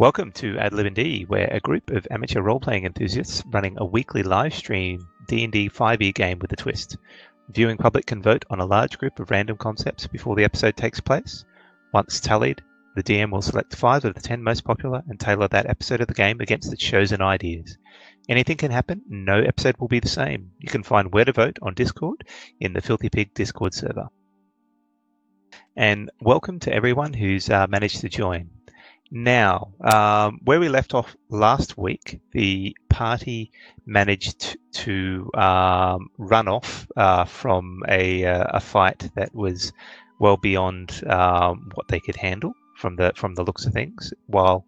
Welcome to Ad Lib D, where a group of amateur role-playing enthusiasts running a weekly live stream D&D 5e game with a twist. Viewing public can vote on a large group of random concepts before the episode takes place. Once tallied, the DM will select five of the ten most popular and tailor that episode of the game against the chosen ideas. Anything can happen, no episode will be the same. You can find where to vote on Discord in the Filthy Pig Discord server. And welcome to everyone who's uh, managed to join. Now, um, where we left off last week, the party managed to um, run off uh, from a, uh, a fight that was well beyond um, what they could handle from the from the looks of things, while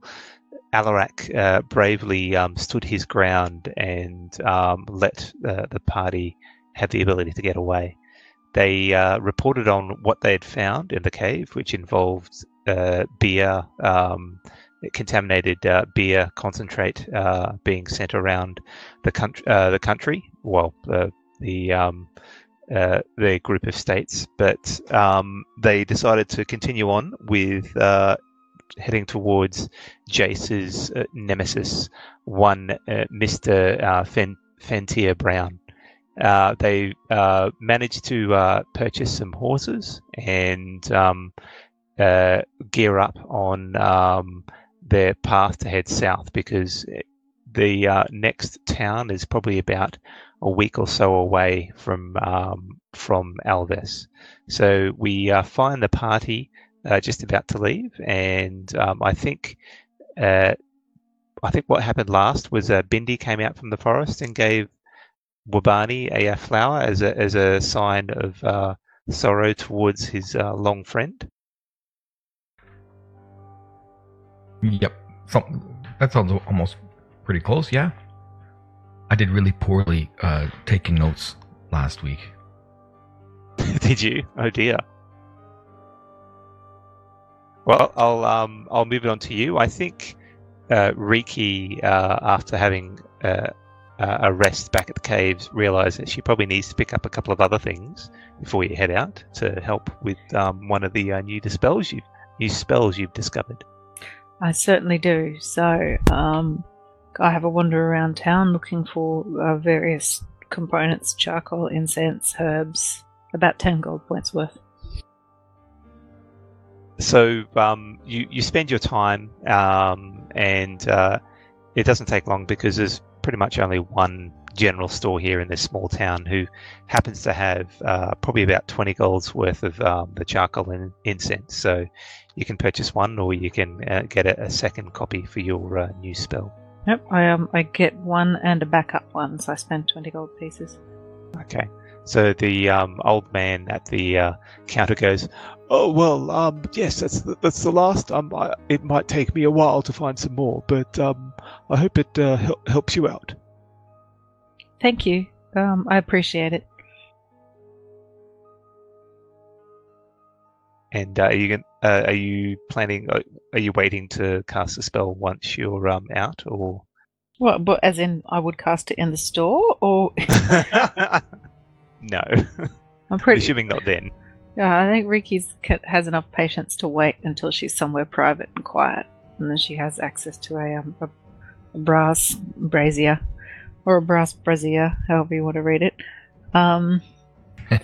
Alarak uh, bravely um, stood his ground and um, let uh, the party have the ability to get away. They uh, reported on what they had found in the cave, which involved uh, beer, um, contaminated uh, beer concentrate uh, being sent around the country. the country, well, the um, uh, their group of states, but um, they decided to continue on with uh, heading towards Jace's uh, nemesis, one Mr. Fen- Fentier Brown. Uh, they uh, managed to uh, purchase some horses and um, gear up on um, their path to head south because the next town is probably about a week or so away from um, from Alves. So we uh, find the party uh, just about to leave, and um, I think uh, I think what happened last was uh, Bindi came out from the forest and gave Wabani a, flower as a as a sign of uh, sorrow towards his uh, long friend. Yep, Some, that sounds almost pretty close. Yeah. I did really poorly uh, taking notes last week. did you? Oh dear. Well, I'll um, I'll move it on to you. I think uh, Riki, uh, after having uh, a rest back at the caves, realised that she probably needs to pick up a couple of other things before you head out to help with um, one of the uh, new dispels you new spells you've discovered. I certainly do. So, um, I have a wander around town looking for uh, various components charcoal, incense, herbs, about 10 gold points worth. So um, you, you spend your time, um, and uh, it doesn't take long because there's pretty much only one general store here in this small town who happens to have uh, probably about 20 golds worth of um, the charcoal and incense. So you can purchase one or you can uh, get a, a, second copy for your uh, new spell. Yep, I um I get one and a backup one, so I spend twenty gold pieces. Okay. So the um, old man at the uh, counter goes, "Oh well, um, yes, that's the, that's the last. Um, I, it might take me a while to find some more, but um, I hope it uh, hel- helps you out." Thank you. Um, I appreciate it. And uh, are you uh, are you planning? Uh, are you waiting to cast a spell once you're um, out, or? Well, but as in, I would cast it in the store, or? no. I'm pretty assuming not then. Yeah, I think Riki's has enough patience to wait until she's somewhere private and quiet, and then she has access to a, um, a brass brazier or a brass brazier, however you want to read it. Um,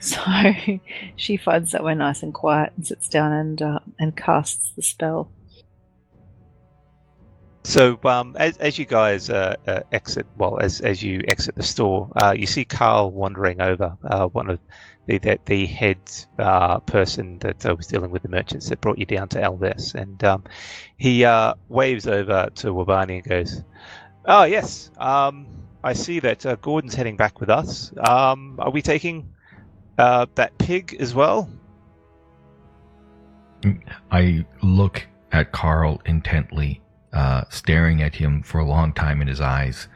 So she finds somewhere nice and quiet and sits down and uh, and casts the spell. So um, as, as you guys uh, uh, exit, well, as as you exit the store, uh, you see Carl wandering over, uh, one of the the, the head uh, person that was dealing with the merchants that brought you down to Alves, and um, he waves over to Wabani and goes, "Oh yes, um, I see that Gordon's heading back with us. Um, are we taking uh, that pig as well? I look at Carl intently, uh, staring at him for a long time in his eyes,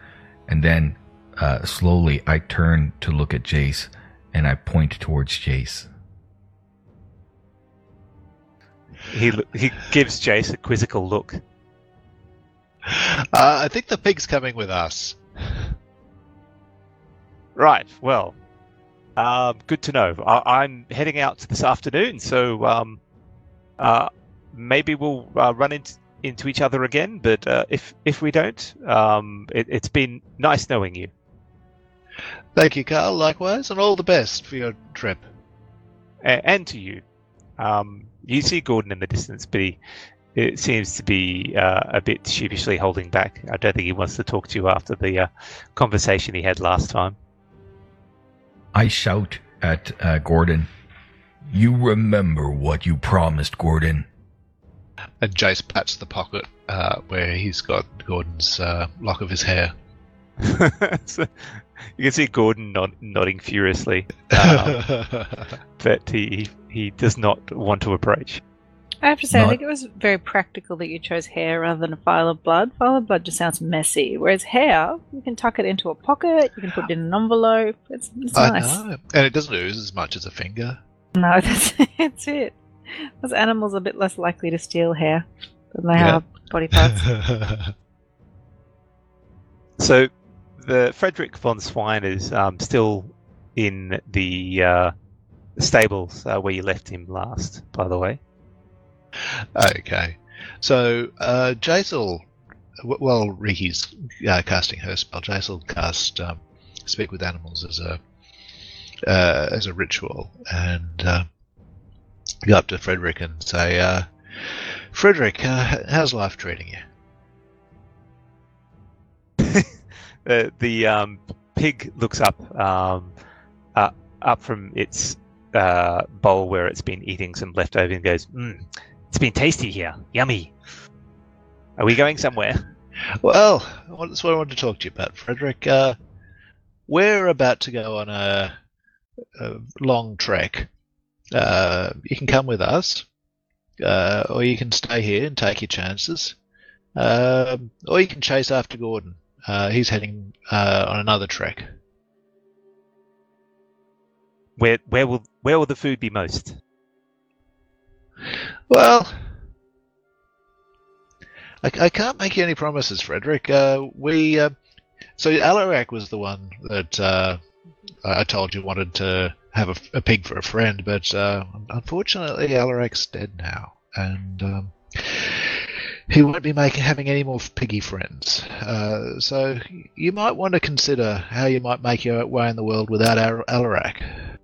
and then uh, slowly I turn to look at Jace, and I point towards Jace. He he gives Jace a quizzical look. Uh, I think the pig's coming with us. Right. Well, um, good to know. I, am heading out this afternoon, so um, uh, maybe we'll uh, run into into each other again, but uh, if if we don't, um, it, it's been nice knowing you. Thank you, Carl. Likewise, and all the best for your trip. A- and to you. Um, you see Gordon in the distance, but he it seems to be uh, a bit sheepishly holding back. I don't think he wants to talk to you after the uh, conversation he had last time. I shout at uh, Gordon, You remember what you promised, Gordon. And Jace pats the pocket uh, where he's got Gordon's uh, lock of his hair. so you can see Gordon nod- nodding furiously, um, but he he does not want to approach. I have to say, I think it was very practical that you chose hair rather than a file of blood. File of blood just sounds messy, whereas hair, you can tuck it into a pocket, you can put it in an envelope. It's, it's I nice. know. And it doesn't ooze as much as a finger. No, that's, that's it. Those animals are a bit less likely to steal hair than they Yeah. are body parts. So the Frederick von Swine is um, still in the uh, stables uh, where you left him last. By the way, okay. So, uh, will. Well, Riki's uh, casting her spell. Will cast um, Speak with Animals as a uh, as a ritual and uh, go up to Frederick and say, uh, Frederick, uh, how's life treating you? uh, the um, pig looks up um, uh, up from its uh, bowl where it's been eating some leftover and goes, mm, "It's been tasty here, yummy." Are we going somewhere? Well, that's what I wanted to talk to you about, Frederick. Uh, we're about to go on a, a long trek. Uh, you can come with us, uh, or you can stay here and take your chances, um, or you can chase after Gordon. Uh, he's heading uh, on another trek. Where where will where will the food be most? Well, I, I can't make you any promises, Frederick. Uh, we uh, so Alarak was the one that uh, I told you wanted to have a, a pig for a friend, but uh, unfortunately, Alarak's dead now, and um, he won't be making having any more piggy friends. Uh, so you might want to consider how you might make your way in the world without Al- Alarak.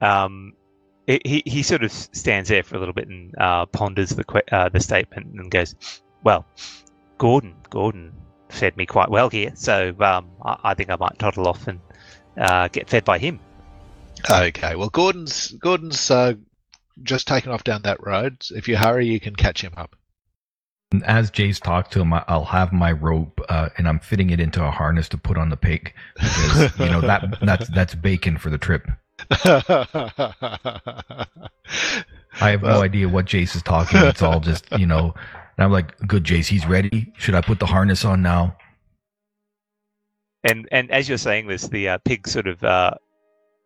Um, it, he he sort of stands there for a little bit and uh, ponders the que- uh, the statement and goes, "Well, Gordon Gordon fed me quite well here, so um, I, I think I might toddle off and uh, get fed by him." Okay, well, Gordon's Gordon's uh, just taken off down that road. If you hurry, you can catch him up. As Jace talked to him, I- I'll have my rope uh, and I'm fitting it into a harness to put on the pig because you know that that's that's bacon for the trip. I have Well- no idea what Jace is talking. It's all just you know. And I'm like, good Jace, he's ready. Should I put the harness on now? And and as you're saying this, the uh, pig sort of uh,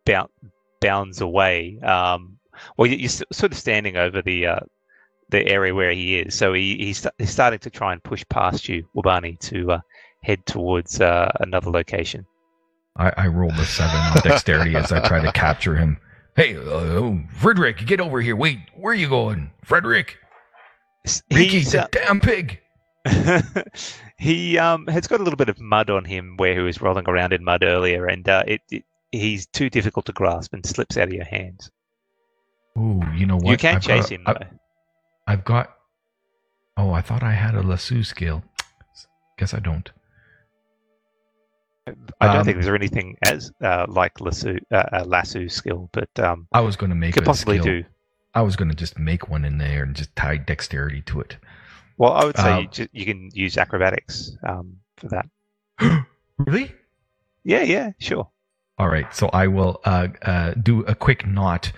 bound, bounds away. Um, well, you- you're sort of standing over the uh, the area where he is, so he, he's he's starting to try and push past you, Wabani, to uh, head towards uh, another location. I, I rolled a seven on dexterity as I try to capture him. Hey, uh, Frederick, get over here. Wait, where are you going, Frederick? He's, the uh, damn pig. he um, has got a little bit of mud on him where he was rolling around in mud earlier, and uh, it, it he's too difficult to grasp and slips out of your hands. Ooh, you know what? you can I've chase got him I- though. I've got. Oh, I thought I had a lasso skill. Guess I don't. I don't um, think there's anything as uh, like lasso, uh, a lasso skill, but um, I was going to make could a possibly skill. do. I was going to just make one in there and just tie dexterity to it. Well, I would say Um, you, ju- you can use acrobatics um, for that. really? Yeah, yeah, sure. All right. So I will uh, uh, do a quick knot.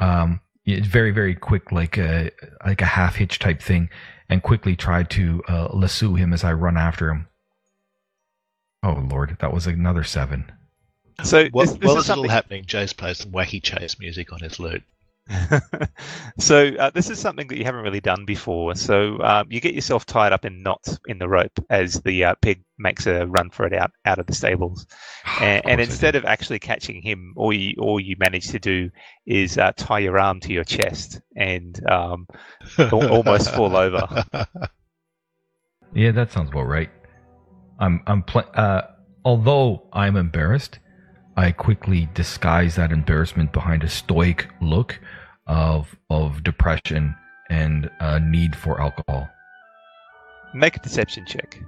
Um, very, very quick, like a like a half hitch type thing, and quickly try to uh, lasso him as I run after him. Oh Lord, that was another seven. So While, this, this while is this all something. happening, Jace plays some wacky chase music on his lute. so uh, this is something that you haven't really done before. So um, you get yourself tied up in knots in the rope as the uh, pig makes a run for it out out of the stables, and, and instead of actually catching him, all you all you manage to do is uh, tie your arm to your chest and um, al- almost fall over. Yeah, that sounds about right. I'm I'm pl- uh, although I'm embarrassed, I quickly disguise that embarrassment behind a stoic look of of depression and a need for alcohol. Make a deception check.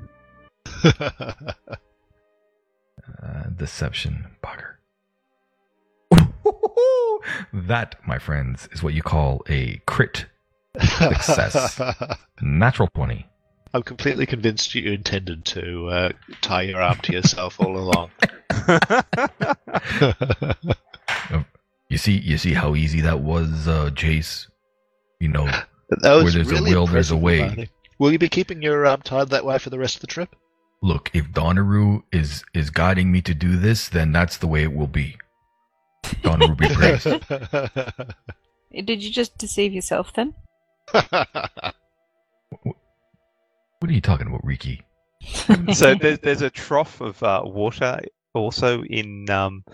Uh, deception, bugger. that, my friends, is what you call a crit success. Natural twenty. I'm completely convinced you intended to uh, tie your arm to yourself all along. You see, you see how easy that was, uh, Jace. You know, That was Where there's a will, there's a way. Marty. Will you be keeping your arm tied that way for the rest of the trip? look, if Donaru is is guiding me to do this, then that's the way it will be. Donaru be praised. Did you just deceive yourself then? What are you talking about, Riki? so there's there's a trough of uh, water also in um,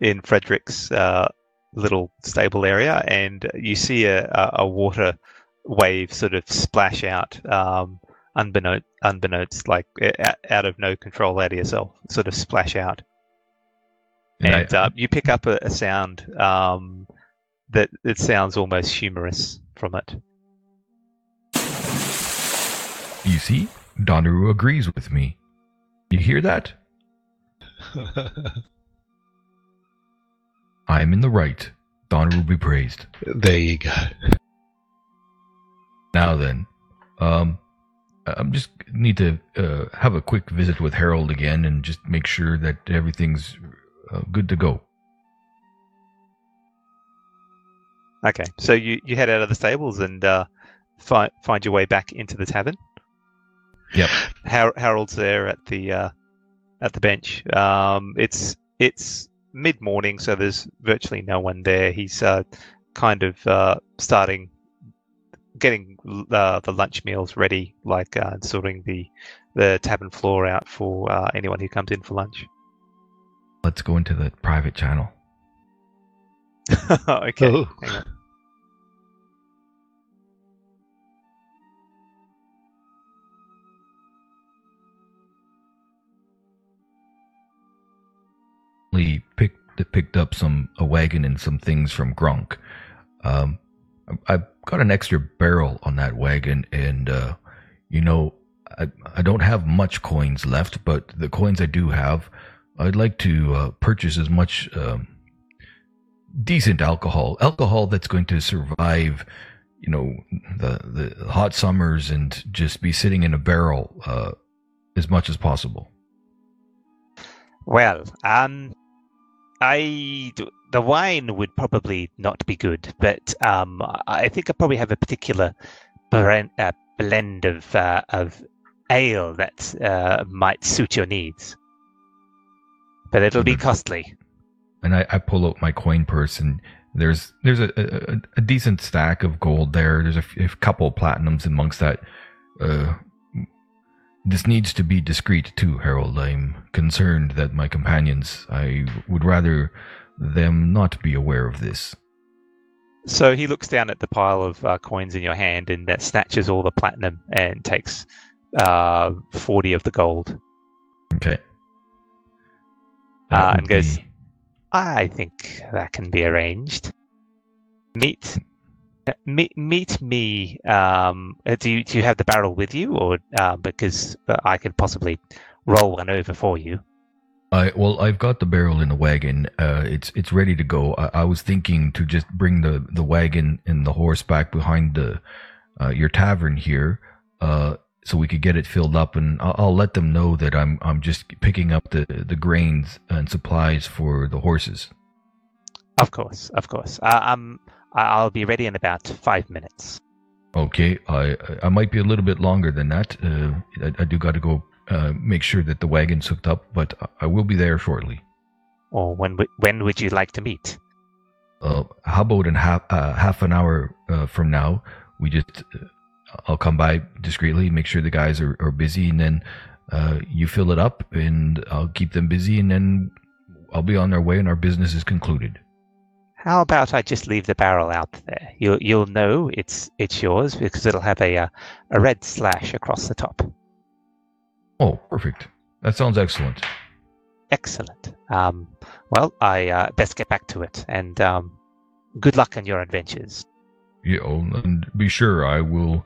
in Frederick's uh, little stable area, and you see a, a, water wave sort of splash out, um, unbeknownst, unbeknownst, like out of no control out of yourself, sort of splash out, And I- and uh, you pick up a, a sound um, that it sounds almost humorous from it. You see, Donaru agrees with me. You hear that? I am in the right. Donaru be praised. there you go. Now then, um, I'm just need to uh, have a quick visit with Harold again and just make sure that everything's uh, good to go. Okay, so you, you head out of the stables and uh, find find your way back into the tavern. Yep. Har- Harold's there at the uh, at the bench. Um, it's it's mid morning, so there's virtually no one there. He's uh, kind of uh, starting getting uh, the lunch meals ready, like uh, sorting the the tavern floor out for uh, anyone who comes in for lunch. Let's go into the private channel. okay. Oh. hang on. Lee picked picked up some a wagon and some things from Gronk. Um, I, I've got an extra barrel on that wagon, and uh, you know, I I don't have much coins left, but the coins I do have, I'd like to uh, purchase as much um, decent alcohol, alcohol that's going to survive. You know, the the hot summers and just be sitting in a barrel uh, as much as possible. Well, um, I the wine would probably not be good, but um, I think I probably have a particular blend, uh, blend of uh, of ale that uh, might suit your needs. But it'll be Mhm. costly. and I, I pull out my coin purse and there's there's a, a, a decent stack of gold there. There's a, f- a couple of platinums amongst that. This needs to be discreet too, Harold. I'm concerned that my companions. I would rather them not be aware of this. So he looks down at the pile of uh, coins in your hand and that snatches all the platinum and takes uh, forty of the gold. Okay. Uh, and goes- be- I think that can be arranged. Meet, meet, meet me. Um, uh, do you do you have the barrel with you, or uh, because uh, I could possibly roll one over for you? I well, I've got the barrel in the wagon. Uh, it's it's ready to go. I, I was thinking to just bring the the wagon and the horse back behind the uh, your tavern here, uh, so we could get it filled up, and I'll, I'll let them know that I'm I'm just picking up the the grains and supplies for the horses. Of course, of course. Uh, um, I'll be ready in about five minutes. Okay, I I might be a little bit longer than that. Uh, I, I do got to go uh, make sure that the wagon's hooked up, but I- will be there shortly. Or when when would you like to meet? uh, how about in half uh, half an hour uh, from now, we just uh, I'll come by discreetly, make sure the guys are, are busy, and then uh, you fill it up, and I'll keep them busy, and then I'll be on their way, and our business is concluded. How about I just leave the barrel out there? You'll you'll know it's it's yours because it'll have a uh, a red slash across the top. Oh, perfect. That sounds excellent. Excellent. Um, well, I uh, best get back to it, and um, good luck on your adventures. Yeah, oh, and be sure I will.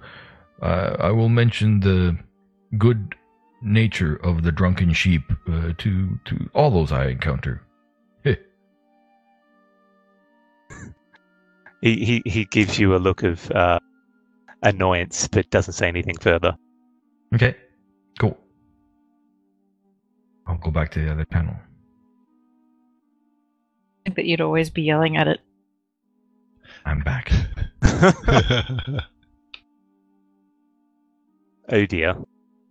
Uh, I will mention the good nature of the drunken sheep uh, to to all those I encounter. He he, he gives you a look of uh, annoyance, but doesn't say anything further. Okay, cool. I'll go back to the other panel. I think that you'd always be yelling at it. I'm back. oh dear.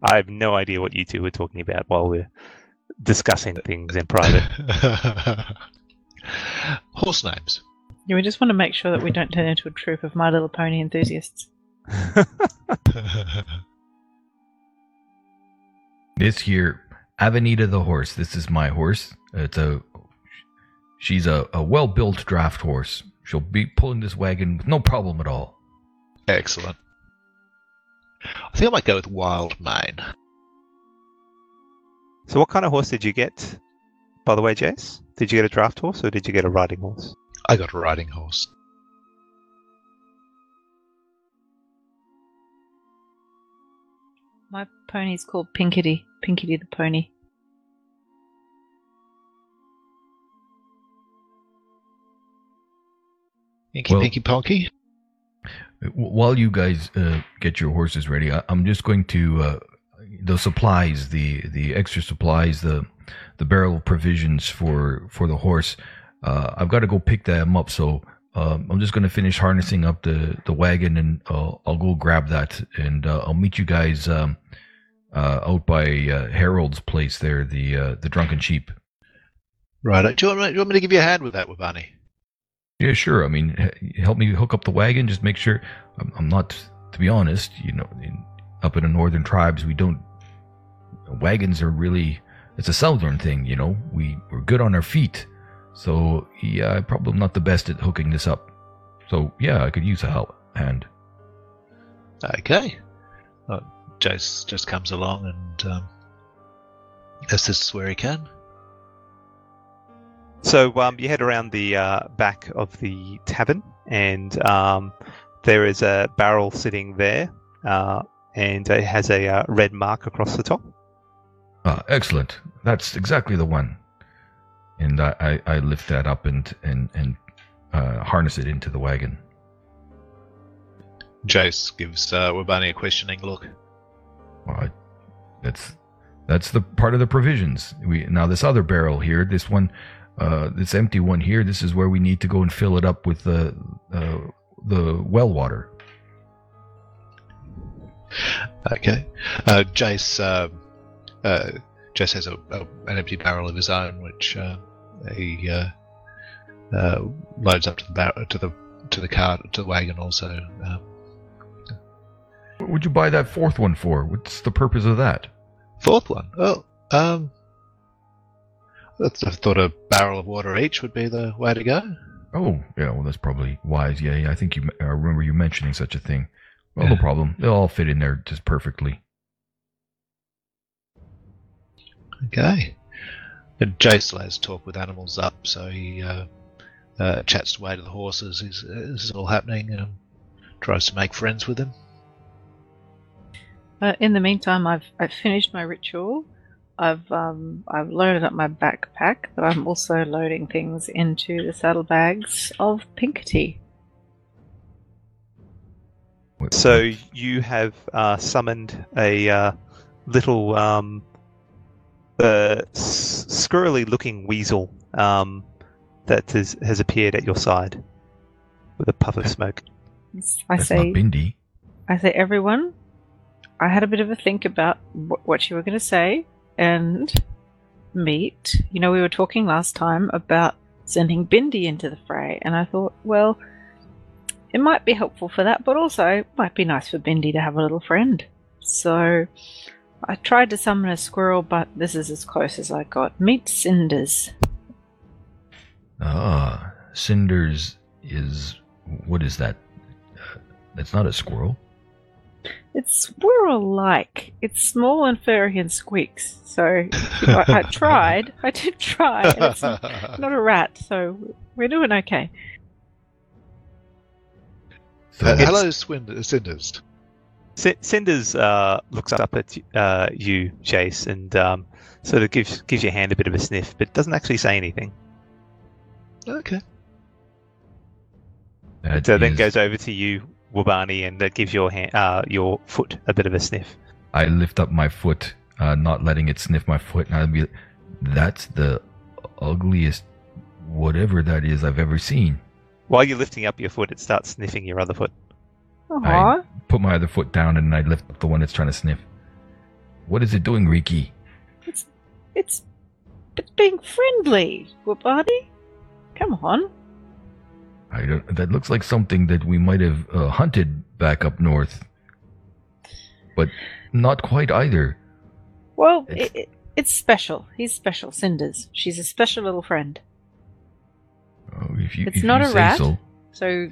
I have no idea what you two were talking about while we're discussing things in private. Horse names. Yeah, we just want to make sure that we don't turn into a troop of My Little Pony enthusiasts. This here, Avenida the horse. This is my horse. It's a. She's a, a well built draft horse. She'll be pulling this wagon with no problem at all. Excellent. I think I might go with Wild Mane. so, what kind of horse did you get, by the way, Jace? Did you get a draft horse or did you get a riding horse? I got a riding horse. My pony's called Pinkity. Pinkity the pony. Inky Well- Pinky Ponky. While you guys uh, get your horses ready, I, I'm just going to uh, the supplies, the the extra supplies, the the barrel of provisions for for the horse. Uh, I've got to go pick them up, so um, I'm just going to finish harnessing up the the wagon, and uh, I'll go grab that, and uh, I'll meet you guys um, uh, out by uh, Harold's place there, the uh, the drunken sheep. Right. Do you, want me, do you want me to give you a hand with that, Wabani? Yeah, sure. I mean, help me hook up the wagon. Just make sure. I'm, I'm not, to be honest. You know, in, up in the northern tribes, we don't. Wagons are really. It's a southern thing, you know. We we're good on our feet, so yeah, I'm probably not the best at hooking this up. So yeah, I could use a help hand. Okay. Uh, Jace just comes along and um, assists where he can. So um, you head around the uh, back of the tavern, and um, there is a barrel sitting there, uh, and it has a uh, red mark across the top. Ah, excellent. That's exactly the one. And I, I, I lift that up and and and uh, harness it into the wagon. Jace gives uh, Wabani a questioning look. Well, I, that's that's the part of the provisions. We now this other barrel here, this one, uh, this empty one here. This is where we need to go and fill it up with the uh, the well water. Okay. Uh, Jace, uh, uh, Jace has a, a, an empty barrel of his own, which uh, he uh, uh, loads up to the bar- to the to the cart to the wagon. Also, um, What would you buy that fourth one for? What's the purpose of that? fourth one. Oh, um, I thought a barrel of water each would be the way to go. Oh, yeah. Well, that's probably wise. Yeah, yeah. I think you. I remember you mentioning such a thing. Well, no problem. They'll all fit in there just perfectly. Okay. And Jace still has talk with animals up, so he uh, uh, chats away to the horses. He's, uh, this is all happening. Um, tries to make friends with them. Uh, in the meantime, I've I've finished my ritual. I've um I've loaded up my backpack, but I'm also loading things into the saddlebags of Pinkety. So you have uh, summoned a uh, little um, uh, s- squirrely-looking weasel um, that is, has appeared at your side with a puff of smoke. I that's say not Bindi. I say everyone. I had a bit of a think about wh- what you were going to say and meet. You know, we were talking last time about sending Bindi into the fray. And I thought, well, it might be helpful for that, but also it might be nice for Bindi to have a little friend. So I tried to summon a squirrel, but this is as close as I got. Meet Cinders. Ah, Cinders is. What is that? Uh, That's not a squirrel. It's squirrel like. It's small and furry and squeaks. So I, I tried. I did try. and It's not, not a rat, so we're doing okay. So Uh, hello, Swin- Cinders. C- uh, looks up at uh, you, Jace, and um, sort of gives gives your hand a bit of a sniff, but doesn't actually say anything. Okay. that So then goes over to you, Wabani, and that gives your hand, uh, your foot a bit of a sniff. I lift up my foot, uh, not letting it sniff my foot, and I'll be, that's the ugliest whatever that is I've ever seen. While you're lifting up your foot, it starts sniffing your other foot. Aww. Put my other foot down, and I lift up the one that's trying to sniff. What is it doing, Riki? It's it's it's being friendly, Wabani. Come on. I don't. That looks like something that we might have uh, hunted back up north, but not quite either. Well, It's- it, it, it's special. He's special. Cinders. She's a special little friend. Oh, if you, It's if not you a rat. so. So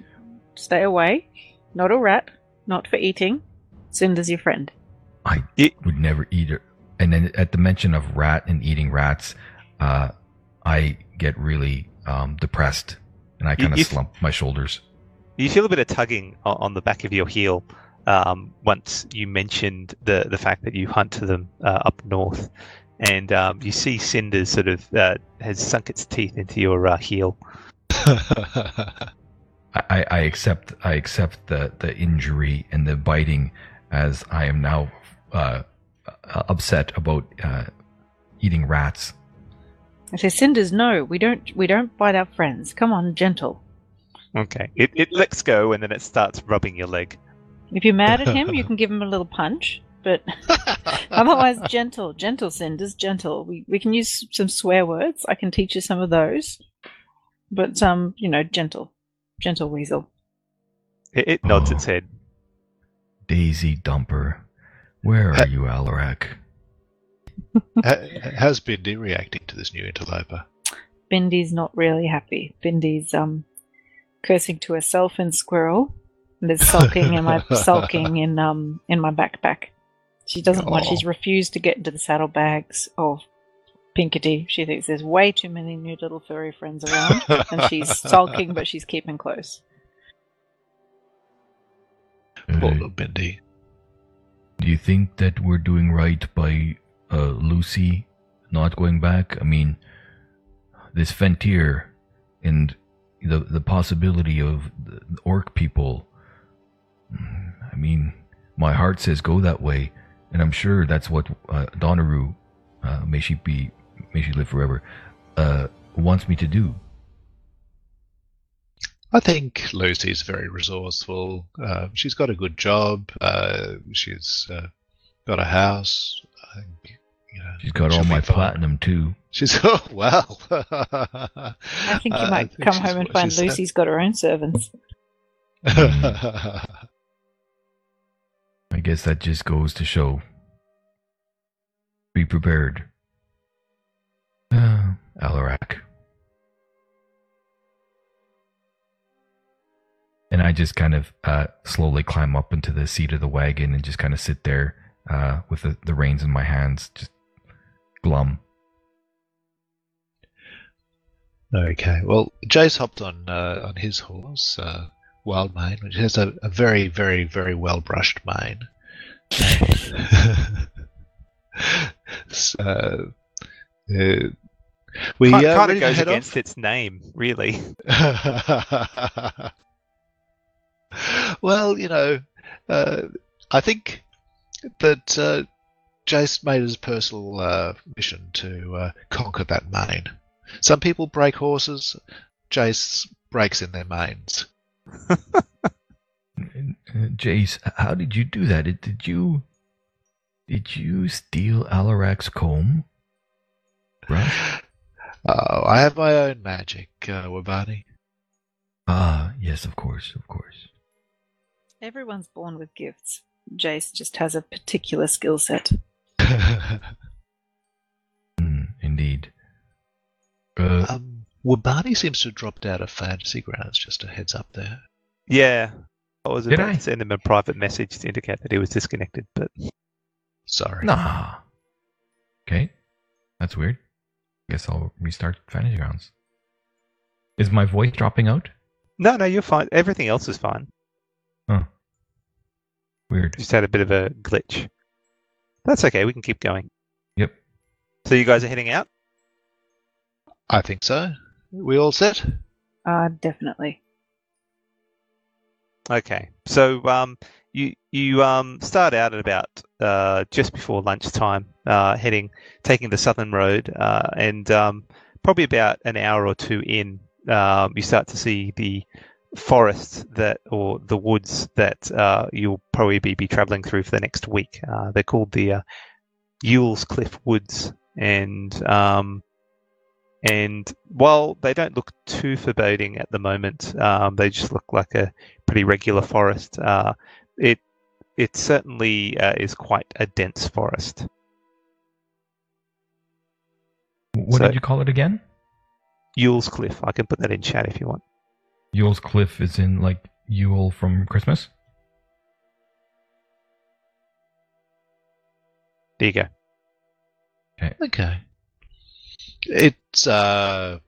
stay away. Not a rat. Not for eating. Cinder's your friend. I It- would never eat it. And then at the mention of rat and eating rats, uh, I get really um, depressed, and I kind of slump my shoulders. You feel a bit of tugging on the back of your heel um, once you mentioned the the fact that you hunt to them uh, up north, and um, you see Cinders sort of uh, has sunk its teeth into your uh, heel. I, I, I accept I accept the, the injury and the biting as I am now uh, uh, upset about uh, eating rats. I say, Cinders, no, we don't. We don't bite our friends. Come on, gentle. Okay. It it lets go and then it starts rubbing your leg. If you're mad at him, you can give him a little punch. But otherwise, gentle, gentle, Cinders, gentle. We we can use some swear words. I can teach you some of those. But um, you know, gentle, gentle weasel. It, it nods Oh. its head. Daisy Dumper, where are you, Alarak? Ha- How's Bindi reacting to this new interloper? Bindi's not really happy. Bindi's um cursing to herself in squirrel. And there's sulking in my sulking in um in my backpack. She doesn't want. She's refused to get into the saddlebags of Pinkety. She thinks there's way too many new little furry friends around, and she's sulking, but she's keeping close. Poor little Bindi. do you think that we're doing right by uh, Lucy not going back? I mean, this Fentir and the the possibility of the orc people. I mean, my heart says go that way, and I'm sure that's what uh, Donaru, uh, may she be, may she live forever, uh, wants me to do. I think Lucy's very resourceful. Uh, she's got a good job. Uh, she's uh, got a house. I think, you know, She's got all my fine. platinum too. She's oh wow. I think you Uh, might think come home and find she said. Lucy's got her own servants. I guess that just goes to show. Be prepared. Uh, Alarak. And I just kind of uh, slowly climb up into the seat of the wagon and just kind of sit there uh, with the, the reins in my hands, just glum. Okay. Well, Jace hopped on uh, on his horse, uh, Wild Mane, which has a, a very, very, very well brushed mane. so, uh, we kind uh, kind of to goes head off? against its name, really. well, you know, uh, I think that uh, Jace made his personal uh, mission to uh, conquer that mane. Some people break horses. Jace breaks in their manes. Jace, how did you do that? Did- Did you did you steal Alarak's comb? Brush? Oh, I have my own magic, uh, Wabani. Ah, yes, of course, of course. Everyone's born with gifts. Jace just has a particular skill set. Hmm, indeed. Uh, um, Wabani seems to have dropped out of Fantasy Grounds, just a heads up there. Yeah. I was Did about I? to send him a private message to indicate that he was disconnected, but Sorry. nah. Okay, that's weird. Guess I'll restart Fantasy Grounds. Is my voice dropping out? no, no, you're fine. Everything else is fine. Weird. Just had a bit of a glitch. That's okay. We can keep going. Yep. So you guys are heading out. I think so. We all set? Uh, definitely. Okay. So um, you you um, start out at about uh, just before lunchtime, uh, heading taking the southern road, uh, and um, probably about an hour or two in, um, you start to see the forest that or the woods that uh, you'll probably be, be traveling through for the next week. Uh, they're called the uh, Yule's Cliff Woods, and um, and while they don't look too foreboding at the moment, um, they just look like a pretty regular forest. Uh, it it certainly uh, is quite a dense forest. What So- did you call it again? Yule's Cliff. I can put that in chat if you want. Yule's Cliff is in like Yule from Christmas. There you go. Okay. Okay. It's, uh.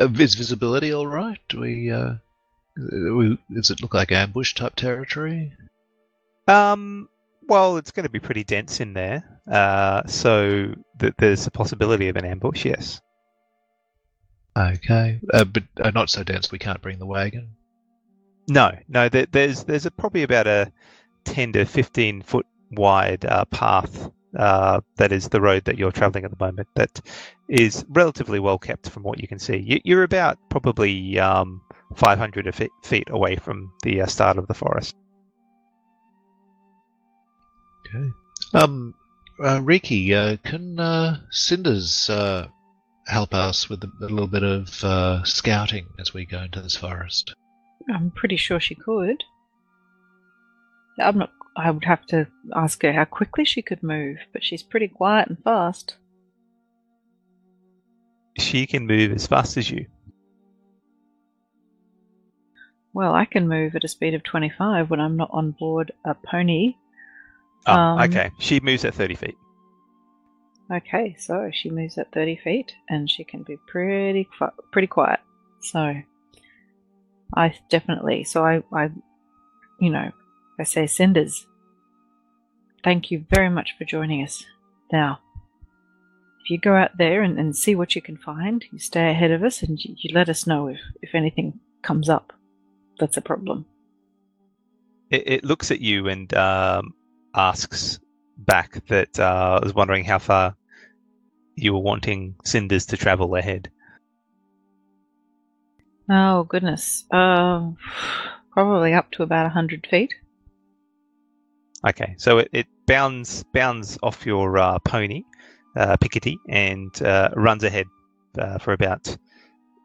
uh, Is visibility all right? Do we, uh. Does it look like ambush type territory? Um, well, it's going to be pretty dense in there, uh, so th- there's a possibility of an ambush. Yes. Okay. Uh, but uh, not so dense we can't bring the wagon. No, no. There, there's there's a, probably about a ten to fifteen foot wide uh, path uh, that is the road that you're traveling at the moment. That is relatively well kept from what you can see. You, you're about probably um, 500 feet, feet away from the uh, start of the forest. Okay. Um, uh, Riki, uh, can uh, Cinders uh, help us with a, a little bit of uh, scouting as we go into this forest? I'm pretty sure she could. I'm not. I would have to ask her how quickly she could move, but she's pretty quiet and fast. She can move as fast as you. Well, I can move at a speed of 25 when I'm not on board a pony. Oh, Um, okay. She moves at 30 feet. Okay, so she moves at 30 feet and she can be pretty pretty quiet. So I definitely, so I, I, you know, I say Cinders, thank you very much for joining us. Now, if you go out there and, and see what you can find, you stay ahead of us and you, you let us know if, if anything comes up that's a problem. It, it looks at you and um, asks back that uh, I was wondering how far you were wanting Cinders to travel ahead. Oh, goodness. Um, probably up to about 100 feet. Okay, so it, it bounds bounds off your uh, pony, uh, Piketty, and uh, runs ahead uh, for about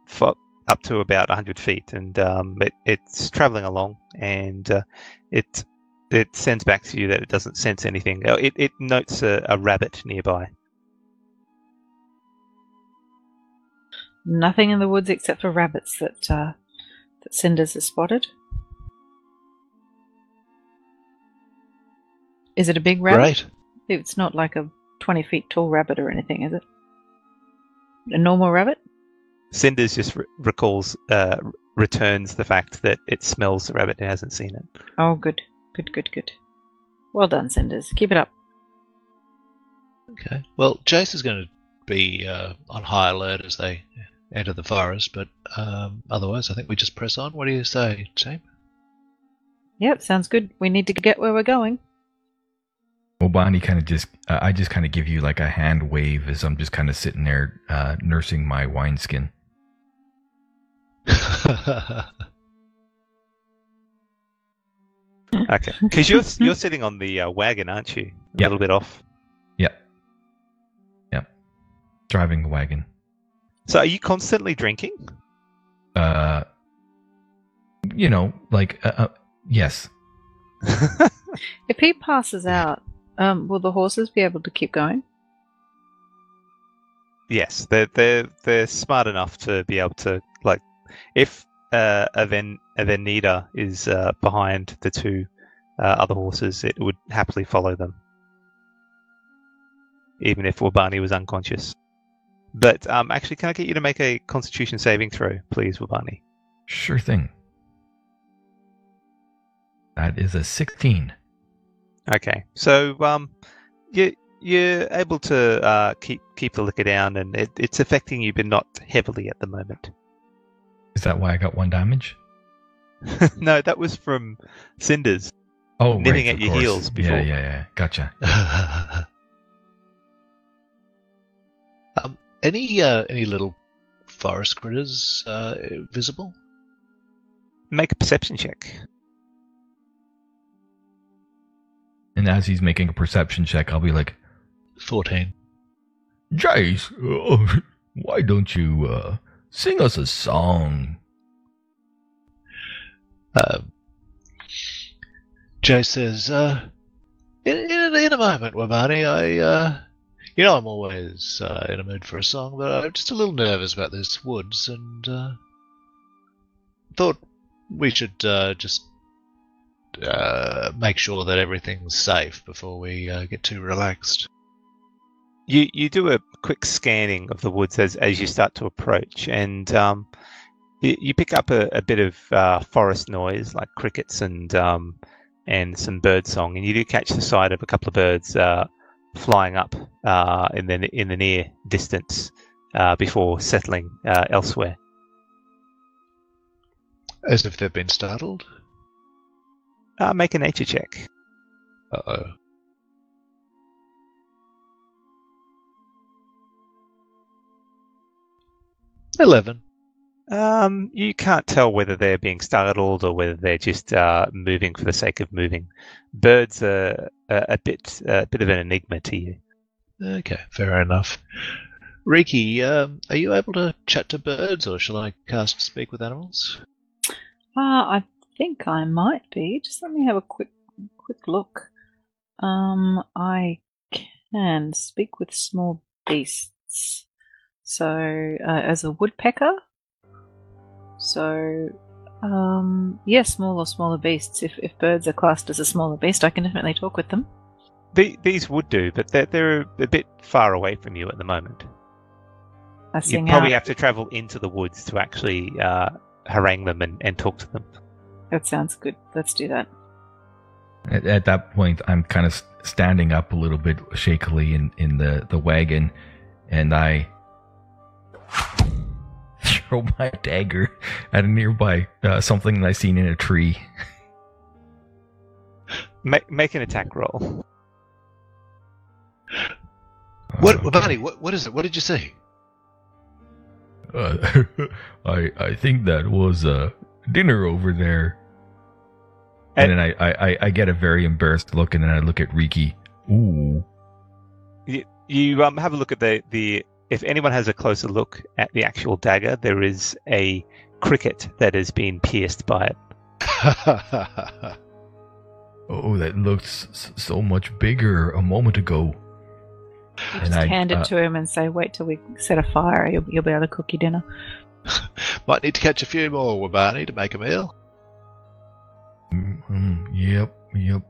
for, up to about 100 feet, and um, it, it's traveling along, and uh, it it sends back to you that it doesn't sense anything. Uh, It, it notes a, a rabbit nearby. Nothing in the woods except for rabbits that uh, that Cinders has spotted. Is it a big rabbit? Great. It's not like a 20 feet tall rabbit or anything, is it? A normal rabbit? Cinders just re- recalls, uh, returns the fact that it smells the rabbit and hasn't seen it. Oh, good. Good, good, good. Well done, Cinders. Keep it up. Okay. Well, Jace is going to be uh, on high alert as they enter the forest, but um, otherwise, I think we just press on. What do you say, team? Yep, sounds good. We need to get where we're going. Wabani kind of just, uh, I just kind of give you like a hand wave as I'm just kind of sitting there uh, nursing my wineskin. Okay, because you're you're sitting on the uh, wagon, aren't you? A Yep. little bit off. Yep. Yep. driving the wagon. So are you constantly drinking? Uh, you know, like uh, uh, yes. If he passes out, um, will the horses be able to keep going? yes, they're they're they're smart enough to be able to like if uh, Aven Avenida is uh, behind the two uh, other horses, it would happily follow them, even if Wabani was unconscious. But um, actually, can I get you to make a Constitution saving throw, please, Wabani? Sure thing. That is a 16. Okay, so um, you you're able to uh, keep keep the liquor down, and it, it's affecting you, but not heavily at the moment. Is that why I got one damage? no, that was from cinders. Oh, Nipping right, at of your course. heels before. Yeah, yeah, yeah. Gotcha. um, any uh, any little forest critters uh, visible? Make a perception check. And as he's making a perception check, I'll be like, Fourteen. Jace, uh, why don't you uh, sing us a song? Um, Jace says, uh, in, in, in a moment, Wabani, I, uh, you know, I'm always uh, in a mood for a song, but I'm just a little nervous about this woods, and uh, thought we should uh, just uh, make sure that everything's safe before we uh, get too relaxed. You you do a quick scanning of the woods as as you start to approach, and um, you, you pick up a, a bit of uh, forest noise like crickets and um, and some bird song, and you do catch the sight of a couple of birds uh, flying up uh, in the in the near distance uh, before settling uh, elsewhere. As if they've been startled. Uh, make a nature check. Uh oh. Eleven. Um, you can't tell whether they're being startled or whether they're just uh, moving for the sake of moving. Birds are a, a bit a bit of an enigma to you. Okay, fair enough. Riki, um, are you able to chat to birds, or shall I cast Speak with Animals? Ah, I think I might be. Just let me have a quick quick look. Um, I can speak with small beasts. So, uh, as a woodpecker. So, um, yeah, small or smaller beasts. If if birds are classed as a smaller beast, I can definitely talk with them. The, these would do, but they're they're a bit far away from you at the moment. I You sing probably out. have to travel into the woods to actually uh, harangue them and, and talk to them. That sounds good. Let's do that. At, at that point, I'm kind of standing up a little bit shakily in, in the, the wagon, and I throw my dagger at a nearby uh, something that I seen in a tree. Make make an attack roll. What, Okay. Wabani, what, what is it? What did you say? Uh, I I think that was uh, dinner over there. And, And- then I, I, I- I get a very embarrassed look, and then I look at Riki. Ooh. You, you um have a look at the the. If anyone has a closer look at the actual dagger, there is a cricket that has been pierced by it. Oh, that looked s- so much bigger a moment ago. You And just I- hand it uh, to him and say, "Wait till we set a fire. You'll, you'll be able to cook your dinner." Might need to catch a few more, Wabani, to make a meal. Mm, mm, yep, yep.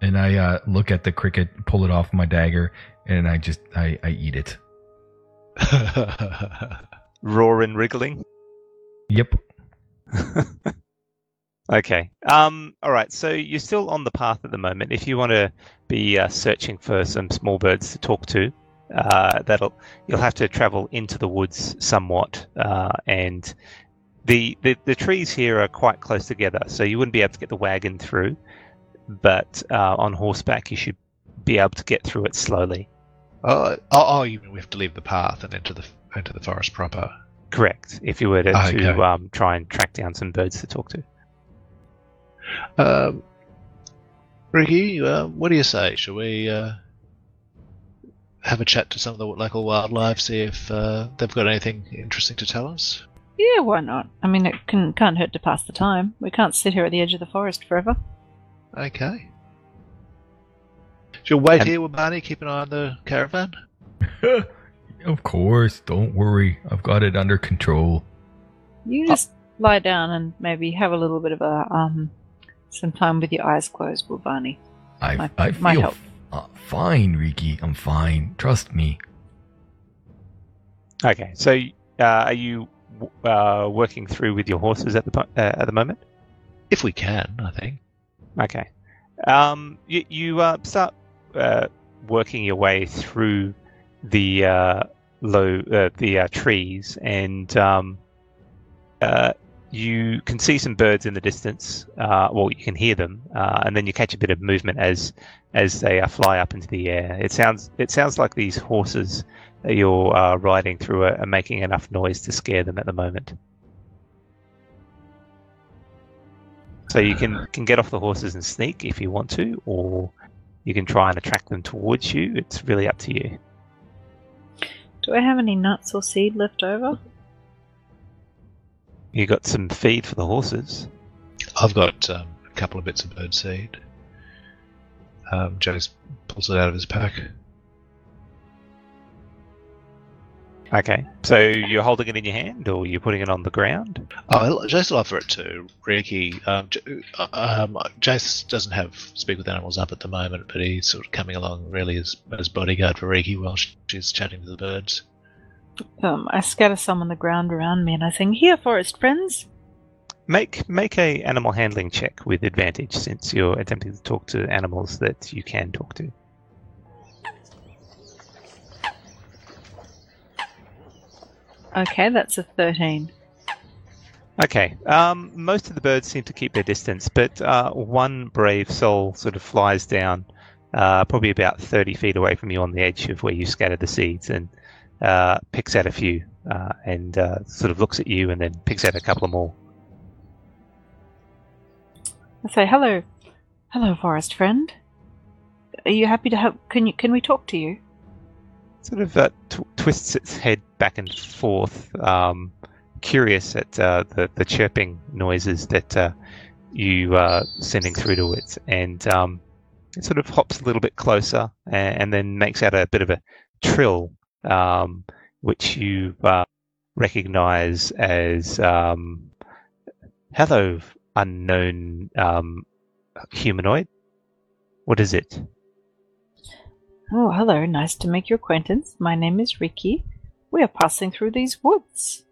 And I uh, look at the cricket, pull it off my dagger, and I just I, I eat it. And wriggling. Yep. Okay. Um. All right. So you're still on the path at the moment. If you want to be uh, searching for some small birds to talk to, uh, that'll you'll have to travel into the woods somewhat, uh, and the, the the trees here are quite close together, so you wouldn't be able to get the wagon through. But uh, on horseback, you should be able to get through it slowly. Oh, oh, oh, you mean we have to leave the path and into the into the forest proper? Correct. If you were to, Okay. to um, try and track down some birds to talk to. Um, Riki, uh, what do you say? Shall we uh, have a chat to some of the local wildlife, see if uh, they've got anything interesting to tell us? Yeah, why not? I mean, it can, can't hurt to pass the time. We can't sit here at the edge of the forest forever. Okay. You'll wait And- here with Barney, keep an eye on the caravan? of course, don't worry. I've got it under control. You just lie down and maybe have a little bit of a um some time with your eyes closed, will Barney. I Might- I might feel help. f- uh, fine, Riki. I'm fine. Trust me. Okay, so uh, are you uh, working through with your horses at the po- uh, at the moment? If we can, I think. Okay. Um, you you uh, start uh, working your way through the uh, low uh, the uh, trees, and um, uh, you can see some birds in the distance. Well, you can hear them, and then you catch a bit of movement as as they fly up into the air. It sounds it sounds like these horses that you're riding through are, are making enough noise to scare them at the moment. So you can can get off the horses and sneak if you want to, or you can try and attract them towards you. It's really up to you. Do I have any nuts or seed left over? You got some feed for the horses. I've got um, a couple of bits of bird seed. Um, Jace pulls it out of his pack. Okay, so you're holding it in your hand, or you're putting it on the ground. Oh, Jace will offer it to Riki. Um, uh, um, Jace doesn't have speak with animals up at the moment, but he's sort of coming along really as, as bodyguard for Riki while she's chatting to the birds. Um, I scatter some on the ground around me and I sing, Here, forest friends! Make make a animal handling check with advantage, since you're attempting to talk to animals that you can talk to. Okay, that's a 13. Okay. Um, most of the birds seem to keep their distance, but uh, one brave soul sort of flies down, uh, probably about 30 feet away from you on the edge of where you scattered the seeds, and uh, picks out a few, uh, and uh, sort of looks at you, and then picks out a couple more. I say, Hello, hello, forest friend. Are you happy to help? Can, you, can we talk to you? Sort of uh, tw- twists its head back and forth, um, curious at uh, the the chirping noises that uh, you are sending through to it, and um, it sort of hops a little bit closer, and, and then makes out a bit of a trill, um, which you uh, recognize as um, "Hello, unknown um, humanoid. What is it?" Oh, hello, nice to make your acquaintance. My name is Riki. We are passing through these woods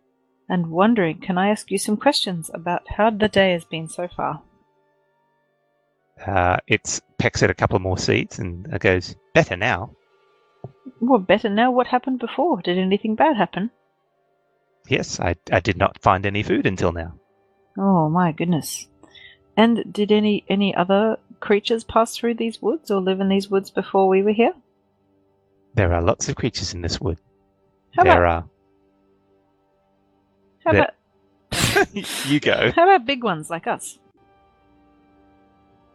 and wondering, can I ask you some questions about how the day has been so far? Uh, it pecks at a couple more seeds and goes, "Better now." Well, better now. What happened before? Did anything bad happen? Yes, I, I did not find any food until now. Oh my goodness. And did any any other creatures pass through these woods or live in these woods before we were here? There are lots of creatures in this wood. How there about are. how there- about you go. how about big ones like us?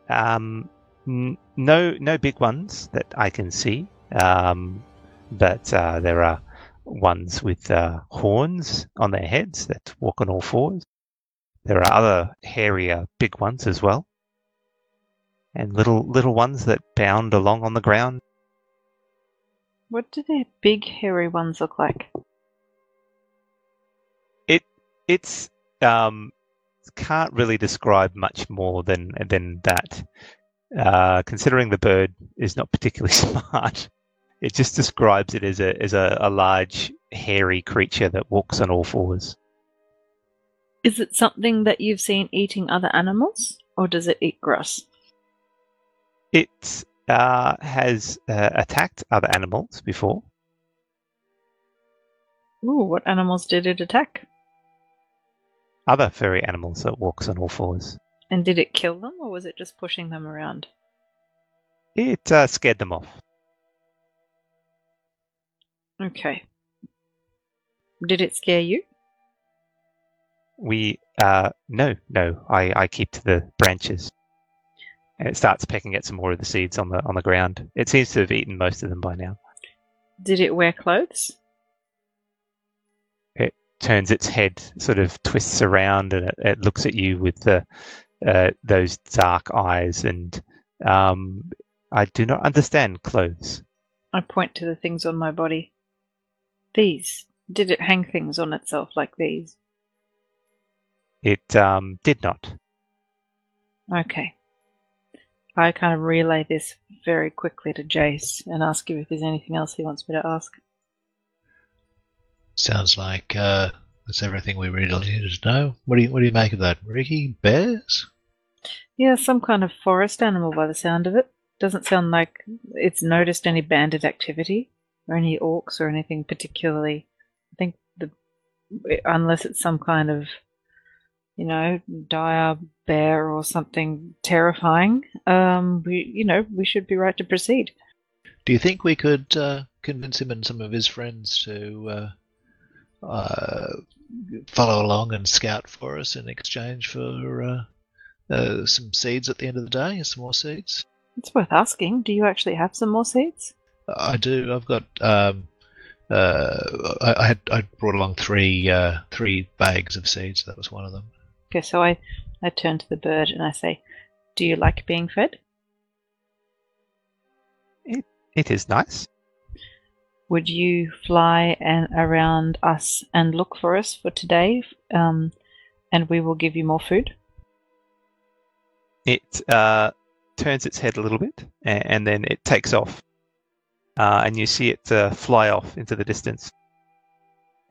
Um, n- no, no big ones that I can see. Um, but uh, there are ones with uh, horns on their heads that walk on all fours. There are other hairier, big ones as well, and little little ones that bound along on the ground. What do the big hairy ones look like? It it's um can't really describe much more than than that. Uh, considering the bird is not particularly smart, it just describes it as a as a, a large hairy creature that walks on all fours. Is it something that you've seen eating other animals, or does it eat grass? It uh, has uh, attacked other animals before. Ooh, what animals did it attack? Other furry animals that walks on all fours. And did it kill them, or was it just pushing them around? It uh, scared them off. Okay. Did it scare you? We uh, no no. I, I keep to the branches. And it starts pecking at some more of the seeds on the on the ground. It seems to have eaten most of them by now. Did it wear clothes? It turns its head, sort of twists around, and it, it looks at you with the uh, those dark eyes. And um, I do not understand clothes. I point to the things on my body. These. Did it hang things on itself like these? It um, did not. Okay. I kind of relay this very quickly to Jace and ask him if there's anything else he wants me to ask. Sounds like uh, that's everything we really needed to know. What do you What do you make of that, Riki? Bears? Yeah, some kind of forest animal by the sound of it. Doesn't sound like it's noticed any bandit activity or any orcs or anything particularly. I think the unless it's some kind of you know dire bear or something terrifying, um, we you know we should be right to proceed. Do you think we could uh, convince him and some of his friends to uh, uh, follow along and scout for us in exchange for uh, uh, some seeds at the end of the day, some more seeds? It's worth asking. Do you actually have some more seeds? I do. I've got. Um, uh, I, I, had I brought along three uh, three bags of seeds. That was one of them. Okay, so I I turn to the bird and I say, "Do you like being fed?" It it is nice. Would you fly and around us and look for us for today, um, and we will give you more food? It uh, turns its head a little bit, and, and then it takes off, uh, and you see it uh, fly off into the distance.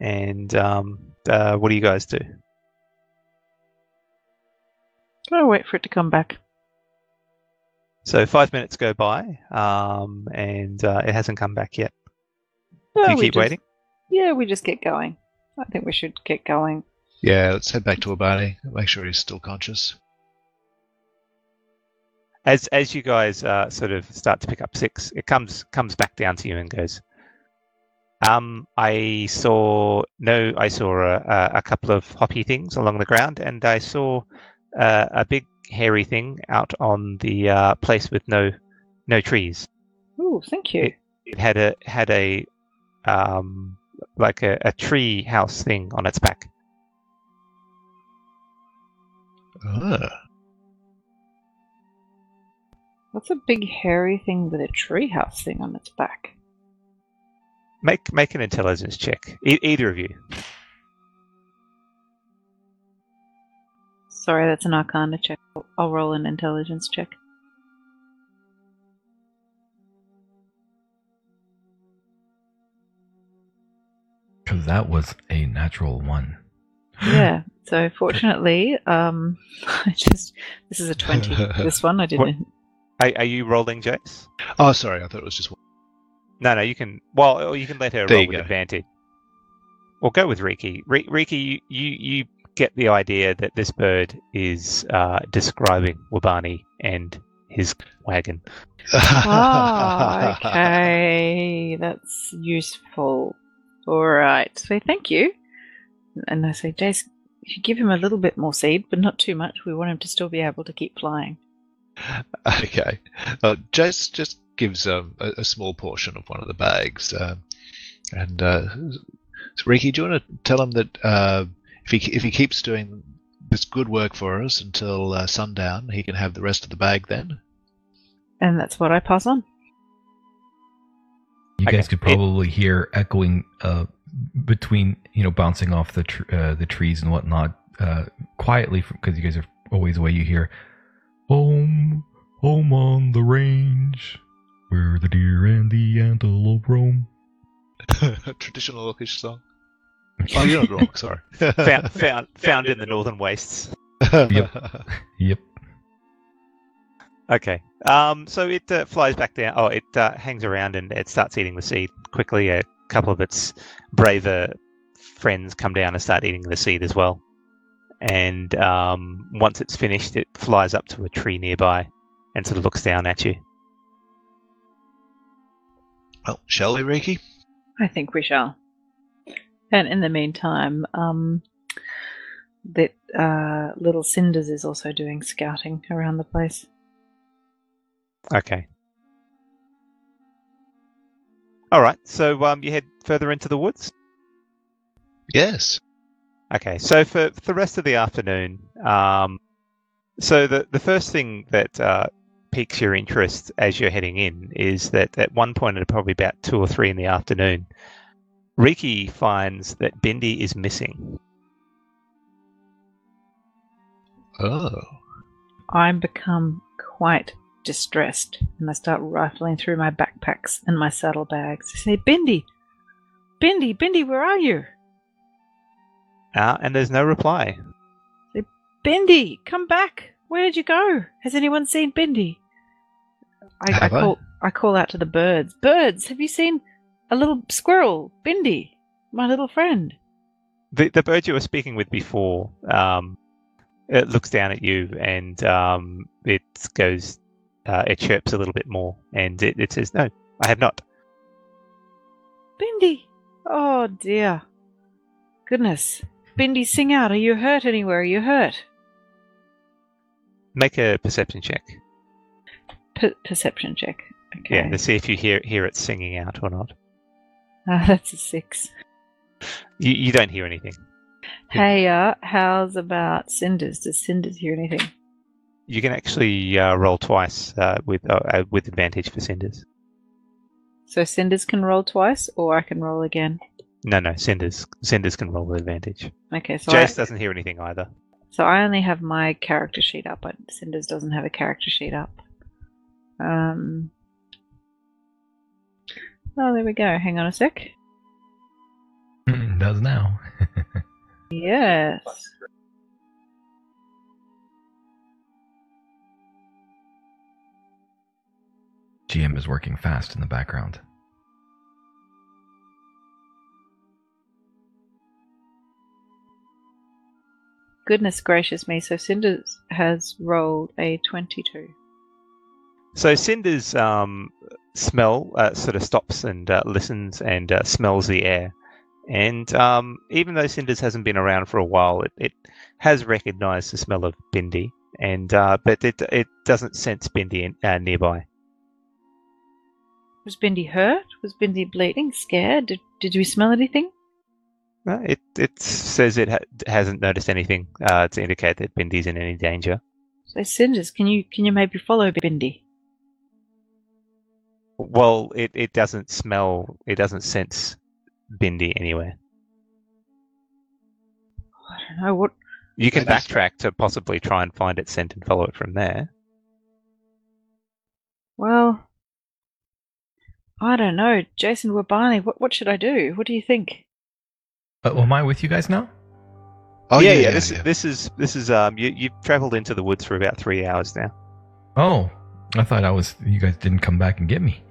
And um, uh, what do you guys do? I'll wait for it to come back. So five minutes go by, um, and uh, it hasn't come back yet. No, do you keep just- waiting? Yeah, we just get going. I think we should get going. Yeah, let's head back to Wabani. Make sure he's still conscious. As as you guys uh, sort of start to pick up six, it comes comes back down to you and goes. Um, I saw no, I saw a, a, a couple of hoppy things along the ground, and I saw uh, a big hairy thing out on the uh, place with no no trees. Oh, thank you. It had a had a um, like a, a tree house thing on its back. Ah, What's a big hairy thing with a treehouse thing on its back? Make make an intelligence check, e- either of you. Sorry, that's an arcana check. I'll roll an intelligence check. Because that was a natural one. Yeah. So fortunately, um, I just this is a twenty. this one I didn't. Are, are you rolling, Jace? oh, sorry. I thought it was just one. No, no, you can. Well, or you can let her There roll with go. advantage. Or go with Riki. Ri- Riki, you, you you get the idea that this bird is uh, describing Wabani and his wagon. Oh, okay, that's useful. All right. So thank you. And I say, Jace, if you give him a little bit more seed, but not too much, we want him to still be able to keep flying. okay. Uh, Jace just gives um, a, a small portion of one of the bags. Um, and uh, so Riki, do you want to tell him that uh, if he if he keeps doing this good work for us until uh, sundown, he can have the rest of the bag then? And that's what I pass on. You Okay. guys could It- probably hear echoing uh, between, you know, bouncing off the tr- uh, the trees and whatnot, uh, quietly because you guys are always away. You hear, "Home, home on the range, where the deer and the antelope roam." Traditional Orcish song. Oh, you're not wrong. Sorry. Found, found, found in the northern wastes. Yep. Yep. Okay. Um, so it uh, flies back down. Oh, it uh, hangs around and it starts eating the seed quickly. A couple of its braver friends come down and start eating the seed as well. And um, once it's finished, it flies up to a tree nearby and sort of looks down at you. Well, shall we, Riki? I think we shall. And in the meantime, um, that uh, little Cinders is also doing scouting around the place. Okay. All right. So um, you head further into the woods. Yes. Okay. So for, for the rest of the afternoon, um, so the the first thing that uh, piques your interest as you're heading in is that at one point at probably about two or three in the afternoon, Riki finds that Bindi is missing. Oh. I'm become quite distressed and I start rifling through my backpacks and my saddlebags. I say, Bindi, Bindi, Bindi, where are you? Uh, and there's no reply. Bindi, come back. Where did you go? Has anyone seen Bindi? I, I Have I? call I call out to the birds. Birds, have you seen a little squirrel, Bindi, my little friend? The the bird you were speaking with before, um, it looks down at you and um, it goes, uh, it chirps a little bit more, and it, it says, "No, I have not." Bindi. Oh dear. Goodness. Bindi, sing out. Are you hurt anywhere? Are you hurt? Make a perception check. Per- perception check. Okay. Yeah, to see if you hear hear it singing out or not. Ah, that's a six. You you don't hear anything. Hey, uh, how's about Cinders? Does Cinders hear anything? You can actually uh, roll twice uh, with uh, uh, with advantage for cinders. So Cinders can roll twice, or I can roll again. No, no, cinders cinders can roll with advantage. Okay, so I, doesn't hear anything either. so I only have my character sheet up, but Cinders doesn't have a character sheet up. Um. Oh, there we go. Hang on a sec. Does now. Yes. GM is working fast in the background. Goodness gracious me. So Cinders has rolled a 22. So cinders um, smell uh, sort of stops and uh, listens and uh, smells the air, and um, even though cinders hasn't been around for a while, it, it has recognised the smell of Bindi, and uh, but it it doesn't sense Bindi in, uh, nearby. Was Bindi hurt? Was Bindi bleeding? Scared? Did, did we smell anything? No, it it says it ha- hasn't noticed anything uh, to indicate that Bindi's in any danger. So Cinders, can you can you maybe follow Bindi? Well, it, it doesn't smell, it doesn't sense Bindi anywhere. I don't know what. You can That's- backtrack to possibly try and find its scent and follow it from there. Well, I don't know. Jason Wabani, what what should I do? What do you think? Uh, am I with you guys now? Oh yeah, yeah, yeah, yeah. This yeah. this is this is um you you've travelled into the woods for about three hours now. Oh, I thought I was. You guys didn't come back and get me.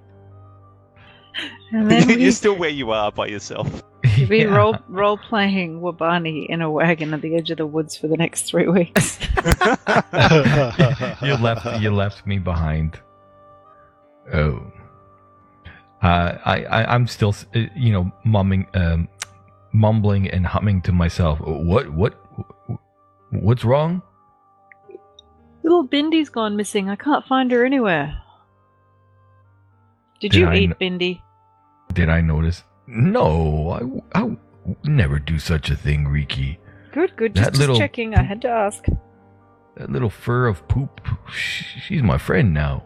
And then You're we, still where you are by yourself. you've been Yeah. role role playing Wabani in a wagon at the edge of the woods for the next three weeks. you left. You left me behind. Oh. Uh, I, I I'm still uh, you know mumming um, mumbling and humming to myself. What what what's wrong? Little Bindi's gone missing. I can't find her anywhere. Did Did you I eat kn- Bindi? Did I notice? No, I, I never do such a thing, Riki. Good, good. That Just, just little- checking. I had to ask. That little fur of poop. She's my friend now.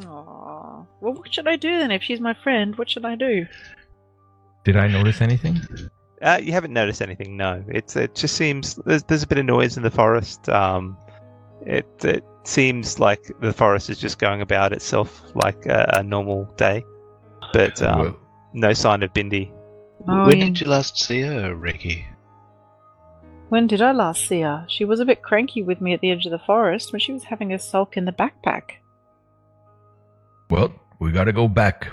Aww. Well, what should I do then? If she's my friend, what should I do? Did I notice anything? Uh, you haven't noticed anything, no. It's it just seems there's there's a bit of noise in the forest. Um, it it seems like the forest is just going about itself like a, a normal day, but um, no sign of Bindi. Oh, when yeah. did you last see her, Riki? When did I last see her? She was a bit cranky with me at the edge of the forest when she was having a sulk in the backpack. well, we gotta go back.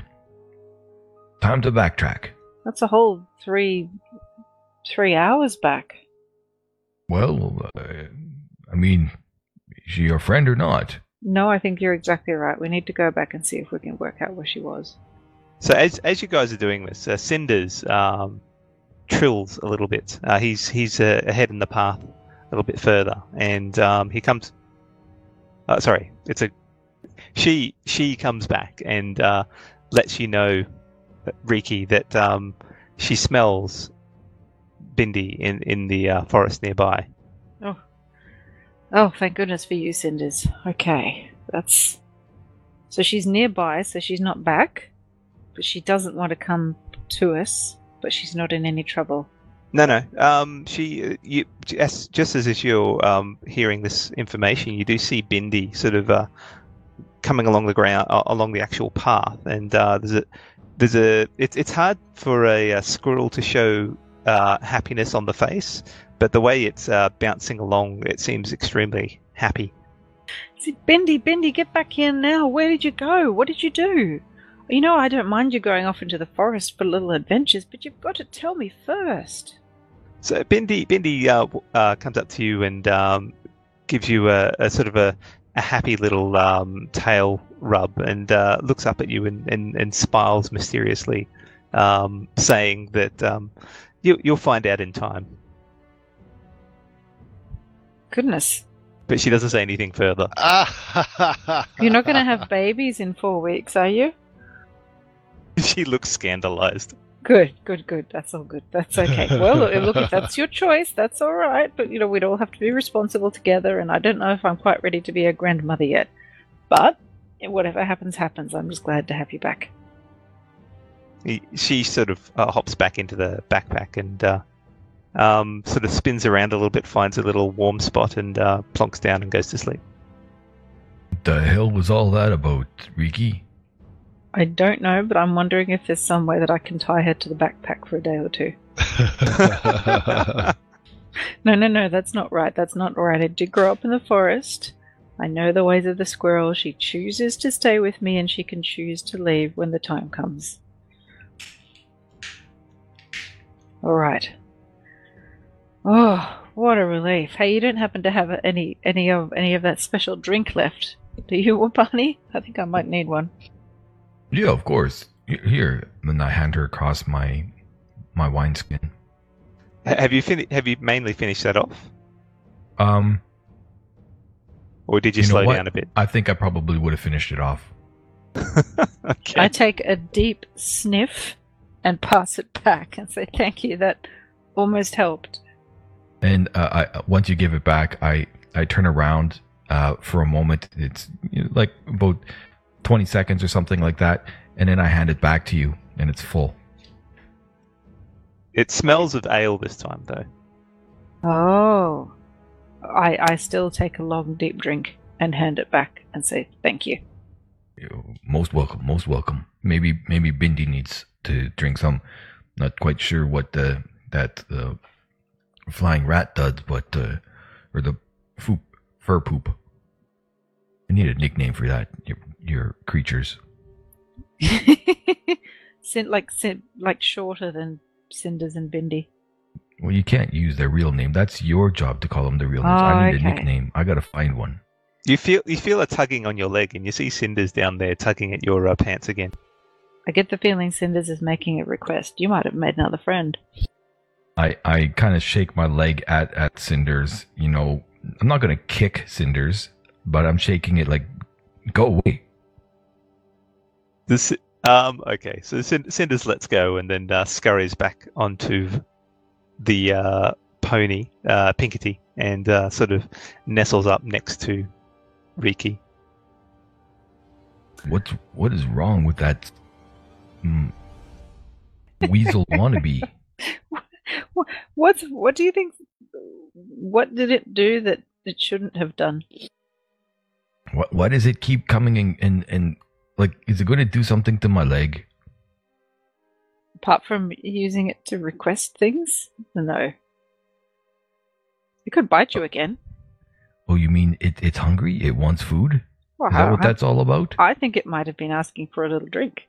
Time to backtrack. That's a whole three three hours back. Well, uh, I mean, is she your friend or not? No, I think you're exactly right. We need to go back and see if we can work out where she was. So as as you guys are doing this, uh, Cinders um, trills a little bit. Uh, he's he's uh, ahead in the path a little bit further, and um, he comes. Uh, sorry, it's a she. She comes back and uh, lets you know Riki, that um, she smells Bindi in in the uh, forest nearby. Oh. Thank goodness for you, Cinders. Okay. That's. So she's nearby, so she's not back. But she doesn't want to come to us, but she's not in any trouble. No, no. Um, she, you, just, just as you're um, hearing this information, you do see Bindi sort of uh, coming along the ground, uh, along the actual path, and uh, there's a, there's a. It's it's hard for a, a squirrel to show uh, happiness on the face, but the way it's uh, bouncing along, it seems extremely happy. Bendy, Bindi, get back here now. Where did you go? What did you do? You know, I don't mind you going off into the forest for little adventures, but you've got to tell me first. So Bendy, Bindi uh, uh, comes up to you and um, gives you a, a sort of a, a happy little um, tail rub and uh, looks up at you and, and, and smiles mysteriously, um, saying that um, you, you'll find out in time. Goodness. But she doesn't say anything further. You're not going to have babies in four weeks, are you? she looks scandalized. Good, good, good. That's all good. That's okay. Well, look, look, if that's your choice, that's all right. But you know, we'd all have to be responsible together, and I don't know if I'm quite ready to be a grandmother yet. But whatever happens, happens. I'm just glad to have you back. She sort of uh, hops back into the backpack and uh, um, sort of spins around a little bit, finds a little warm spot, and uh, plonks down and goes to sleep. The hell was all that about, Riki? I don't know, but I'm wondering if there's some way that I can tie her to the backpack for a day or two. No, no, no, that's not right. That's not right. I did grow up in the forest. I know the ways of the squirrel. She chooses to stay with me, and she can choose to leave when the time comes. All right. Oh, what a relief! Hey, you don't happen to have any any of any of that special drink left, do you, Barney? I think I might need one. Yeah, of course. Here, and I hand her across my my wineskin. Ha- Have you fin- Have you mainly finished that off, Um, or did you, You know slow what? down a bit? I think I probably would have finished it off. okay. I take a deep sniff and pass it back and say, "Thank you. That almost helped." And uh, I once you give it back, I I turn around uh, for a moment. It's you know, like about twenty seconds or something like that, and then I hand it back to you, and it's full. It smells of ale this time, though. Oh. I I still take a long deep drink and hand it back and say thank you. You're most welcome, most welcome. Maybe maybe Bindi needs to drink some. Not quite sure what the that uh, flying rat duds, but uh, or the foop, fur poop. I need a nickname for that. Your your creatures. Cin- like cin- like shorter than Cinders and Bindi. Well, you can't use their real name. That's your job to call them the real names. Oh, I need okay. a nickname. I gotta find one. You feel you feel a tugging on your leg, and you see cinders down there tugging at your uh, pants again. I get the feeling Cinders is making a request. You might have made another friend. I, I kind of shake my leg at, at Cinders. You know, I'm not going to kick Cinders, but I'm shaking it like, go away. This um okay, so Cin- cinders lets go and then uh, scurries back onto the uh, pony, uh, Pinkety, and uh, sort of nestles up next to Riki. What's, what is wrong with that mm, weasel wannabe? What's what do you think? What did it do that it shouldn't have done? What, why does it keep coming and, and, and like, is it going to do something to my leg? Apart from using it to request things, no. It could bite you again. Oh, you mean it, it's hungry? It wants food? Well, Is that what I- that's all about? I think it might have been asking for a little drink.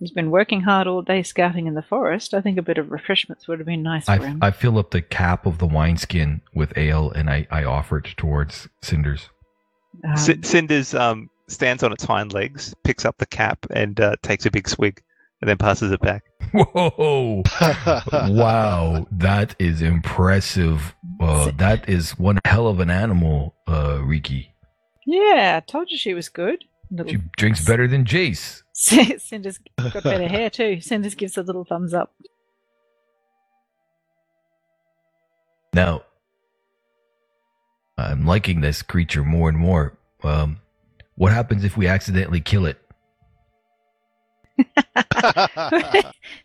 He's been working hard all day scouting in the forest. I think a bit of refreshments would have been nice for I, him. I fill up the cap of the wineskin with ale and I, I offer it towards Cinders. Um, C- cinders um, stands on its hind legs, picks up the cap, and uh, takes a big swig, and then passes it back. Whoa! wow, that is impressive. Uh, that is one hell of an animal, uh, Riki. yeah, I told you she was good. Little She drinks better than Jace. Cinder's got better hair too. Cinders gives a little thumbs up. Now, I'm liking this creature more and more. Um, what happens if we accidentally kill it?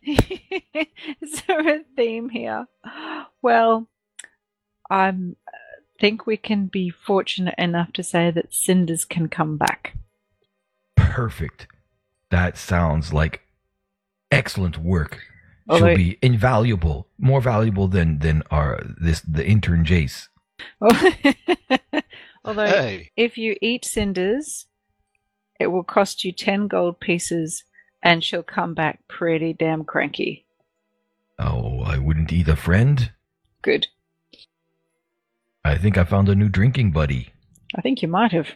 Is there a theme here? Well, I think we can be fortunate enough to say that cinders can come back. Perfect. That sounds like excellent work. Although- She'll be invaluable, more valuable than than our this the intern Jace. Although, hey, if you eat cinders, it will cost you 10 gold pieces and she'll come back pretty damn cranky. Oh, I wouldn't eat a friend. Good. I think I found a new drinking buddy. I think you might have.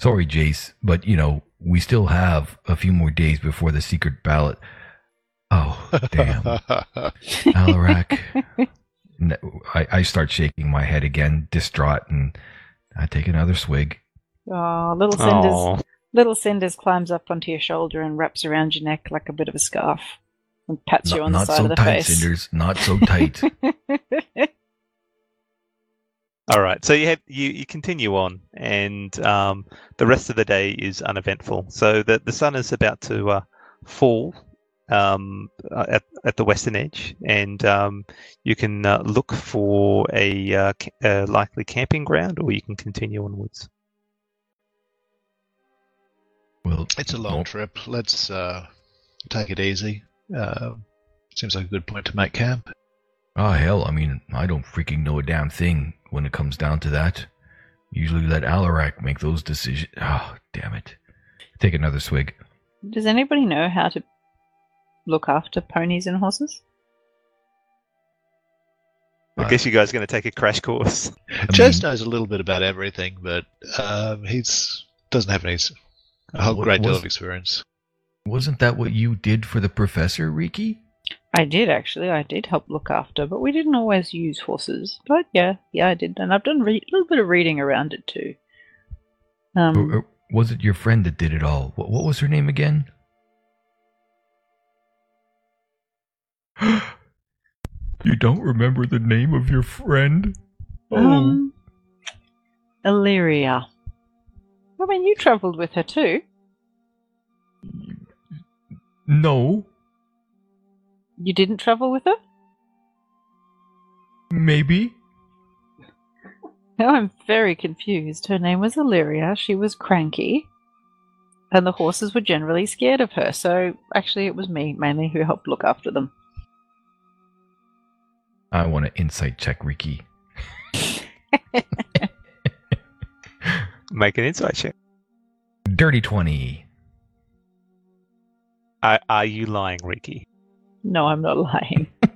Sorry, Jace, but you know we still have a few more days before the secret ballot. Oh, damn. Alarak. N- I, I start shaking my head again, distraught, and I take another swig. Oh, little cinders. Little Cinders climbs up onto your shoulder and wraps around your neck like a bit of a scarf and pats you on the side so of the tight, face. Cinders. Not so tight. all right. So you have you, you continue on, and um, the rest of the day is uneventful. So the the sun is about to uh, fall um, uh, at at the western edge, and um, you can uh, look for a, uh, a likely camping ground, or you can continue onwards. well, it's a long trip. Let's uh, take it easy. Uh, seems like a good point to make camp. Oh hell, I mean, I don't freaking know a damn thing when it comes down to that. Usually let Alarak make those decisions. Oh, damn it. Take another swig. Does anybody know how to look after ponies and horses? I guess you guys are going to take a crash course. I Jace mean, knows a little bit about everything, but um, he's doesn't have any s- a whole What great deal of experience. wasn't that what you did for the professor, Riki? I did actually. I did help look after, but we didn't always use horses. But yeah, yeah, I did, and I've done re- a little bit of reading around it too. Um, Or, or was it your friend that did it all? What, what was her name again? you don't remember the name of your friend? Oh. um, Illyria. I mean, you travelled with her too. no, You didn't travel with her? maybe. Now I'm very confused. Her name was Illyria. She was cranky. And the horses were generally scared of her. So actually, it was me mainly who helped look after them. I want to insight check Riki. Make an insight check. Dirty 20. Are, are you lying, Riki? No, I'm not lying.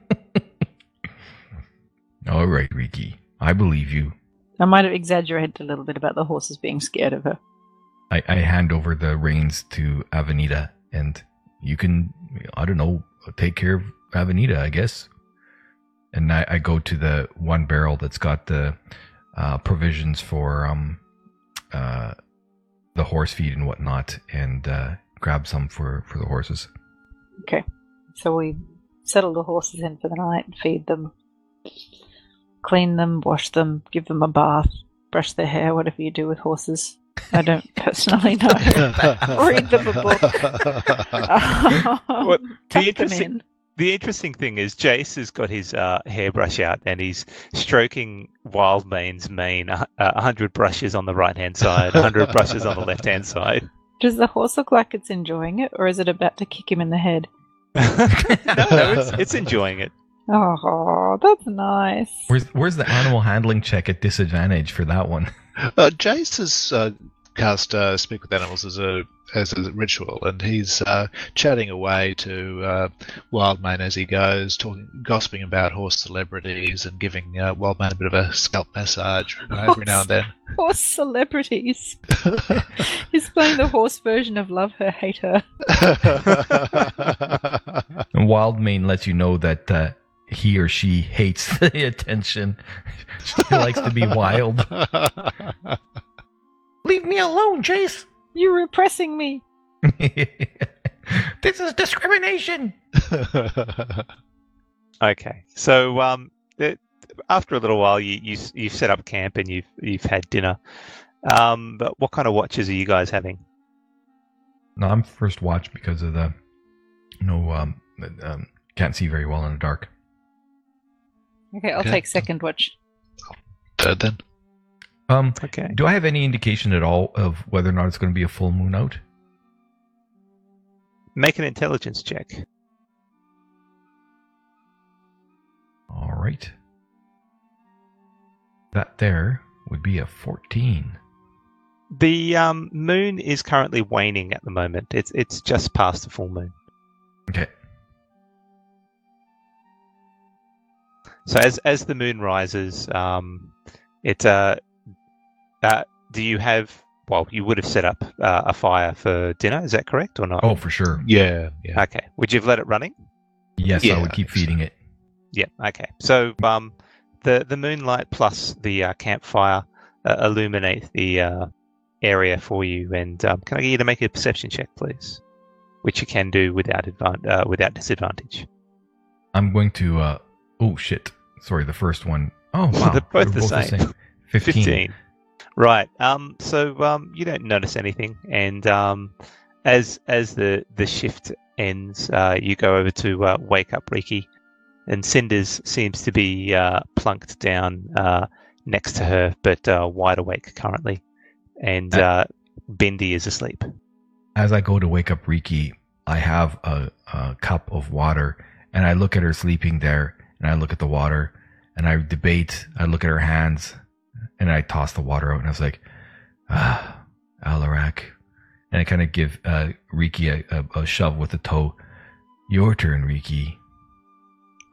All right, Riki. I believe you. I might have exaggerated a little bit about the horses being scared of her. I, I hand over the reins to Avenida, and you can, I don't know, take care of Avenida, I guess. And I, I go to the one barrel that's got the uh, provisions for um, uh, the horse feed and whatnot, and uh, grab some for, for the horses. So we settle the horses in for the night, feed them, clean them, wash them, give them a bath, brush their hair, whatever you do with horses. I don't personally know. Read them a book. What- Tuck the them interesting- in. The interesting thing is Jace has got his uh, hairbrush out and he's stroking Wildmane's mane. A uh, hundred brushes on the right hand side, a hundred brushes on the left hand side. Does the horse look like it's enjoying it, or is it about to kick him in the head? No, no, it's, it's enjoying it. Oh, that's nice. Where's where's the animal handling check at disadvantage for that one? Uh, Jace has uh, cast uh, Speak with Animals as a as a ritual, and he's uh, chatting away to uh, Wildmane as he goes, talking, gossiping about horse celebrities, and giving uh, Wildmane a bit of a scalp massage every now and then. Horse celebrities. He's playing the horse version of Love Her, Hate Her. And Wildmane lets you know that uh, he or she hates the attention. she likes to be wild. Leave me alone, Jace. You're repressing me. this is discrimination. Okay, so um, it, after a little while, you you you've set up camp and you've you've had dinner. Um, but what kind of watches are you guys having? No, I'm first watch because of the no um, um can't see very well in the dark. Okay, I'll Okay. take second watch. Third then. Um, Okay. do I have any indication at all of whether or not it's going to be a full moon out? Make an intelligence check. All right. That there would be a 14. The um, moon is currently waning at the moment. It's it's just past the full moon. Okay. So as as the moon rises, um, it's uh, uh, do you have? Well, you would have set up uh, a fire for dinner. Is that correct or not? Oh, for sure. Yeah, yeah. okay. Would you have let it running? Yes, Yeah, I would I keep think so. feeding it. Yeah. Okay. So um, the the moonlight plus the uh, campfire uh, illuminate the uh, area for you. And um, can I get you to make a perception check, please? Which you can do without advan- uh, without disadvantage. I'm going to. uh Oh shit! Sorry, the first one. Oh wow, They're both the same. 15. 15. Right. Um, so um, you don't notice anything, and um, as as the the shift ends, uh, you go over to uh, wake up Riki, and Cinders seems to be uh, plunked down uh, next to her, but uh, wide awake currently, and Uh, uh, is asleep. As I go to wake up Riki, I have a, a cup of water, and I look at her sleeping there, and I look at the water, and I debate. I look at her hands, and I tossed the water out, and I was like, "Ah, Alarak," and I kind of give uh, Riki a, a, a shove with the toe. Your turn, Riki.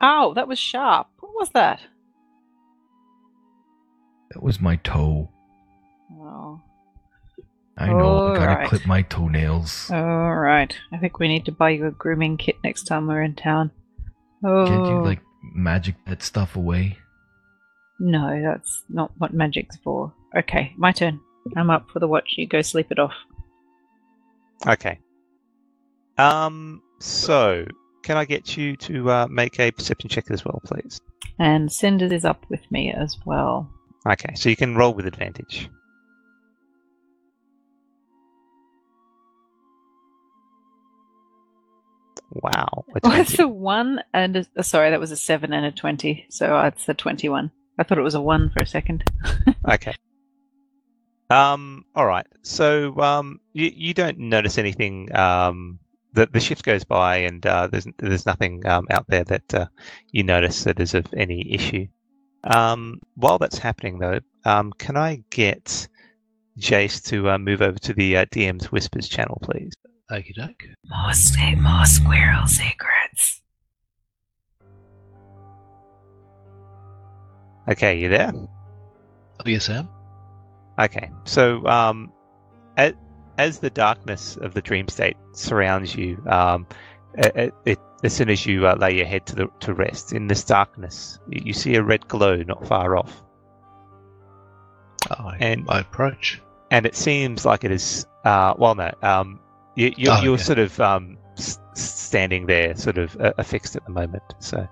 Ow, that was sharp. What was that? That was my toe. Oh. I know. I gotta Alright. clip my toenails. All right. I think we need to buy you a grooming kit next time we're in town. Oh. Can't you like magic that stuff away? No, that's not what magic's for. Okay, my turn. I'm up for the watch. You go sleep it off. Okay. Um. So, can I get you to uh, make a perception check as well, please? And Cinders is up with me as well. Okay. So you can roll with advantage. Wow. a it's a one and a, sorry, that was a seven and a twenty. So it's the twenty-one. I thought it was a one for a second. Okay. Um. All right. So um, you you don't notice anything. Um. The the shift goes by and uh, there's there's nothing um out there that uh, you notice that is of any issue. Um. While that's happening though, um, can I get Jace to uh, move over to the uh, DM's Whispers channel, please? Okie doke. More, say more squirrel secrets. Okay, you there? Oh, yes, Sam. Okay, so um, as, as the darkness of the dream state surrounds you, um, it, it, as soon as you uh, lay your head to the to rest in this darkness, you, you see a red glow not far off, Oh, I, And- I approach. and it seems like it is. Uh, well, no, um, you, you, Oh, you're yeah. sort of um, s- standing there, sort of uh, affixed at the moment. So,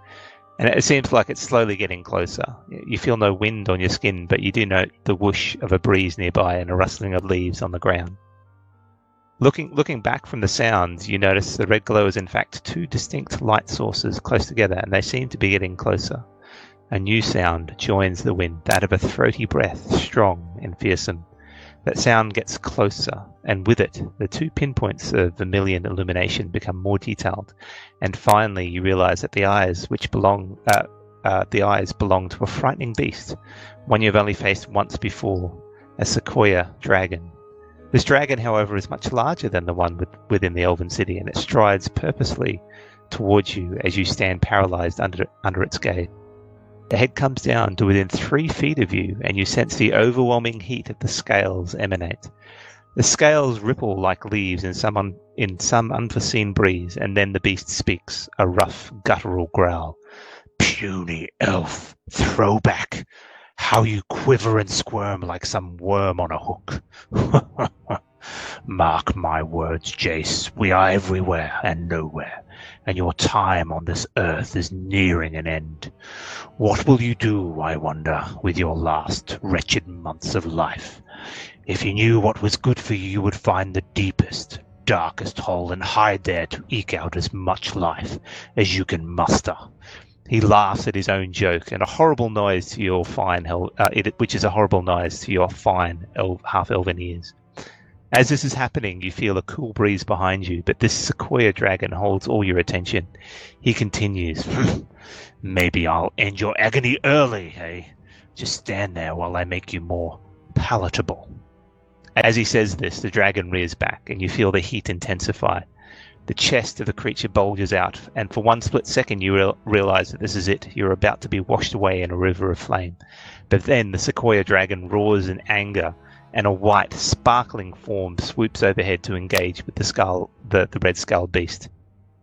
and it seems like it's slowly getting closer. You feel no wind on your skin, but you do note the whoosh of a breeze nearby and a rustling of leaves on the ground. Looking looking back from the sounds, you notice the red glow is in fact two distinct light sources close together, and they seem to be getting closer. A new sound joins the wind, that of a throaty breath, strong and fearsome. That sound gets closer, and with it, the two pinpoints of vermilion illumination become more detailed. And finally, you realize that the eyes, which belong, uh, uh, the eyes belong to a frightening beast, one you've only faced once before, a sequoia dragon. This dragon, however, is much larger than the one with, within the Elven City, and it strides purposely towards you as you stand paralyzed under under its gaze. The head comes down to within three feet of you, and you sense the overwhelming heat of the scales emanate. The scales ripple like leaves in some un- in some unforeseen breeze, and then the beast speaks, a rough, guttural growl. Puny elf, throwback! How you quiver and squirm like some worm on a hook. Mark my words, Jace, we are everywhere and nowhere, and your time on this earth is nearing an end. What will you do, I wonder, with your last wretched months of life? If you knew what was good for you, you would find the deepest, darkest hole and hide there to eke out as much life as you can muster. He laughs at his own joke, and a horrible noise to your fine, uh, it, which is a horrible noise to your fine el- half elven ears. As this is happening, you feel a cool breeze behind you, but this sequoia dragon holds all your attention. He continues, Maybe I'll end your agony early, hey? Just stand there while I make you more palatable. As he says this, the dragon rears back, and you feel the heat intensify. The chest of the creature bulges out, and for one split second you real- realize that this is it. You're about to be washed away in a river of flame. But then the sequoia dragon roars in anger, and a white, sparkling form swoops overhead to engage with the skull, the, the red skull beast.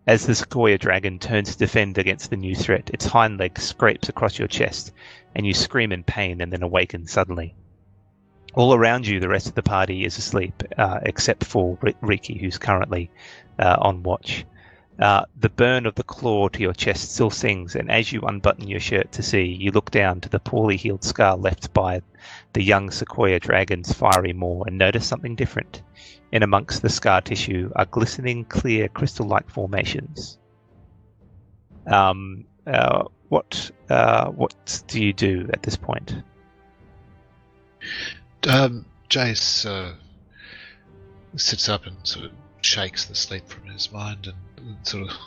As the sequoia dragon turns to defend against the new threat, its hind leg scrapes across your chest, and you scream in pain and then awaken suddenly. All around you, the rest of the party is asleep, uh, except for R- Riki, who's currently uh, on watch. Uh, the burn of the claw to your chest still sings, and as you unbutton your shirt to see, you look down to the poorly healed scar left by the young sequoia dragon's fiery maw and notice something different. In amongst the scar tissue are glistening, clear, crystal like formations. Um, uh, what uh, what do you do at this point? Um, Jace uh, sits up and sort of shakes the sleep from his mind and sort of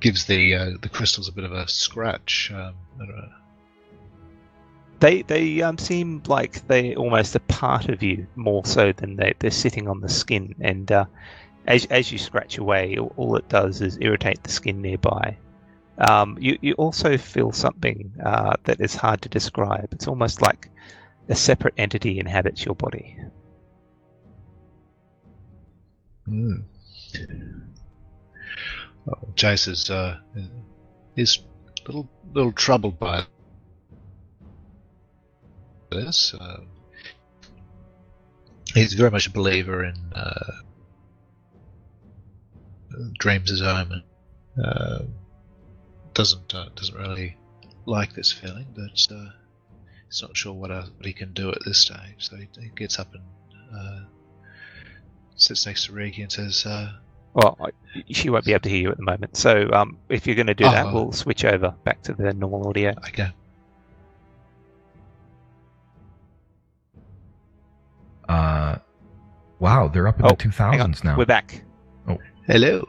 gives the uh, the crystals a bit of a scratch. Um, they they um, seem like they're almost a part of you more so than they they're sitting on the skin. And uh, as as you scratch away, all it does is irritate the skin nearby. Um, you you also feel something uh, that is hard to describe. It's almost like a separate entity inhabits your body. Mm. Well, Jace is uh, is a little little troubled by this. Uh, he's very much a believer in uh, dreams as omen. Uh, doesn't uh, doesn't really like this feeling, but uh, he's not sure what, else, what he can do at this stage. So he, he gets up and uh, sits next to Riki and says, uh, Well, she won't be able to hear you at the moment. So um, if you're going to do that, Oh. we'll switch over back to the normal audio. "Okay, Uh, wow, they're up in Oh, the two Hang on, thousands now. we're back. Oh. hello."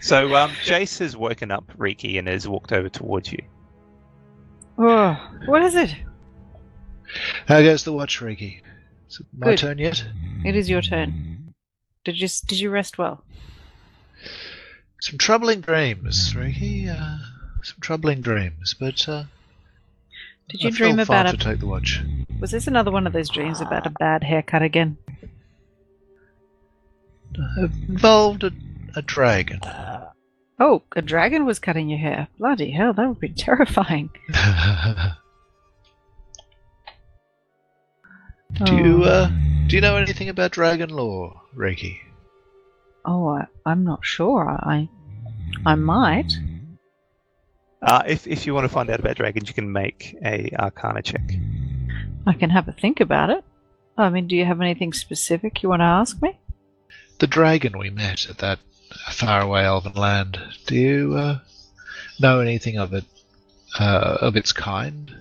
So um, Jace has woken up Riki and has walked over towards you. Oh, what is it? How goes the watch, Riki? Is it my Good. turn yet? It is your turn. Did you did you rest well? Some troubling dreams, Riki. Uh, some troubling dreams, but uh, Did you I dream about a? to take the watch. Was this another one of those dreams about a bad haircut again? Uh, involved a, a dragon. Oh, a dragon was cutting your hair. Bloody hell, that would be terrifying. do you Oh. uh, do you know anything about dragon lore, Riki? Oh, I, I'm not sure. I, I might. Uh, if if you want to find out about dragons, you can make a Arcana check. I can have a think about it. I mean, do you have anything specific you want to ask me? The dragon we met at that faraway elven land. Do you uh, know anything of it, uh, of its kind?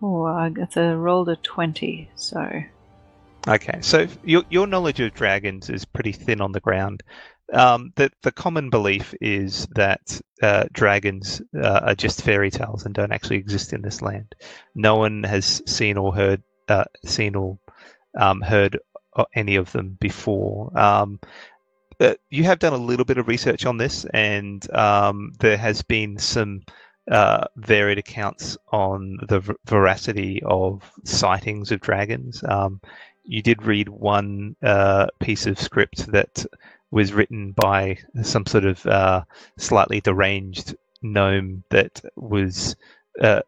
Oh, I got a rolled a twenty, so Okay, so your your knowledge of dragons is pretty thin on the ground. Um, the the common belief is that uh, dragons uh, are just fairy tales and don't actually exist in this land. No one has seen or heard uh, seen or um, heard any of them before. Um, uh, you have done a little bit of research on this, and um, there has been some uh, varied accounts on the ver- veracity of sightings of dragons. Um, you did read one uh, piece of script that was written by some sort of uh, slightly deranged gnome that was uh,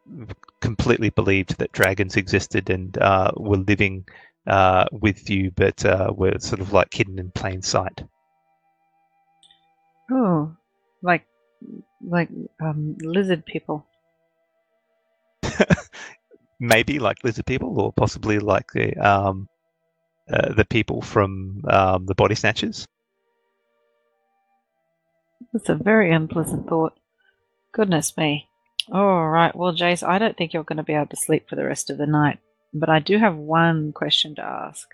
completely believed that dragons existed and uh, were living uh, with you, but uh, were sort of like hidden in plain sight. Oh, like like um, lizard people. Maybe like lizard people, or possibly like the um, uh, the people from um, the Body Snatchers. That's a very unpleasant thought. Goodness me. All right. Well, Jace, I don't think you're going to be able to sleep for the rest of the night, but I do have one question to ask.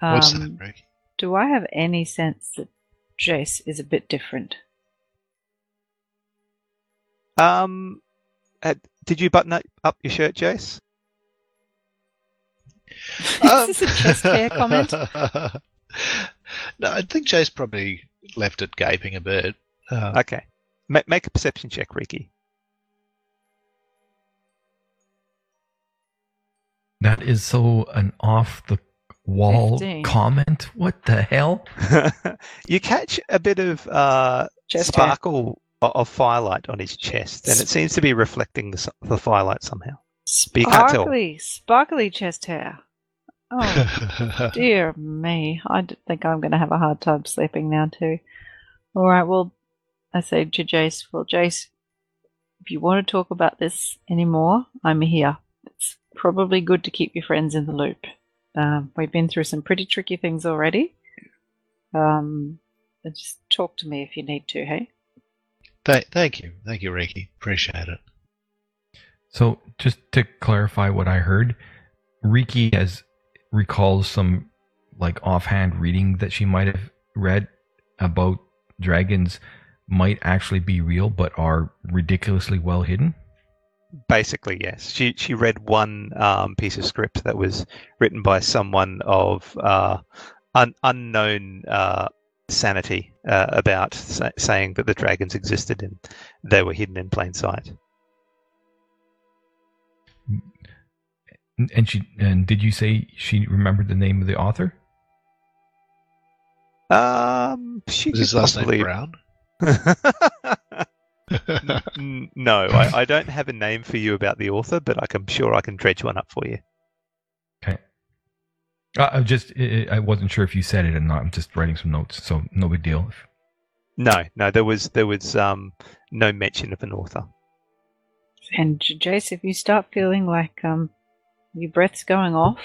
What's Um, that, Rick? Do I have any sense that Jace is a bit different? Um, uh, did you button up, up your shirt, Jace? Is this a chest hair comment? no, I think Jay's probably left it gaping a bit. Uh, Okay. Ma- make a perception check, Riki. That is so an off the wall 15. comment. What the hell? you catch a bit of uh, Chest hair. sparkle o- of firelight on his chest, and it seems to be reflecting the, the firelight somehow. But you can't tell. Sparkly, sparkly chest hair. Oh, dear me. I think I'm going to have a hard time sleeping now, too. All right, well, I say to Jace, well, Jace, if you want to talk about this anymore, I'm here. It's probably good to keep your friends in the loop. Um, we've been through some pretty tricky things already. Um, just talk to me if you need to, hey? Th- thank you. Thank you, Riki. Appreciate it. So just to clarify what I heard, Riki has recalls some like offhand reading that she might have read about dragons might actually be real but are ridiculously well hidden. Basically, yes. She she read one um, piece of script that was written by someone of uh, un- unknown uh, sanity uh, about sa- saying that the dragons existed and they were hidden in plain sight. And she and did you say she remembered the name of the author? Um, she Was his could last possibly. name Brown? N- no, I, I don't have a name for you about the author, but I am sure I can dredge one up for you. Okay. Uh, I just I I wasn't sure if you said it or not. I'm just writing some notes, so no big deal. No, no, there was there was um no mention of an author. And J- Jace, if you start feeling like um, your breath's going off,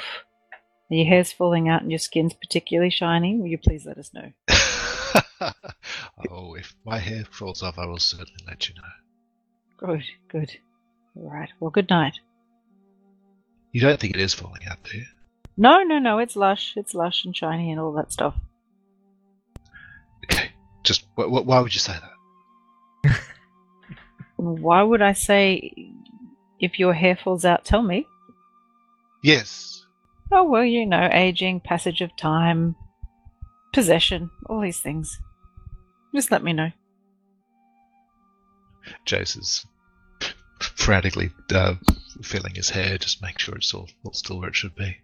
and your hair's falling out, and your skin's particularly shiny, will you please let us know? oh, if my hair falls off, I will certainly let you know. Good, good. All right. Well, good night. You don't think it is falling out, do you? No, no, no. It's lush. It's lush and shiny and all that stuff. Okay. Just wh- wh- why would you say that? Why would I say if your hair falls out, tell me? Yes. Oh, well, you know, aging, passage of time, possession, all these things. Just let me know. Jace is frantically uh, feeling his hair, just make sure it's all, all still where it should be.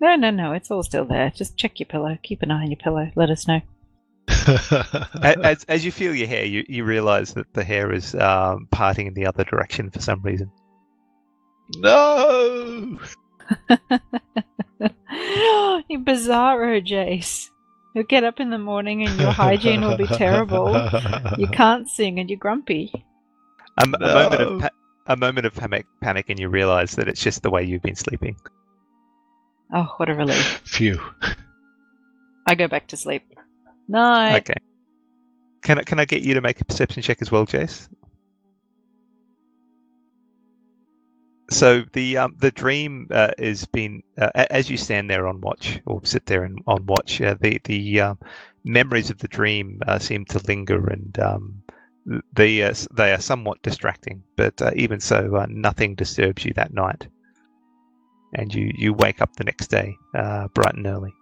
No, no, no. It's all still there. Just check your pillow. Keep an eye on your pillow. Let us know. As as you feel your hair, you, you realise that the hair is um, parting in the other direction for some reason. No! you bizarro, Jace. You'll get up in the morning and your hygiene will be terrible. You can't sing and you're grumpy. A, m- a moment of pa- a moment of panic, panic, and you realise that it's just the way you've been sleeping. Oh, what a relief. Phew. I go back to sleep. Night. Okay. Can I, can I get you to make a perception check as well, Jace? So the um, the dream uh, is been uh, as you stand there on watch or sit there and on watch. Uh, the the uh, memories of the dream uh, seem to linger and um, they uh, they are somewhat distracting. But uh, even so, nothing disturbs you that night, and you you wake up the next day bright and early.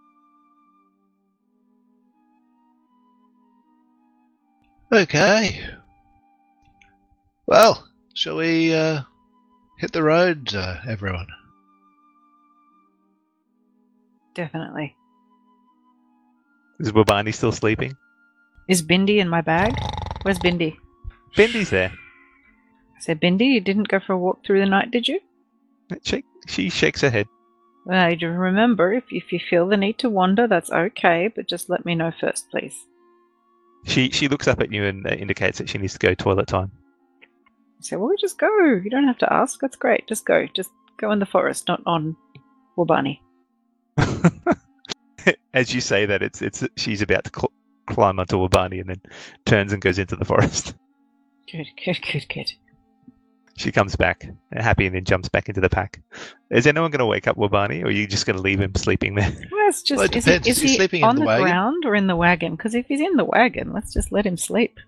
Okay. Well, shall we hit the road, uh, everyone? Definitely. Is Wabani still sleeping? Is Bindi in my bag? Where's Bindi? Bindi's there. So, Bindi, you didn't go for a walk through the night, did you? She, she shakes her head. Well, you remember, if, if you feel the need to wander, that's okay, but just let me know first, please. She she looks up at you and uh, indicates that she needs to go toilet time. So, well, we just go. You don't have to ask. That's great. Just go. Just go in the forest, not on Wabani. As you say that, it's it's she's about to cl- climb onto Wabani and then turns and goes into the forest. Good, good, good, good. She comes back happy and then jumps back into the pack. Is anyone going to wake up Wabani, or are you just going to leave him sleeping there? Well, it's just Well, it is he, is Is he he sleeping in on the the, wagon? ground or in the wagon? Because if he's in the wagon, let's just let him sleep.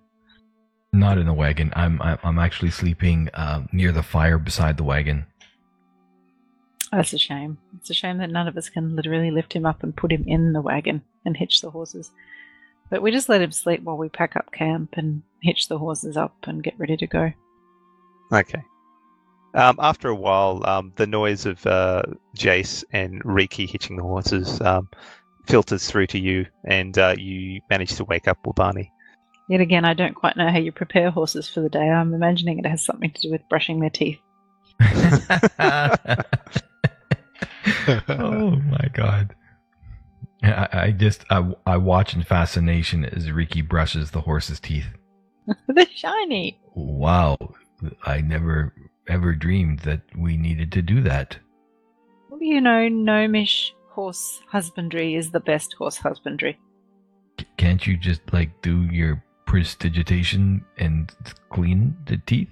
Not in the wagon. I'm I'm, I'm actually sleeping um, near the fire beside the wagon. That's a shame. It's a shame that none of us can literally lift him up and put him in the wagon and hitch the horses. But we just let him sleep while we pack up camp and hitch the horses up and get ready to go. Okay. Um, after a while, um, the noise of uh, Jace and Riki hitching the horses um, filters through to you, and uh, you manage to wake up Wabani. Yet again, I don't quite know how you prepare horses for the day. I'm imagining it has something to do with brushing their teeth. oh my god. I, I just I, I watch in fascination as Riki brushes the horse's teeth. They're shiny. Wow, I never ever dreamed that we needed to do that. Well, you know, gnomish horse husbandry is the best horse husbandry. C- can't you just like do your prestidigitation and clean the teeth?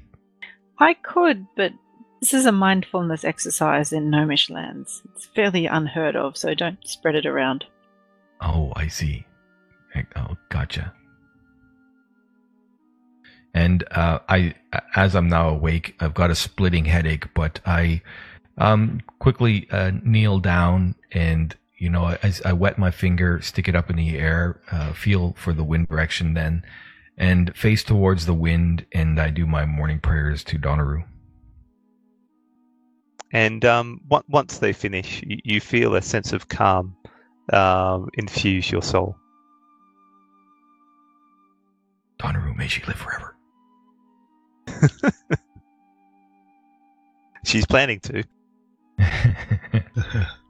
I could, but this is a mindfulness exercise in gnomish lands. It's fairly unheard of, so don't spread it around. Oh, I see. Oh, gotcha. And uh, I, as I'm now awake, I've got a splitting headache, but I um, quickly uh, kneel down and, you know, as I wet my finger, stick it up in the air, uh, feel for the wind direction then, and face towards the wind, and I do my morning prayers to Donaru. And um, once they finish, you, you feel a sense of calm um, infuse your soul. Donaru, may she live forever. She's planning to.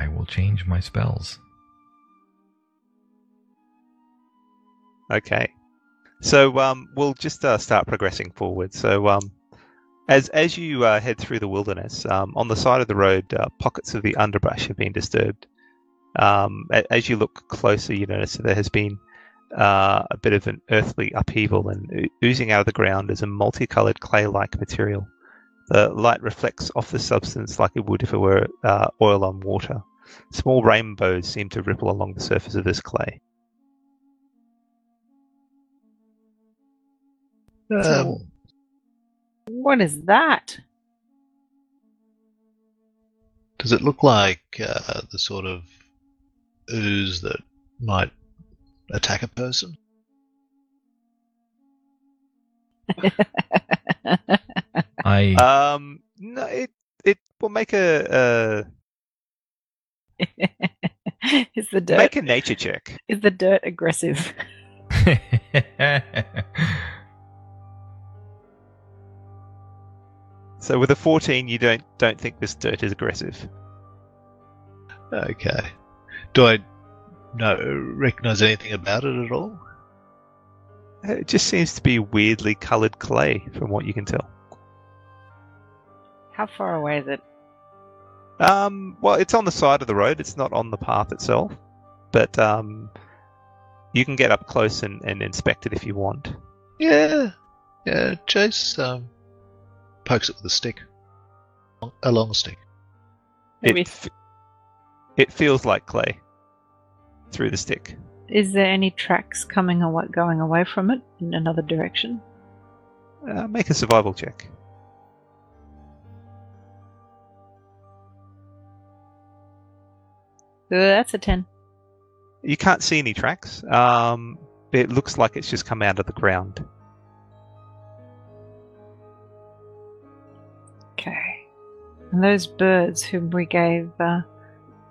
I will change my spells. Okay. So um, we'll just uh, start progressing forward. So um, as as you uh, head through the wilderness, um, on the side of the road, uh, pockets of the underbrush have been disturbed. Um, as you look closer, you notice that there has been uh, a bit of an earthly upheaval, and oozing out of the ground is a multicolored clay-like material. The light reflects off the substance like it would if it were uh, oil on water. Small rainbows seem to ripple along the surface of this clay. Um, What is that? does it look like uh, the sort of ooze that might attack a person? I Um, no, it it will make a, is the dirt make a nature check. is the dirt aggressive? So with a fourteen, you don't don't think this dirt is aggressive. Okay. Do I know recognize anything about it at all? Uh, it just seems to be weirdly coloured clay, from what you can tell. How far away is it? Um, well, it's on the side of the road. It's not on the path itself, but um, you can get up close and, and inspect it if you want. Yeah, yeah. Jace um, pokes it with a stick, a long stick. Maybe. It f- it feels like clay through the stick. Is there any tracks coming or what going away from it in another direction? Uh, make a survival check. That's a ten. You can't see any tracks. Um, it looks like it's just come out of the ground. Okay. And those birds whom we gave uh,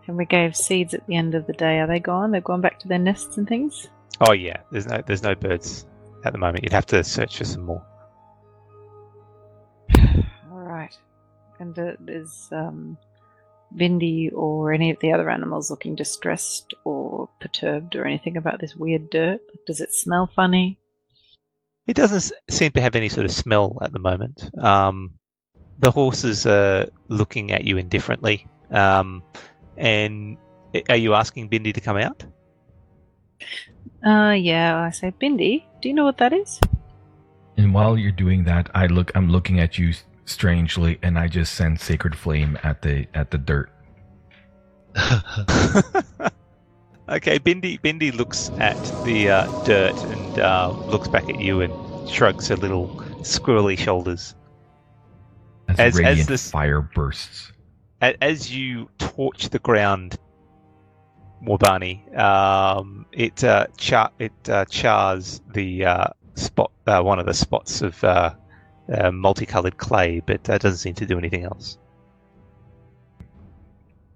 whom we gave seeds at the end of the day, are they gone? They've gone back to their nests and things? Oh yeah, there's no there's no birds at the moment. You'd have to search for some more. All right. And uh, is um, Bindi or any of the other animals looking distressed or perturbed or anything about this weird dirt? Does it smell funny? It doesn't seem to have any sort of smell at the moment. Um, the horses are looking at you indifferently. Um, and are you asking Bindi to come out? Uh, yeah, I say, Bindi, do you know what that is? And while you're doing that, I look. I'm looking at you strangely, and I just send sacred flame at the at the dirt. okay, Bindi Bindi looks at the uh, dirt and uh, looks back at you and shrugs her little squirrely shoulders. As, As- as this- fire bursts. As you torch the ground, Wabani, um, it uh, char- it uh, chars the uh, spot, uh, one of the spots of uh, multicolored clay, but that doesn't seem to do anything else.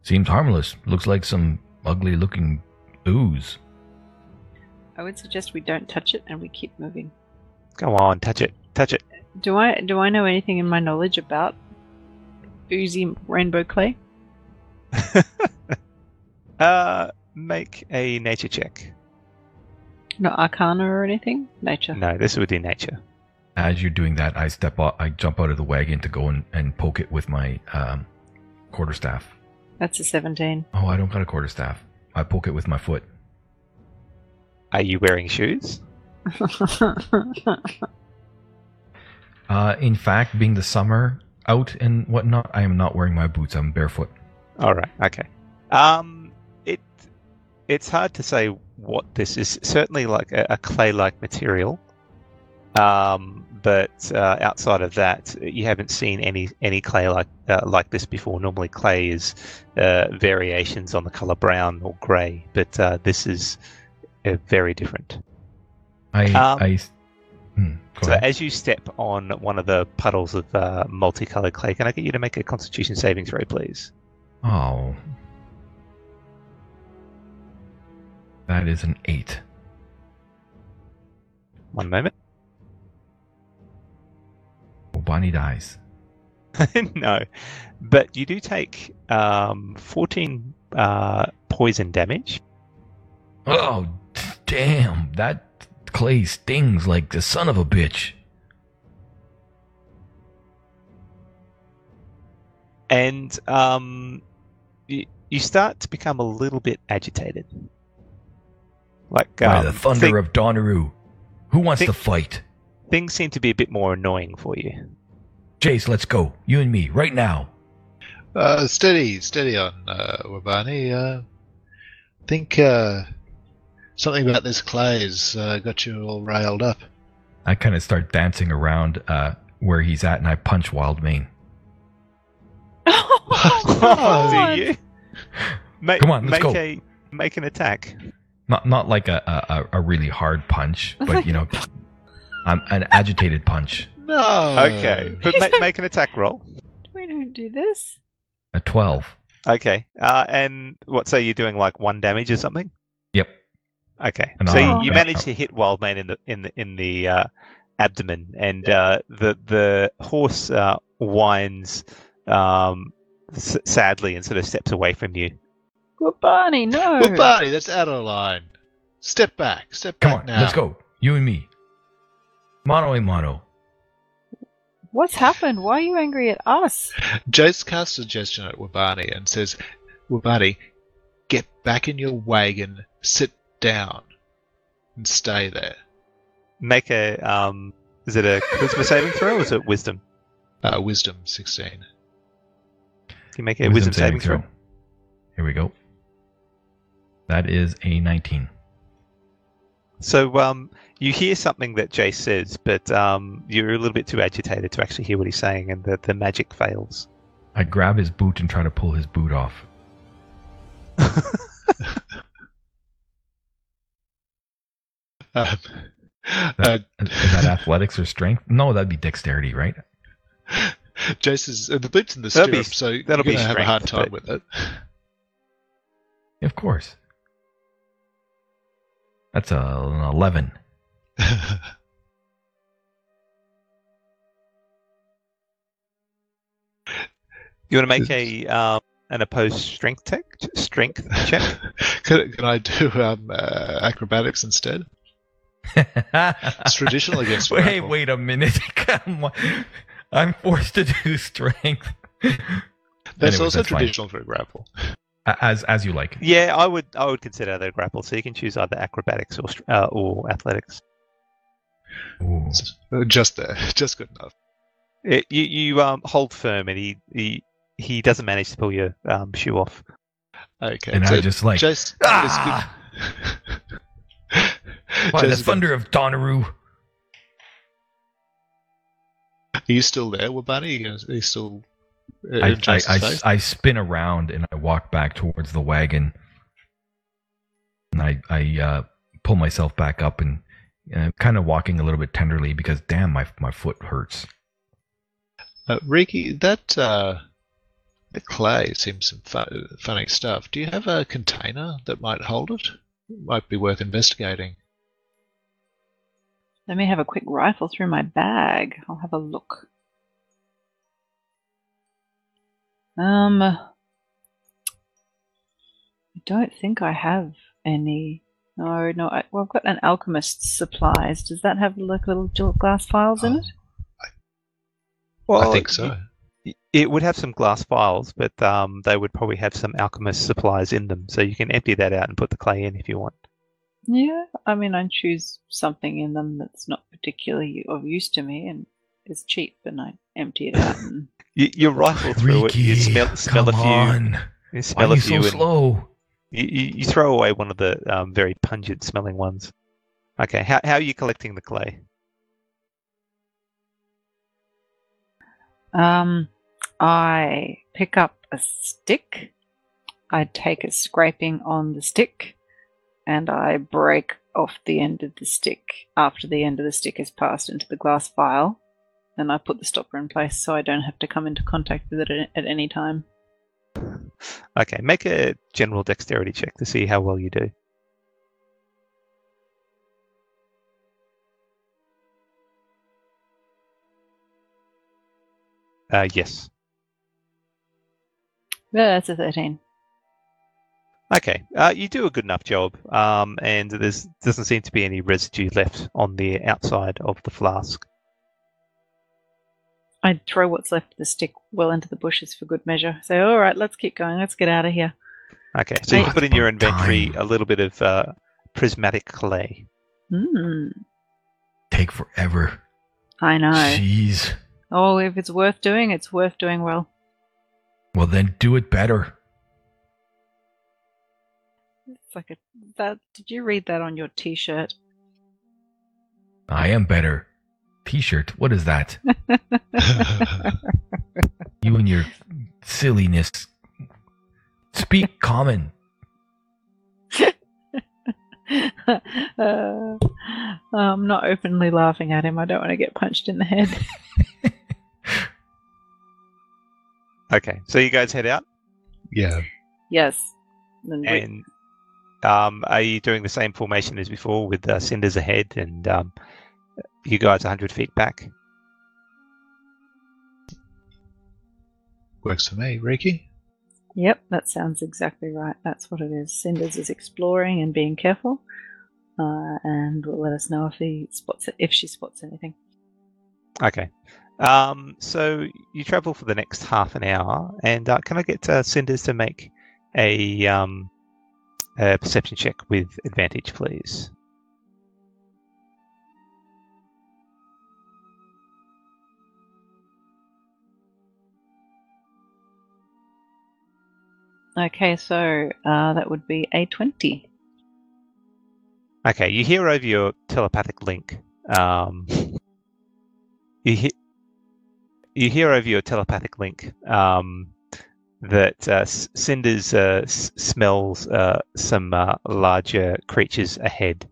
Seems harmless. Looks like some ugly looking ooze. I would suggest we don't touch it and we keep moving. Go on, touch it, touch it. Do I do I know anything in my knowledge about oozy rainbow clay? Uh, make a nature check. Not arcana or anything? Nature. No, this would be nature. As you're doing that, I step out. I jump out of the wagon to go and, and poke it with my um, quarterstaff. That's a 17. Oh, I don't got a quarterstaff. I poke it with my foot. Are you wearing shoes? Uh, in fact, being the summer out and whatnot, I am not wearing my boots. I'm barefoot. All right. Okay. Um, it it's hard to say what this is. Certainly, like a, a clay-like material. Um, but uh, outside of that, you haven't seen any any clay like uh, like this before. Normally, clay is uh, variations on the color brown or grey, but uh, this is uh, very different. I, Um, I, hmm, So, ahead. as you step on one of the puddles of uh, multicolored clay, can I get you to make a Constitution saving throw, please? Oh, that is an eight. One moment. Bonnie dies. no, but you do take um, 14 uh, poison damage. Oh, damn! That clay stings like the son of a bitch. and um, you, you start to become a little bit agitated. Like By um, the thunder thi- of Donaru, who wants thi- to fight? Things seem to be a bit more annoying for you. Jace, let's go. You and me, right now. Uh, steady, steady on, uh, Wabani. Uh, think uh, something about this clay has uh, got you all riled up. I kind of start dancing around uh, where he's at, and I punch Wildmane. oh, Do you? Make, Come on, let's make go. a make an attack. Not not like a, a, a- a really hard punch, but you know, I'm an agitated punch. No. Okay, but ma- make an attack roll. We don't do this. A twelve. Okay, uh, and what? So you're doing like one damage or something? Yep. Okay, And so I'll- you, you manage to hit Wildmane in the in the in the uh, abdomen, and uh, the the horse uh, whines um, s- sadly and sort of steps away from you. Well, Barney, no. Wabani, that's out of line. Step back. Step Come back on, now. let's go. You and me. Mono a mono. What's happened? Why are you angry at us? Jace casts a gesture at Wabani and says, Wabani, get back in your wagon, sit down, and stay there. Make a um, is it a charisma saving throw or is it wisdom? Uh, wisdom 16. Can you make a wisdom, saving throw? Here we go. That is a 19. So um, you hear something that Jace says, but um, you're a little bit too agitated to actually hear what he's saying, and the, the magic fails. I grab his boot and try to pull his boot off. Um, uh, Is that athletics or strength? No, that'd be dexterity, right? Jace is uh, the boot's in the That'll be- stirrup, so you're that'll be gonna have a hard strength, time with it. Of course. That's a, an 11. You want to make a um, an opposed strength check? Strength check. can, can I do um, uh, acrobatics instead? It's traditional against Wait, grapple. wait a minute. Come on. I'm forced to do strength. That's Anyways, also that's fine. traditional for a grapple. As as you like. Yeah, I would I would consider that a grapple. So you can choose either acrobatics or uh, or athletics. Ooh. Uh, Just there, just good enough. It, you you um, hold firm, and he, he he doesn't manage to pull your um, shoe off. Okay. And so I just like just ah! by the Just- thunder of Donaru. Are you still there, Wabani? Are you, are you still? uh, I, I, I. I spin around and I walk back towards the wagon. And I, I uh, pull myself back up and uh, kind of walking a little bit tenderly because damn, my, my foot hurts. Uh, Riki, that uh, the clay seems some fu- funny stuff. Do you have a container that might hold it? it? Might be worth investigating. Let me have a quick rifle through my bag. I'll have a look. Um, I don't think I have any. No, no. I, well, I've got an alchemist's supplies. Does that have like little glass files in it? Well, I think so. y- It would have some glass files, but um, they would probably have some alchemist supplies in them. So you can empty that out and put the clay in if you want. Yeah, I mean, I choose something in them that's not particularly of use to me and is cheap, and I empty it out. And You, you rifle through it. You smell, smell a come few. on. You Why smell are you few, so and slow? You, you, throw away one of the um, very pungent smelling ones. Okay, how how are you collecting the clay? Um, I pick up a stick. I take a scraping on the stick, and I break off the end of the stick after the end of the stick is passed into the glass vial. And I put the stopper in place so I don't have to come into contact with it at any time. Okay, make a general dexterity check to see how well you do. Uh, yes. Yeah, that's a 13. Okay, uh, you do a good enough job, um, and there's doesn't seem to be any residue left on the outside of the flask. I throw what's left of the stick well into the bushes for good measure. Say, all right, let's keep going. Let's get out of here. Okay, so you can put in your inventory time. a little bit of uh, prismatic clay. Hmm. Take forever. I know. Jeez. Oh, if it's worth doing, it's worth doing well. Well, then do it better. It's like a that. Did you read that on your T-shirt? I am better. T-shirt. What is that? You and your silliness. Speak common. uh, I'm not openly laughing at him. I don't want to get punched in the head. Okay, so you guys head out, yeah. yes. And we- and um, are you doing the same formation as before with uh, cinders ahead and um, you guys 100 feet back? Works for me, Riki. Yep, that sounds exactly right. That's what it is. Cinders is exploring and being careful, uh, and will let us know if he spots it, if she spots anything. Okay. Um, so you travel for the next half an hour, and uh, can I get uh, Cinders to make a, um, a perception check with advantage, please? Okay, so uh, that would be a twenty. Okay, you hear over your telepathic link. Um, you hear you hear over your telepathic link um, that uh, Cinders uh, s- smells uh, some uh, larger creatures ahead,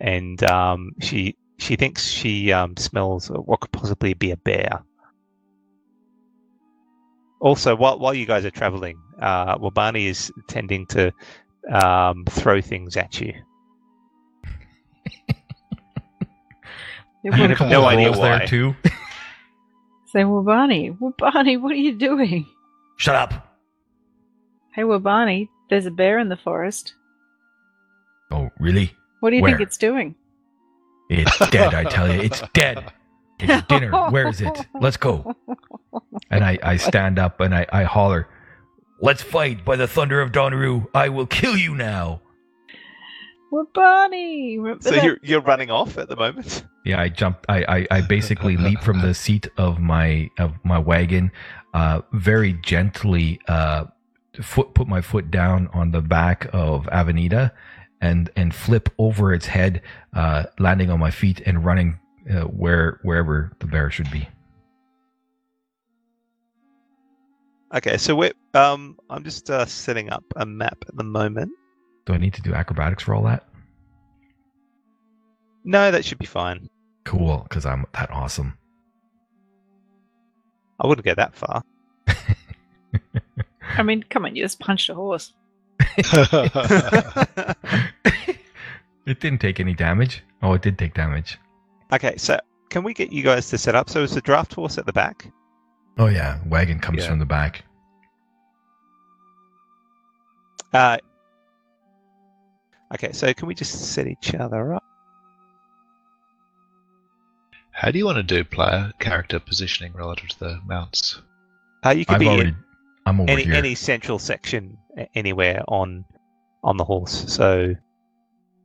and um, she she thinks she um, smells what could possibly be a bear. Also, while while you guys are traveling, uh, Wabani is tending to um, throw things at you. I have have no idea why. there too. Say, well, Barney, well, Barney, what are you doing? Shut up. Hey, Wabani, there's a bear in the forest. Oh, really? What do you Where? think it's doing? It's dead, I tell you. It's dead. Get your dinner. Where is it? Let's go. And I, I stand up and I, I holler, Let's fight by the thunder of Donaru. I will kill you now. Wabani! Remember So that- you're you're running off at the moment. Yeah, I jumped. I, I, I basically leap from the seat of my of my wagon, uh, very gently, uh, foot put my foot down on the back of Avenida, and and flip over its head, uh, landing on my feet and running uh, where wherever the bear should be. Okay, so we're um I'm just uh, setting up a map at the moment. Do I need to do acrobatics for all that? No, that should be fine. Cool, because I'm that awesome. I wouldn't go that far. I mean, come on, you just punched a horse. it didn't take any damage. Oh, it did take damage. Okay, so can we get you guys to set up? So is the draft horse at the back? Oh yeah, wagon comes Yeah. from the back. Uh, okay, so can we just set each other up? How do you want to do player character positioning relative to the mounts? Uh, you can I've be already. in I'm over any here. any central section anywhere on on the horse. So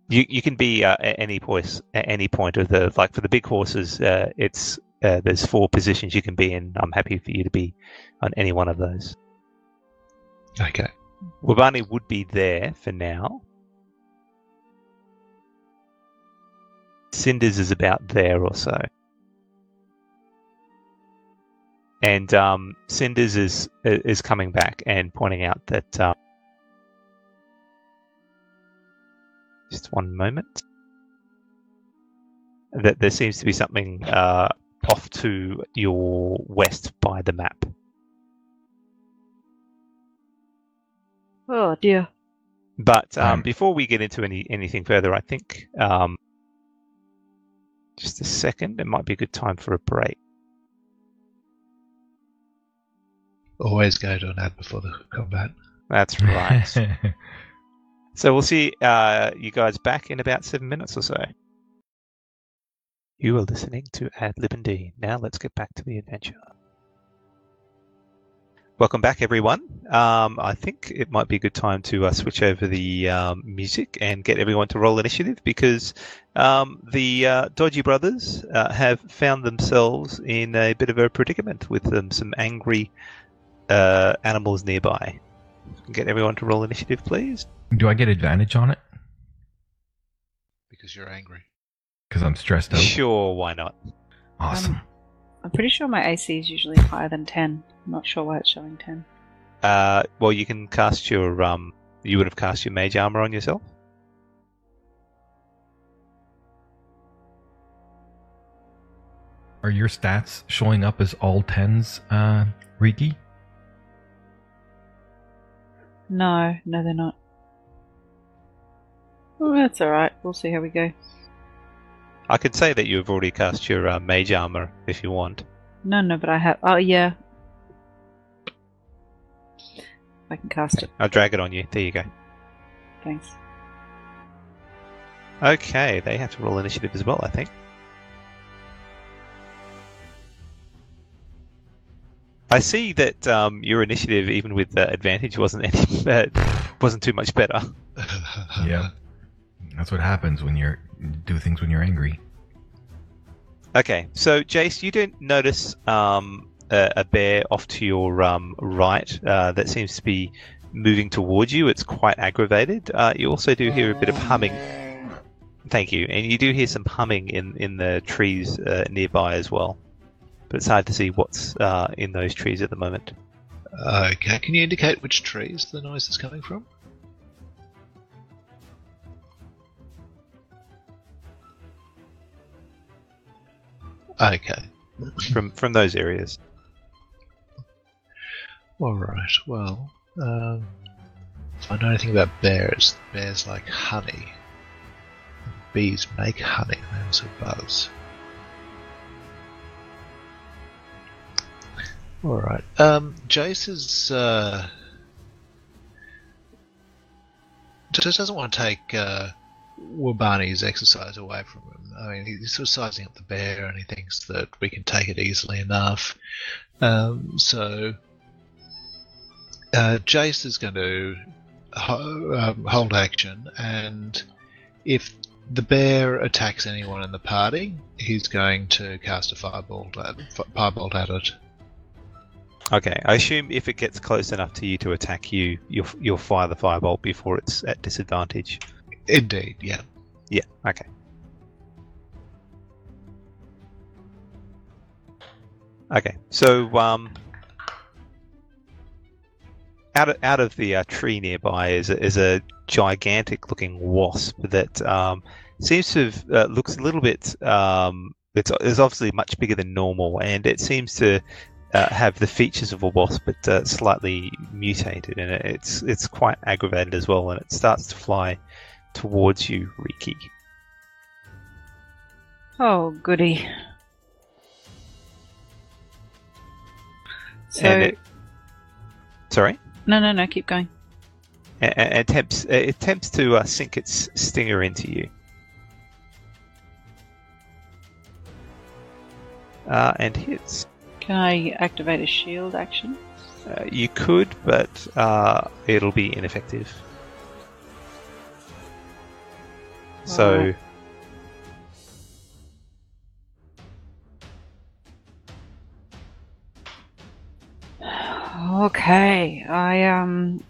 you you can be uh, at any point at any point of the like for the big horses. Uh, it's uh, there's four positions you can be in. I'm happy for you to be on any one of those. Okay. Wabani would be there for now. Cinders is about there or so. And um, Cinders is is coming back and pointing out that um, just one moment that there seems to be something uh, off to your west by the map. Oh dear. But um, Um, before we get into any anything further, I think um, just a second, it might be a good time for a break. Always go to an ad before the combat. That's right. so we'll see uh, you guys back in about seven minutes or so. You are listening to Ad Lib and D. Now let's get back to the adventure. Welcome back, everyone. Um, I think it might be a good time to uh, switch over the um, music and get everyone to roll initiative because um, the uh, Dodgy Brothers uh, have found themselves in a bit of a predicament with um, some angry uh, animals nearby. Get everyone to roll initiative, please. Do I get advantage on it? Because you're angry. Because I'm stressed out. Sure, why not? Awesome. Um, I'm pretty sure my AC is usually higher than 10. I'm not sure why it's showing 10. Uh, well, you can cast your um. You would have cast your mage armor on yourself. Are your stats showing up as all tens, uh, Riki? No, no, they're not. Oh, that's alright. We'll see how we go. I could say that you've already cast your uh, mage armor if you want. No, no, but I have. Oh, yeah. I can cast it. I'll drag it on you. There you go. Thanks. Okay, they have to roll initiative as well, I think. I see that um, your initiative, even with uh, advantage, wasn't any uh, wasn't too much better. Yeah. That's what happens when you're do things when you're angry. Okay, so Jace, you don't notice um, a, a bear off to your um, right uh, that seems to be moving towards you. It's quite aggravated. Uh, you also do hear a bit of humming. Thank you, and you do hear some humming in in the trees uh, nearby as well. But it's hard to see what's uh, in those trees at the moment. Okay, can you indicate which trees the noise is coming from? Okay. From from those areas. Alright, well, um, if I know anything about bears, bears like honey. Bees make honey, they also buzz. All right. Um, Jace is. Uh, just doesn't want to take uh, Wabani's exercise away from him. I mean, he's sort of sizing up the bear and he thinks that we can take it easily enough. Um, so, uh, Jace is going to ho- um, hold action, and if the bear attacks anyone in the party, he's going to cast a firebolt at, firebolt at it. Okay, I assume if it gets close enough to you to attack you, you'll you'll fire the firebolt before it's at disadvantage. Indeed, yeah. Yeah. Okay. Okay. So um, out of out of the uh, tree nearby is a, is a gigantic looking wasp that um, seems to have, uh, looks a little bit. Um, it's, it's obviously much bigger than normal, and it seems to uh, have the features of a wasp, but uh, slightly mutated, and it, it's it's quite aggravated as well. And it starts to fly towards you, Riki. Oh, goody. So, it, sorry, no, no, no, keep going. it, it attempts it attempts to uh, sink its stinger into you. Uh, and hits. Can I activate a shield action? Uh, you could, but uh, it'll be ineffective. So, Okay, I um,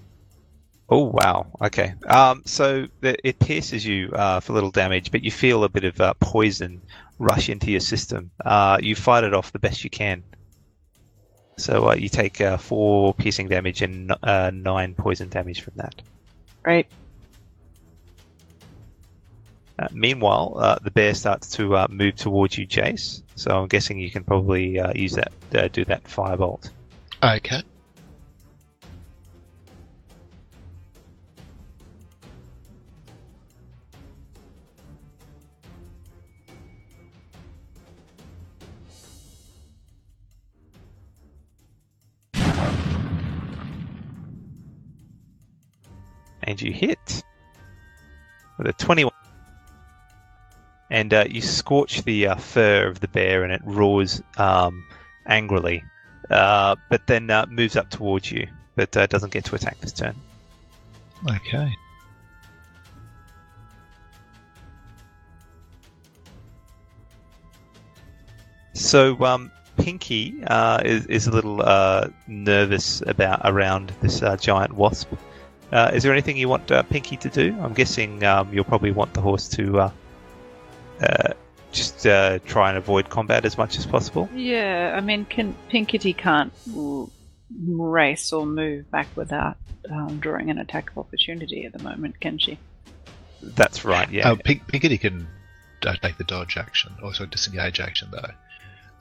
oh wow, okay. Um, so it pierces you uh, for little damage, but you feel a bit of uh, poison rush into your system. Uh, you fight it off the best you can. So uh, you take uh, four piercing damage and uh, nine poison damage from that. right. Uh, meanwhile, uh, the bear starts to uh, move towards you, Jace. So I'm guessing you can probably uh, use that, uh, do that firebolt. Okay. And you hit with a 21. And uh, you scorch the uh, fur of the bear, and it roars um, angrily, uh, but then uh, moves up towards you, but uh, doesn't get to attack this turn. Okay. So um, Pinky uh, is, is a little uh, nervous about around this uh, giant wasp. Uh, is there anything you want uh, Pinky to do? I'm guessing um, you'll probably want the horse to uh, uh, just uh, try and avoid combat as much as possible. Yeah, I mean, can Pinkety can't race or move back without um, drawing an attack of opportunity at the moment, can she? That's right. Yeah. Uh, Pink, Pinkety can uh, take the dodge action, also disengage action though.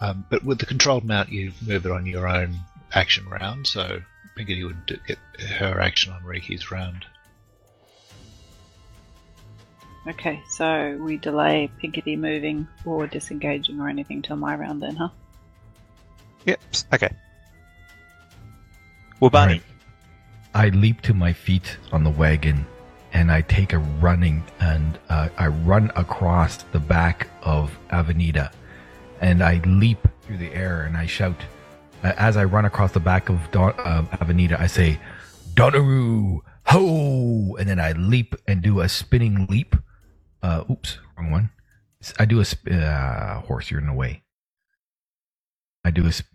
Um, but with the controlled mount, you move it on your own action round, so Pinkety would get her action on Riki's round. Okay, so we delay Pinkety moving or disengaging or anything till my round then, huh? Yep. Okay. Well, Barney. Right. I leap to my feet on the wagon and I take a running and uh, I run across the back of Avenida and I leap through the air and I shout. As I run across the back of Don- uh, Avenida, I say, Donaru, ho! And then I leap and do a spinning leap. Uh, oops, wrong one. I do a sp- uh, horse, you're in the way. I do a, sp-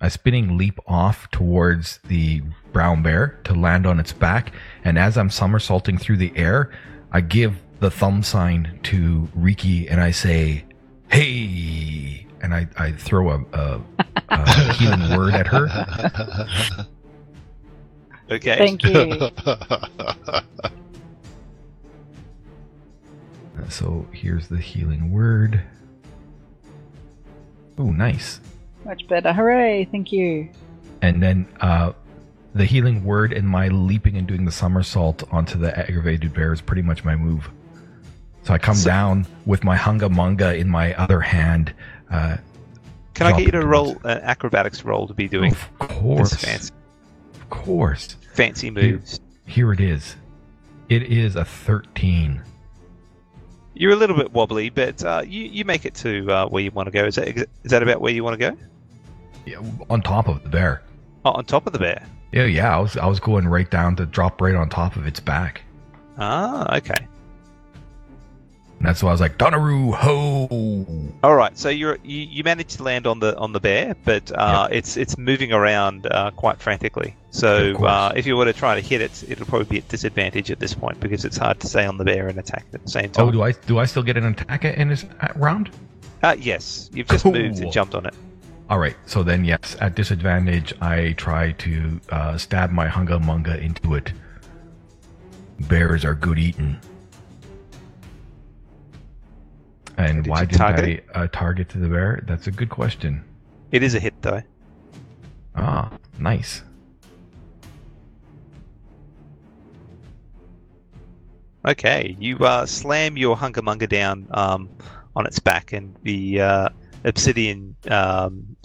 a spinning leap off towards the brown bear to land on its back. And as I'm somersaulting through the air, I give the thumb sign to Riki and I say, hey! And I, I throw a, a, a healing word at her. Okay. Thank you. So here's the healing word. Oh, nice. Much better. Hooray! Thank you. And then uh, the healing word and my leaping and doing the somersault onto the aggravated bear is pretty much my move. So I come So- down with my hunga munga in my other hand. Uh, Can I get you to roll an acrobatics roll to be doing Of course. fancy, Of course. fancy moves? Here it is. It is a 13. You're a little bit wobbly, but uh, you you make it to uh, where you want to go. Is that is that about where you want to go? Yeah, on top of the bear. Oh, on top of the bear. Yeah, yeah. I was I was going right down to drop right on top of its back. Ah, okay. And that's why I was like, Donaru, ho! All right. So you're you, you managed to land on the on the bear, but uh, it's it's moving around uh, quite frantically. So uh, if you were to try to hit it, it'll probably be at disadvantage at this point because it's hard to stay on the bear and attack at the same time. Oh, do I do I still get an attack in this uh, round? uh, yes, you've just Cool. moved and jumped on it. All right. So then, yes, at disadvantage, I try to uh, stab my hunga munga into it. Bears are good eating. And Did why didn't target I uh, target to the bear? That's a good question. It is a hit though. Ah, nice. Okay, you uh, slam your hunga munga down um, on its back, and the uh, obsidian um,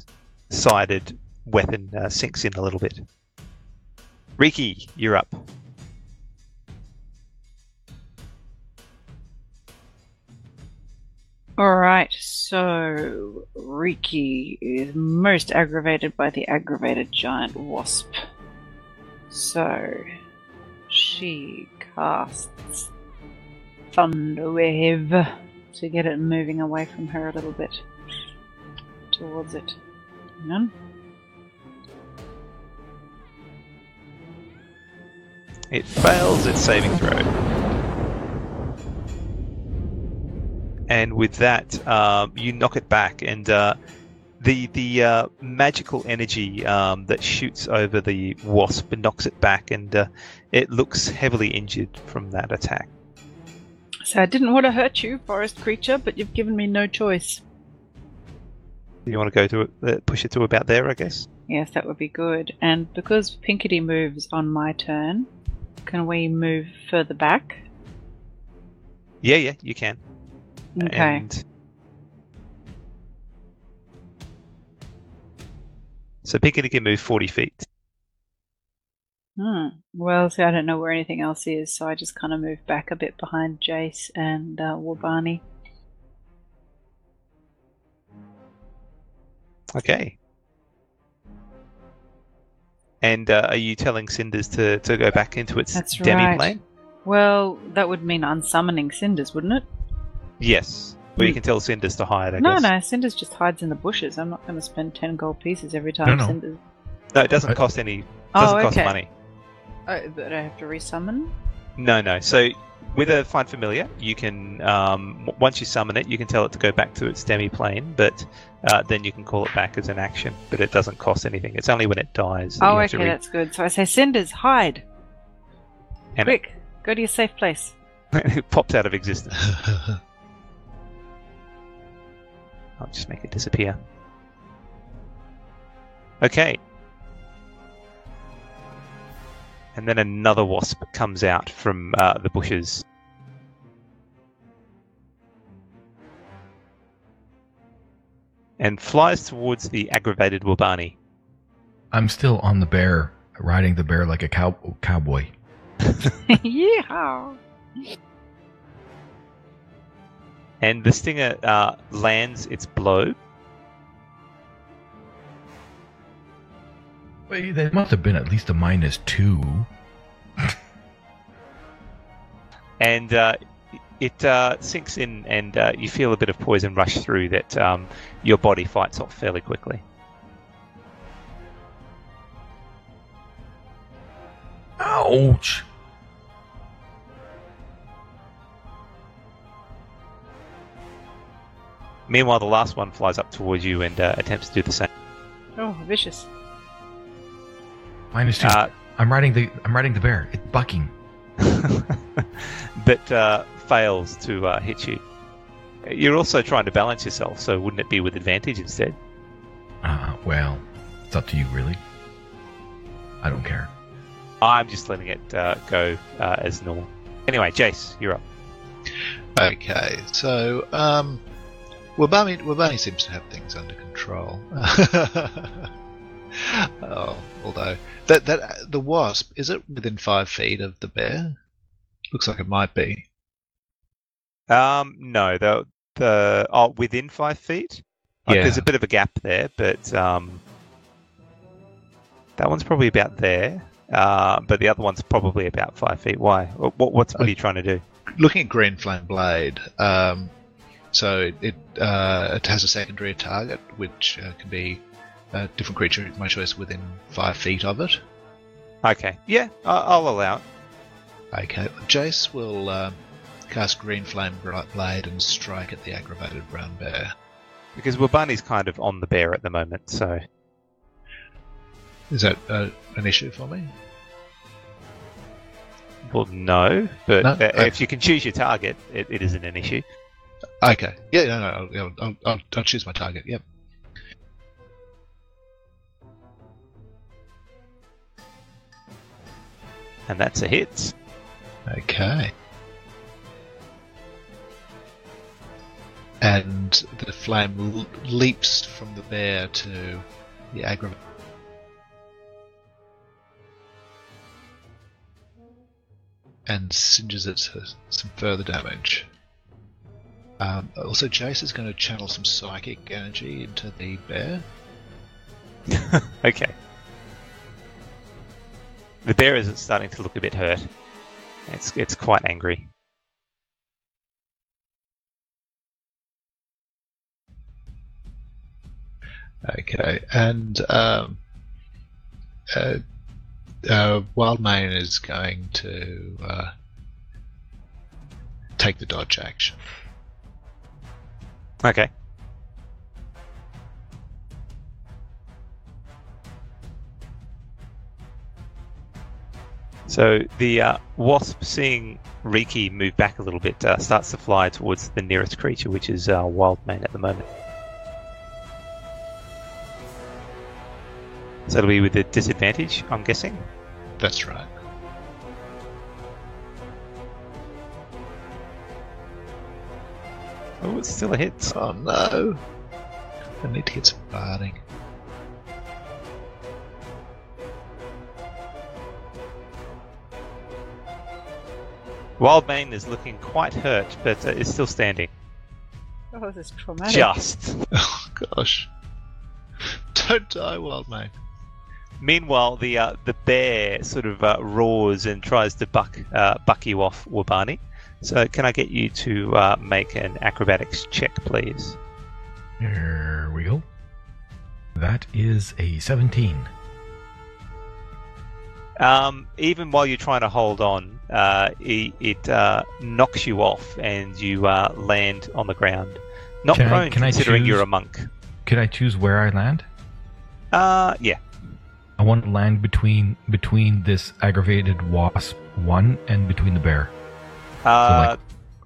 sided weapon uh, sinks in a little bit. Riki, you're up. Alright, so Riki is most aggravated by the aggravated giant wasp. So she casts Thunderwave to get it moving away from her a little bit towards it. On. It fails its saving throw. And with that, um, you knock it back, and uh, the the uh, magical energy um, that shoots over the wasp and knocks it back, and uh, it looks heavily injured from that attack. So I didn't want to hurt you, forest creature, but you've given me no choice. You want to go to it, uh, push it to about there, I guess. Yes, that would be good. And because Pinkety moves on my turn, can we move further back? Yeah, yeah, you can. Okay. And so Pickety can move forty feet. Hmm. Well, see, I don't know where anything else is, so I just kind of move back a bit behind Jace and uh, Wabani. Okay. And uh, are you telling Cinders to, to go back into its That's demi right. plane? Well, that would mean unsummoning Cinders, wouldn't it? Yes. Or you Hmm. can tell Cinders to hide, I no, guess. no, no, Cinders just hides in the bushes. I'm not going to spend 10 gold pieces every time No, no. Cinders. No, it doesn't cost any. Oh, Doesn't cost okay. money. Oh, but I have to resummon? No, no. So with a find familiar, you can um, once you summon it, you can tell it to go back to its demi plane, but uh, then you can call it back as an action. But it doesn't cost anything. It's only when it dies. that Oh, you have to okay, re- that's good. So I say, Cinders, hide! and Quick, go to your safe place. it, it pops out of existence. I'll just make it disappear. Okay. And then another wasp comes out from uh, the bushes. And flies towards the aggravated Wabani. I'm still on the bear, riding the bear like a cow- cowboy. Yeehaw! And the stinger uh, lands its blow. Wait, there must have been at least a minus two. and uh, it uh, sinks in, and uh, you feel a bit of poison rush through that um, your body fights off fairly quickly. Ouch! Meanwhile, the last one flies up towards you and uh, attempts to do the same. Oh, vicious. Minus two. Uh, I'm riding the I'm riding the bear. It's bucking. but uh, fails to uh, hit you. You're also trying to balance yourself, so wouldn't it be with advantage instead? Uh, well, it's up to you, really. I don't care. I'm just letting it uh, go uh, as normal. Anyway, Jace, you're up. Okay, so um, Wabani seems to have things under control. oh, although that that the wasp is it within five feet of the bear? Looks like it might be. Um, no, the the oh within five feet. Like, Yeah. There's a bit of a gap there, but um, that one's probably about there. Uh, but the other one's probably about five feet. Why? What, what's what are you trying to do? Looking at Green Flame Blade, um, so it it, uh, it has a secondary target which uh, can be a different creature of my choice within five feet of it. Okay, yeah, I- I'll allow it. Okay, Jace will um, cast Green Flame Bra- Blade and strike at the aggravated brown bear. Because Wabani's kind of on the bear at the moment, so Is that uh, an issue for me? well, no. But No, uh, if you can choose your target, it, it isn't an issue. Okay. Yeah, no, no, I'll, I'll, I'll, I'll choose my target. Yep. And that's a hit. Okay. And the flame l- leaps from the bear to the aggravated. And singes it some further damage. Um, also, Jace is going to channel some psychic energy into the bear. Okay. The bear is starting to look a bit hurt. It's it's quite angry. Okay, and um, uh, uh, Wildmane is going to uh, take the dodge action. Okay. So the uh, wasp, seeing Riki move back a little bit, uh, starts to fly towards the nearest creature, which is uh, Wildmane at the moment. So it'll be with a disadvantage, I'm guessing. That's right. Oh, it's still a hit. Oh no! I need to get some barding. Wildmane is looking quite hurt, but uh, is still standing. Oh, this is traumatic. Just. Oh gosh! Don't die, Wildmane. Meanwhile, the uh, the bear sort of uh, roars and tries to buck uh, buck you off, Wabani. So, can I get you to uh, make an acrobatics check, please? Here we go. That is a 17. Um, even while you're trying to hold on, uh, it, it uh, knocks you off and you uh, land on the ground. Not Can I- prone, I considering you're a monk. Could I choose where I land? Uh, yeah. I want to land between between this aggravated wasp one and between the bear. Uh,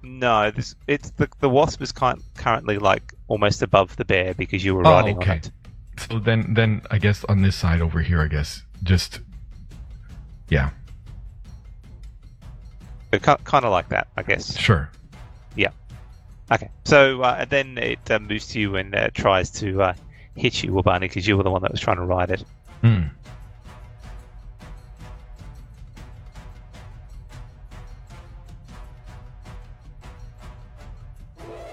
no, this it's the the wasp is kind currently like almost above the bear because you were Oh, riding okay. on it. So then then I guess on this side over here, I guess just yeah, kind of like that, I guess. sure. Yeah. Okay, so uh, and then it uh, moves to you and uh, tries to uh, hit you, Wabani, because you were the one that was trying to ride it. Hmm.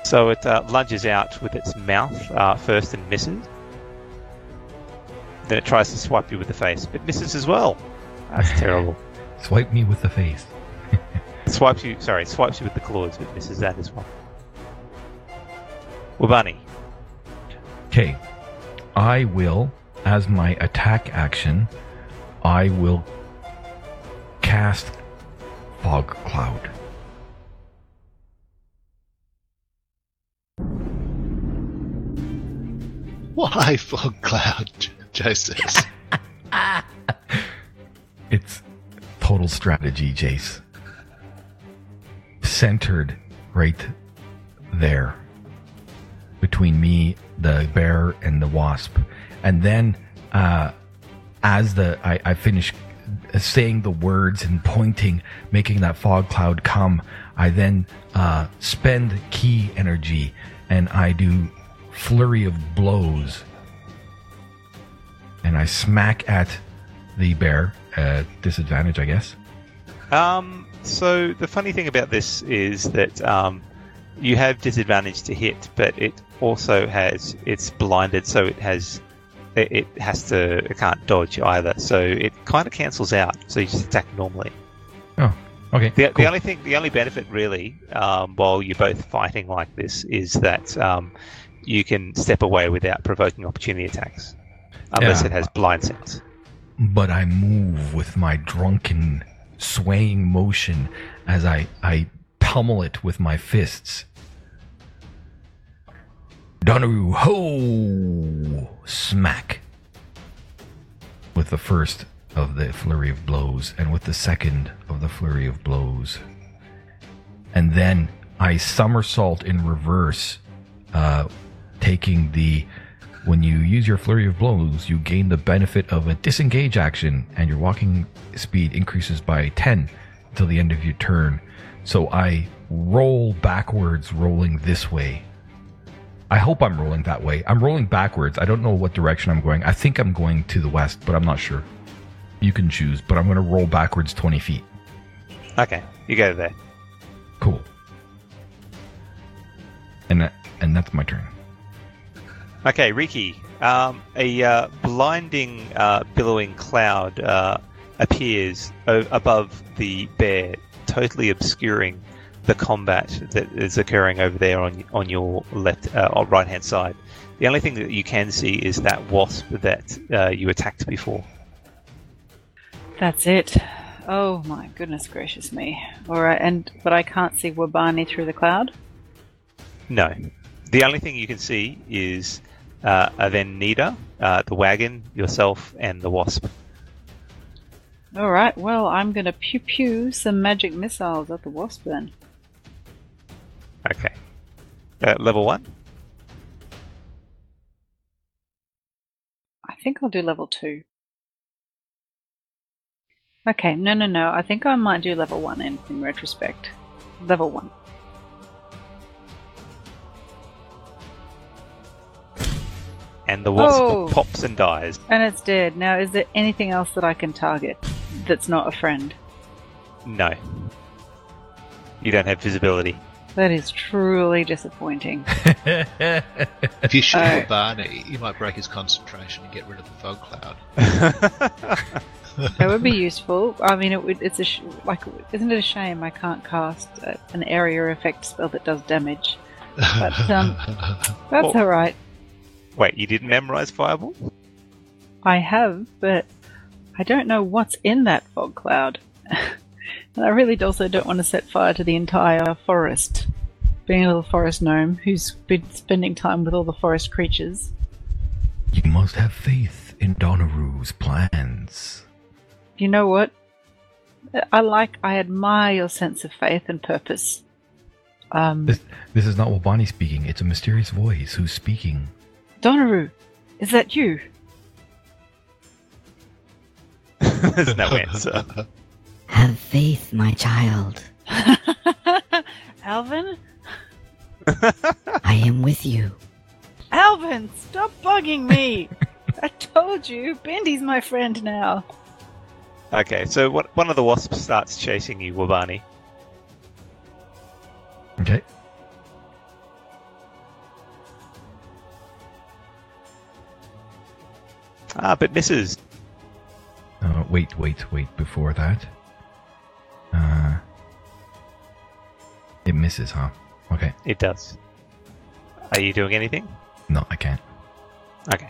So it uh, lunges out with its mouth uh, first and misses. Then it tries to swipe you with the face, but misses as well. That's terrible. Swipe me with the face. swipes you, sorry, swipes you with the claws, but misses that as well. Wabani, Okay. I will, as my attack action, I will cast Fog Cloud. Why fog cloud? Jace. It's total strategy, Jace. Centered right there between me, the bear, and the wasp. And then, uh, as the I, I finish saying the words and pointing, making that fog cloud come, I then uh, spend ki energy and I do flurry of blows. And I smack at the bear at disadvantage, I guess. Um, so the funny thing about this is that um, you have disadvantage to hit, but it also has it's blinded, so it has it, it has to it can't dodge either. So it kind of cancels out. So you just attack normally. Oh, okay. The, cool. the only thing, the only benefit really, um, while you're both fighting like this, is that um, you can step away without provoking opportunity attacks, unless Yeah. it has blind sense. but I move with my drunken, swaying motion as I, I pummel it with my fists. Donaru, ho! Smack. With the first of the flurry of blows, and with the second of the flurry of blows. And then I somersault in reverse, uh, taking the when you use your flurry of blows, you gain the benefit of a disengage action, and your walking speed increases by 10 until the end of your turn. So I roll backwards, rolling this way. I hope I'm rolling that way. I'm rolling backwards. I don't know what direction I'm going. I think I'm going to the west, but I'm not sure. You can choose, but I'm going to roll backwards 20 feet. Okay, you go there. Cool. And that, and that's my turn. Okay, Riki. Um, a uh, blinding, uh, billowing cloud uh, appears o- above the bear, totally obscuring the combat that is occurring over there on on your left, uh, or right hand side. The only thing that you can see is that wasp that uh, you attacked before. That's it. Oh my goodness gracious me. Alright, and but I can't see Wabani through the cloud. No, the only thing you can see is uh, Avenida, uh, the wagon, yourself, and the wasp. Alright, well I'm gonna pew pew some magic missiles at the wasp then. Okay, uh, level one. I think I'll do level two. Okay, no no no. I think I might do level one in, in retrospect. Level one. And the wasp Oh. pops and dies. And it's dead. Now is there anything else that I can target that's not a friend? No. You don't have visibility. That is truly disappointing. If you shoot Oh. Barney, you might break his concentration and get rid of the fog cloud. That would be useful. I mean, it would. It's a sh- like, isn't it a shame I can't cast a, an area effect spell that does damage? But, um, That's Well- all right. Wait, you didn't memorize Fireball? I have, but I don't know what's in that fog cloud. and I really also don't want to set fire to the entire forest. Being a little forest gnome who's been spending time with all the forest creatures. you must have faith in Donaru's plans. You know what? I like, I admire your sense of faith and purpose. Um, This, this is not Wabani speaking. It's a mysterious voice who's speaking. Donaru, is that you? There's no answer. Have faith, my child. Alvin? I am with you. Alvin, stop bugging me! I told you, Bindi's my friend now. Okay, so what, one of the wasps starts chasing you, Wabani. Okay. Ah, but misses. Uh, wait, wait, wait. Before that, uh, it misses, huh? Okay. It does. Are you doing anything? No, I can't. Okay.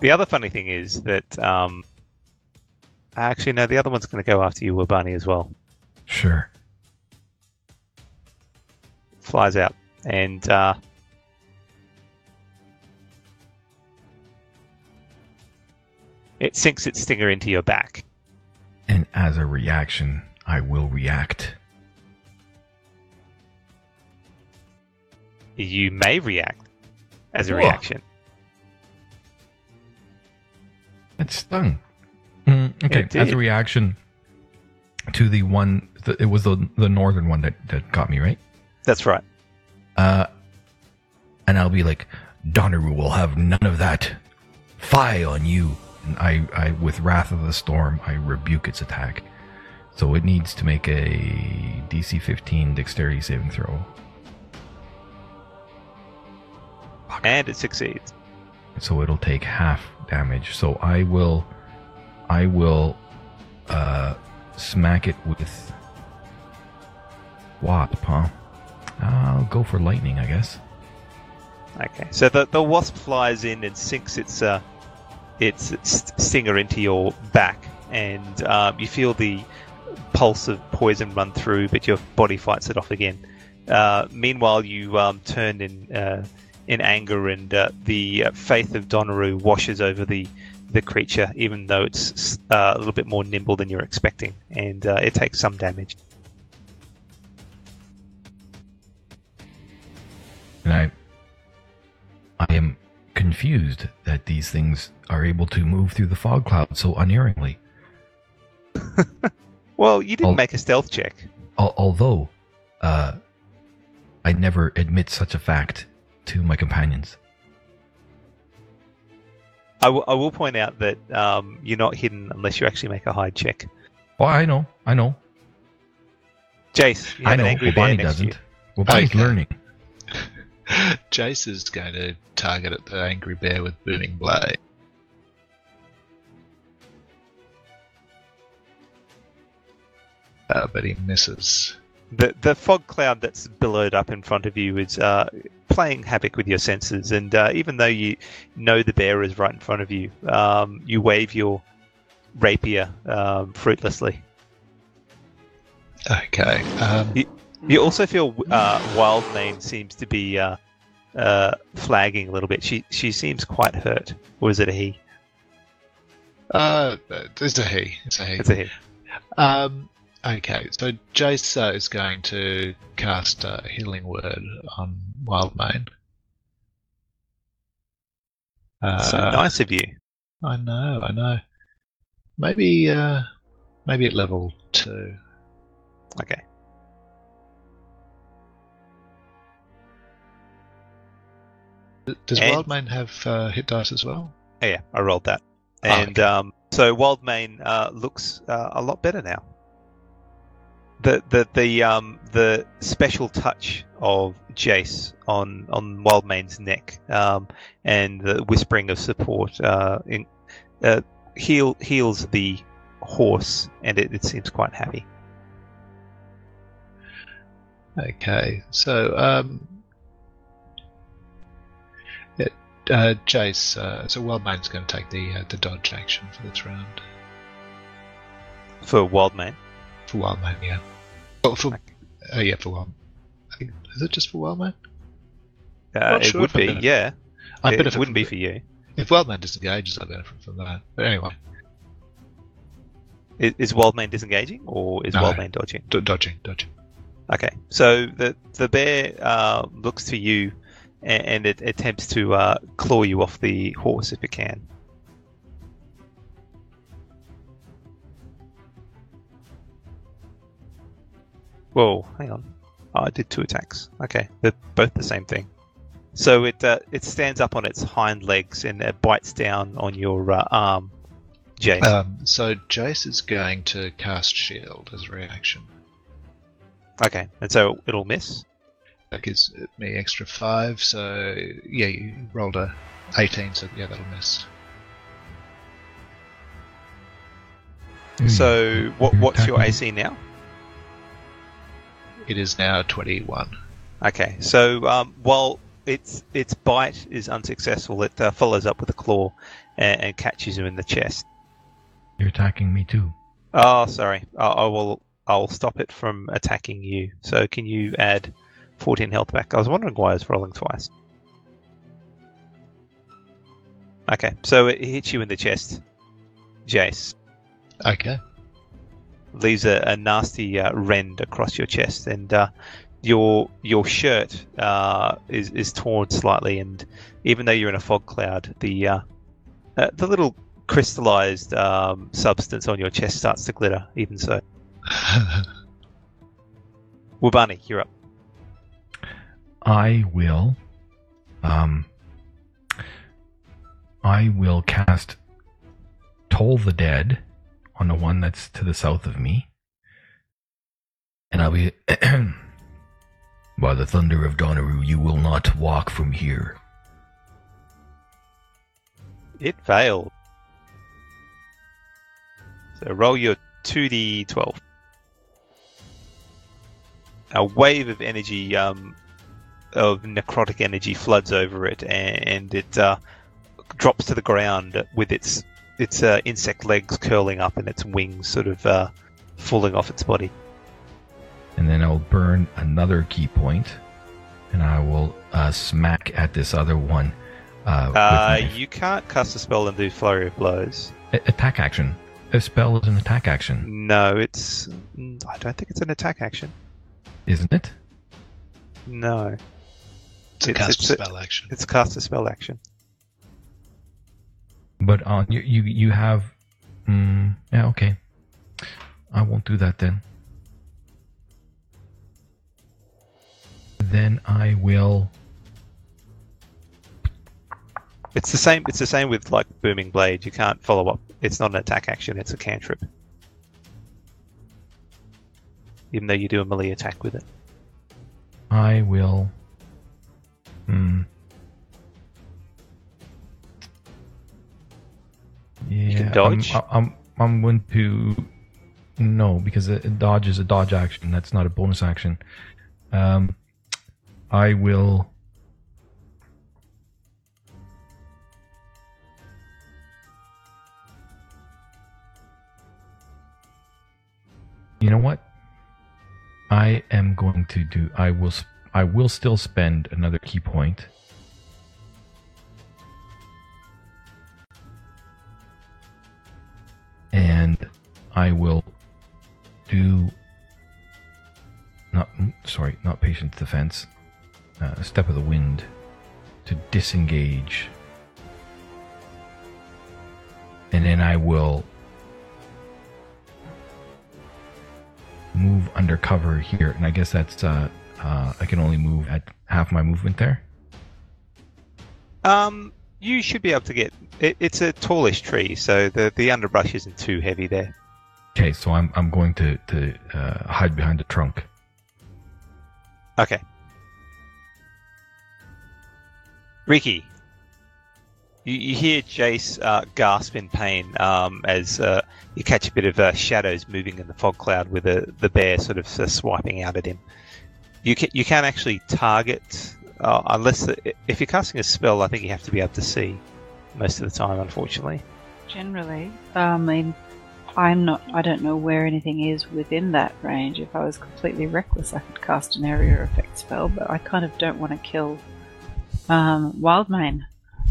The other funny thing is that, um, actually, no, the other one's going to go after you, Wabani, as well. Sure. Flies out and uh, it sinks its stinger into your back. And as a reaction, I will react. You may react as a Whoa. reaction. It stung. Mm, okay. It As a reaction, to the one. The, it was the the northern one that that got me right. That's right. Uh, and I'll be like, Donaru will have none of that. Fie on you! And I, I, with Wrath of the Storm, I rebuke its attack. So it needs to make a DC 15 Dexterity saving throw. And it succeeds. So it'll take half damage. So I will, I will, uh, smack it with wasp, huh? I'll go for lightning, I guess. Okay. So the the wasp flies in and sinks its uh its st- stinger into your back, and um, you feel the pulse of poison run through, but your body fights it off again. Uh, meanwhile, you um, turn in uh, in anger, and uh, the uh, faith of Donaru washes over the the creature, even though it's uh, a little bit more nimble than you're expecting, and uh, it takes some damage. And I, I am confused that these things are able to move through the fog cloud so unerringly. Well, you didn't Al- make a stealth check. Al- although, uh, I never admit such a fact to my companions. I will- point out that um, you're not hidden unless you actually make a hide check. Well, I know, I know, Jace, you I know. an angry Well, bear Bonnie next to you. doesn't. Well, Bonnie's Okay. learning. Jace is going to target at the angry bear with booming blade. Uh, but he misses. The the fog cloud that's billowed up in front of you is uh, playing havoc with your senses, and uh, even though you know the bear is right in front of you, um, you wave your rapier um, fruitlessly. Okay. Um, You also feel uh, Wildmane seems to be uh, uh, flagging a little bit. She she seems quite hurt, or is it a he? uh, it's a he. It's a he. It's a he. Um, okay, so Jace uh, is going to cast uh, Healing Word on Wildmane. Uh, so nice of you. I know, I know. Maybe, uh, maybe at level two. Okay. Does And- Wildmane have uh, hit dice as well? Oh, yeah, I rolled that. Oh, And um, so Wildmane uh, looks uh, a lot better now. The the the um the special touch of Jace on on Wildmane's neck um, and the whispering of support uh, in, uh, heal heals the horse and it, it seems quite happy. Okay, so um, uh, Jace. Uh, so Wildmane's going to take the uh, the dodge action for this round For Wildmane, for Wildmane. Yeah. Oh, for Okay. uh, yeah, for Wild. Think, is it just for Wildmane? uh, it sure would be, benefit- yeah. I it benefit wouldn't from be for you. If Wildmane disengages, I benefit from that. But anyway, Is, is Wildmane disengaging or is No. Wildmane dodging? d- dodging, dodging. Okay, so the the bear uh, looks to you, and, and it attempts to uh, claw you off the horse if it can. Whoa, hang on. Oh, I did two attacks. Okay, they're both the same thing. So it uh, it stands up on its hind legs and it bites down on your uh, arm, Jay. Um, so Jace is going to cast Shield as a reaction. okay, and so it'll miss. That gives me extra five. So yeah, you rolled a 18. So yeah, that'll miss. So what what's your. AC now? It is now 21. Okay, so um, while its its bite is unsuccessful, it uh, follows up with a claw and, and catches him in the chest. You're attacking me too. Oh, sorry. I, I will I'll stop it from attacking you. So can you add 14 health back? I was wondering why I was rolling twice. Okay, so it hits you in the chest, Jace. Okay. leaves a, a nasty uh, rend across your chest, and uh, your your shirt uh, is is torn slightly. And even though you're in a fog cloud, the uh, uh, the little crystallized um, substance on your chest starts to glitter. Even so, Wabani, you're up. I will. Um. I will cast Toll the Dead on the one that's to the south of me. And I'll be. By the thunder of Donaru, you will not walk from here. It failed. So roll your 2d12. A wave of energy, um, of necrotic energy floods over it, and it uh, drops to the ground with its its uh, insect legs curling up and its wings sort of uh, falling off its body. And then I'll burn another ki point, and I will uh, smack at this other one. Uh, Uh, my you can't cast a spell and do flurry of blows. a- attack action. A spell is an attack action, No, it's. I don't think it's an attack action. isn't it? No, It's a It's- cast it's a- spell action. it's cast a spell action. But on you, you, you have. Mm, yeah, okay. I won't do that then. Then I will. It's the same. It's the same with like booming blade. You can't follow up. It's not an attack action. It's a cantrip. Even though you do a melee attack with it. I will. Hmm. Yeah, can dodge? I'm, I'm, I'm going to. No, because a, a dodge is a dodge action. That's not a bonus action. Um, I will. You know what? I am going to do. I will. I will still spend another ki point. And I will do. Not sorry, not patient defense. Uh, step of the wind to disengage, and then I will move undercover here, and I guess that's uh, uh, I can only move at half my movement there. Um, you should be able to get. It, it's a tallish tree, so the the underbrush isn't too heavy there. Okay, so I'm I'm going to to uh, hide behind the trunk. Okay. Riki, you, you hear Jace uh, gasp in pain um, as uh, you catch a bit of uh, shadows moving in the fog cloud with the, the bear sort of uh, swiping out at him. You can, you can't actually target uh, unless the, if you're casting a spell. I think you have to be able to see most of the time, unfortunately. Generally, I mean, I'm not. I don't know where anything is within that range. If I was completely reckless, I could cast an area effect spell, but I kind of don't want to kill um, Wildmane.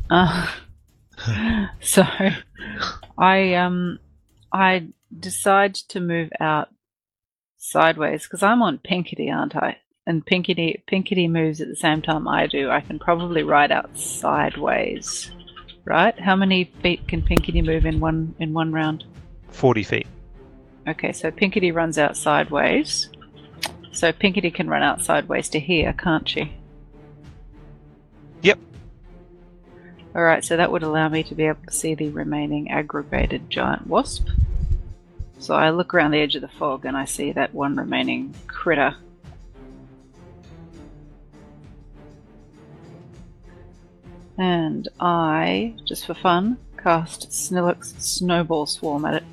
Uh, so I um I decide to move out sideways because I'm on Pinkety, aren't I? And Pinkety Pinkety moves at the same time I do. I can probably ride out sideways, right? How many feet can Pinkety move in one in one round? Forty feet. Okay, so Pinkety runs out sideways. So Pinkety can run out sideways to here, can't she? Yep. Alright, so that would allow me to be able to see the remaining aggravated giant wasp. So I look around the edge of the fog and I see that one remaining critter. And I, just for fun, cast Snilloc's Snowball Swarm at it.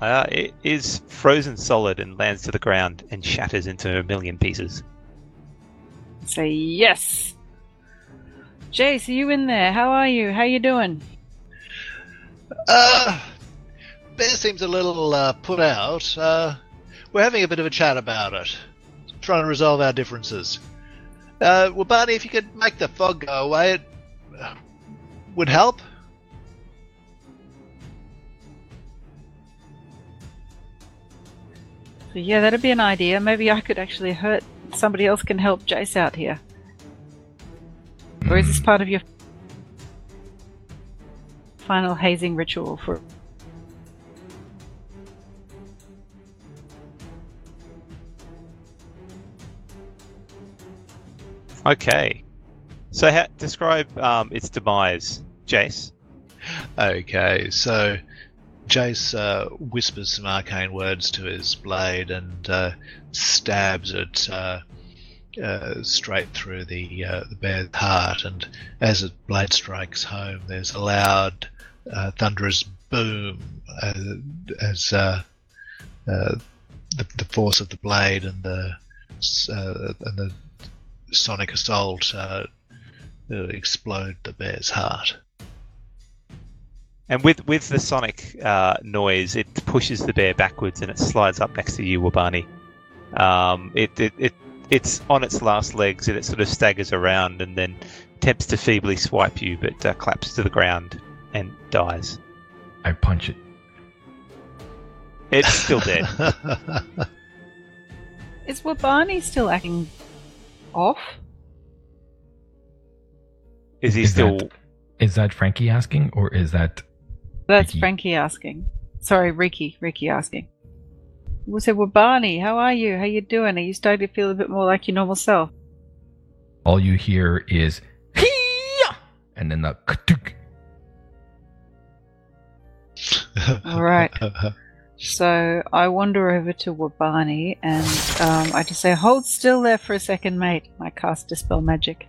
Uh, it is frozen solid and lands to the ground and shatters into a million pieces. Say yes. Jace, are you in there? How are you? How you doing? Uh, Bear seems a little uh, put out. Uh, we're having a bit of a chat about it, trying to resolve our differences. Uh, well, Barney, if you could make the fog go away, it uh, would help. Yeah, that'd be an idea. Maybe I could actually hurt somebody else can help Jace out here. Or is this part of your final hazing ritual for. Okay. So, describe um, its demise, Jace. Okay, so Jace uh, whispers some arcane words to his blade and uh, stabs it uh, uh, straight through the uh, the bear's heart. And as the blade strikes home, there's a loud, uh, thunderous boom as the, the force of the blade and the and the sonic assault uh, uh, explode the bear's heart. And with with the sonic uh, noise, it pushes the bear backwards and it slides up next to you, Wabani. Um, it, it it it's on its last legs and it sort of staggers around and then attempts to feebly swipe you, but uh, claps to the ground and dies. I punch it. It's still dead. Is Wabani still acting off? Is he Is still? that- Is that Frankie asking, or is that That's Riki. Frankie asking. Sorry, Riki. Riki asking. We said, Barney, how are you? How you doing? Are you starting to feel a bit more like your normal self? all you hear is "Hee-yah!" and then the katuk. All right. So I wander over to Wabani and um, I just say, hold still there for a second, mate. I cast Dispel Magic.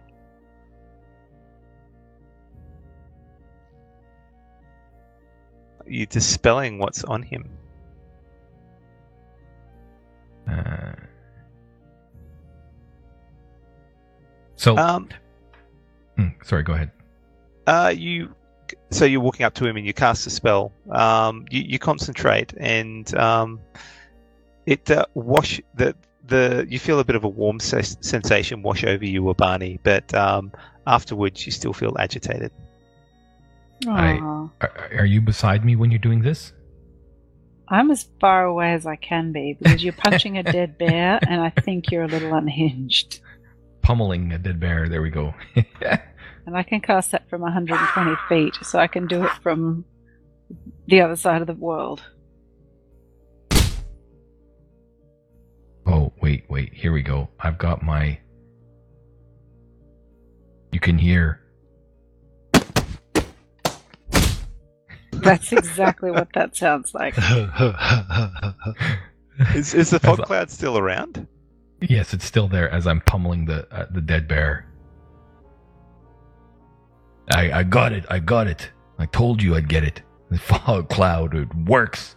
you dispelling what's on him. Uh, so, Um, hmm, sorry, go ahead. Uh, you so you're walking up to him and you cast a spell. Um, you, you concentrate and um, it uh, wash the the you feel a bit of a warm ses- sensation wash over you, Wabani, but um, afterwards you still feel agitated. I- Are, are you beside me when you're doing this? I'm as far away as I can be because you're punching a dead bear and I think you're a little unhinged. Pummeling a dead bear. There we go. And I can cast that from 120 feet, so I can do it from the other side of the world. oh, wait, wait. Here we go. I've got my. You can hear. That's exactly what that sounds like. Is, is the fog cloud still around? Yes, it's still there as I'm pummeling the uh, the dead bear. I I got it. I got it. I told you I'd get it. The fog cloud it works.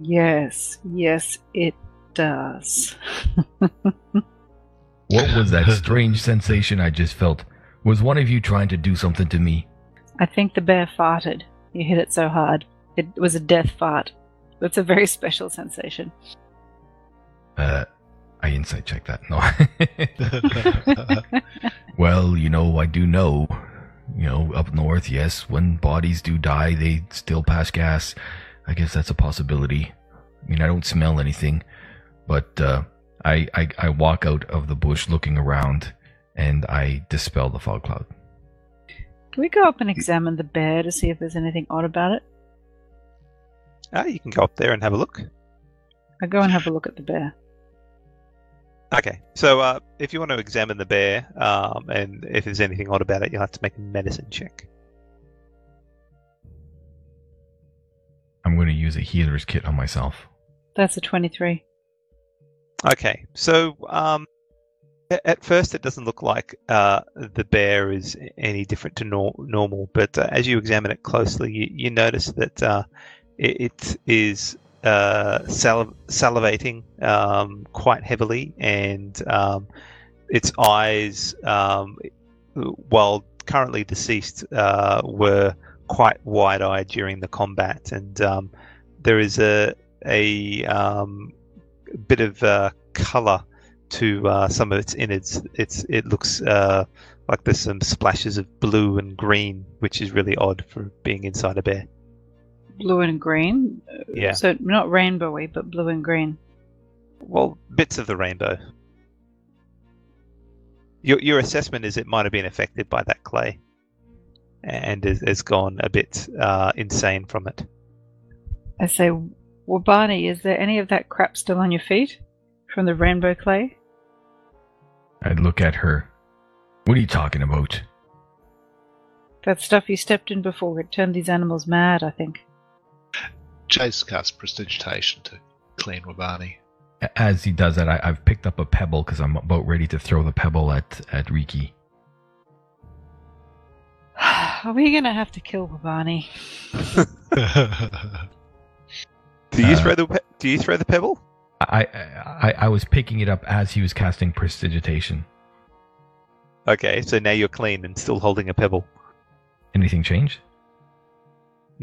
Yes, yes, it does. What was that strange sensation I just felt? Was one of you trying to do something to me? I think the bear farted. You hit it so hard. It was a death fart. It's a very special sensation. Uh, I insight check that. No. well, you know, I do know. You know, up north, yes, when bodies do die, they still pass gas. I guess that's a possibility. I mean, I don't smell anything, but uh, I, I I walk out of the bush looking around, and I dispel the fog cloud. Can we go up and examine the bear to see if there's anything odd about it? Ah, you can go up there and have a look. I go and have a look at the bear. Okay, so uh, if you want to examine the bear, um, and if there's anything odd about it, you'll have to make a medicine check. I'm going to use a healer's kit on myself. That's a 23. Okay, so um, at first it doesn't look like uh, the bear is any different to nor- normal, but uh, as you examine it closely, you, you notice that uh, it, it is uh, saliv- salivating um, quite heavily, and um, its eyes, um, while currently deceased, uh, were quite wide-eyed during the combat, and um, there is a a um, bit of uh, color to uh, some of its innards. It's it looks uh, like there's some splashes of blue and green, which is really odd for being inside a bear. Blue and green. Yeah. So not rainbowy, but blue and green. Well, bits of the rainbow. Your your assessment is it might have been affected by that clay. and has, has gone a bit uh, insane from it. I say, well, Barney, is there any of that crap still on your feet from the rainbow clay? I'd look at her. What are you talking about? That stuff you stepped in before it turned these animals mad, I think. Jace casts prestidigitation to clean Wabani. As he does that, I, I've picked up a pebble because I'm about ready to throw the pebble at, at Riki. Are we gonna have to kill Wabani? Do you Uh, throw the pe- Do you throw the pebble? I, I, I was picking it up as he was casting prestidigitation. Okay, so now you're clean and still holding a pebble. Anything change?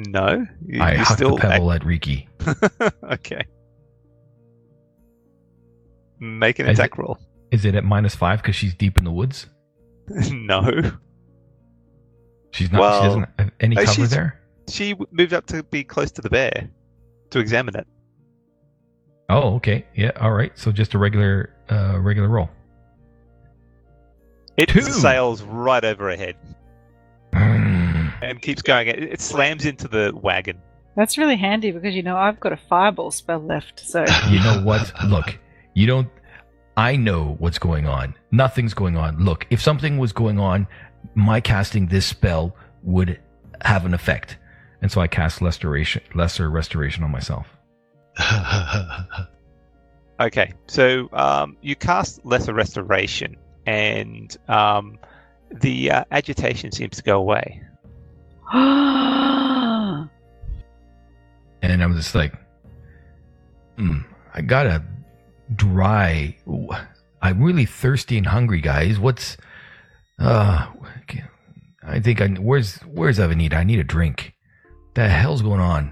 No, you, I you're still the pebble at Riki. okay. Make an Is attack roll. Is it at minus five because she's deep in the woods? no, She's not. Well, she doesn't have any oh, cover there. she moved up to be close to the bear to examine it. Oh, okay. Yeah. All right. So just a regular, uh, regular roll. It Two. sails right over her head Mm. And keeps going. It, it slams into the wagon. That's really handy because you know I've got a fireball spell left, so You know what? Look, you don't. I know what's going on. Nothing's going on. Look, if something was going on, my casting this spell would have an effect, and so I cast restoration, lesser restoration on myself. Okay, so um, you cast Lesser Restoration, and um, the uh, agitation seems to go away. And I'm just like, mm, I got a dry. I'm really thirsty and hungry, guys. What's, uh, I think I where's where's Avenida? I need a drink. The hell's going on?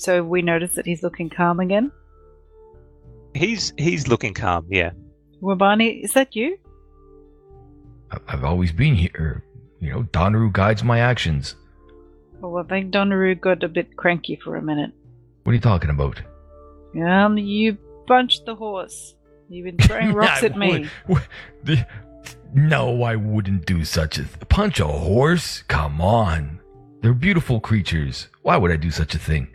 so we notice that he's looking calm again. He's he's looking calm. Yeah. Wabani, is that you? I've always been here. You know, Donaru guides my actions. Well, I think Donaru got a bit cranky for a minute. What are you talking about? Um, you punched the horse. You've been throwing rocks at me. would- would- no, I wouldn't do such a th- punch a horse. Come on, they're beautiful creatures. Why would I do such a thing?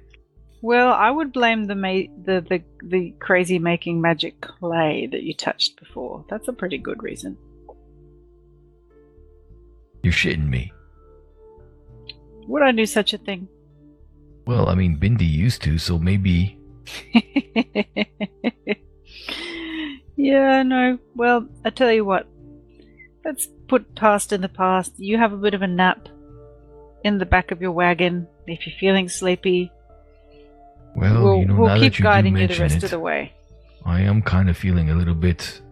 Well, I would blame the ma- the, the the crazy making magic clay that you touched before. That's a pretty good reason. You're shitting me. Would I do such a thing? Well, I mean, Bindi used to, so maybe. yeah, no. Well, I tell you what. Let's put past in the past. You have a bit of a nap in the back of your wagon if you're feeling sleepy. Well, we'll you know, we'll now keep that you guiding do you the rest it, of the way. I am kind of feeling a little bit.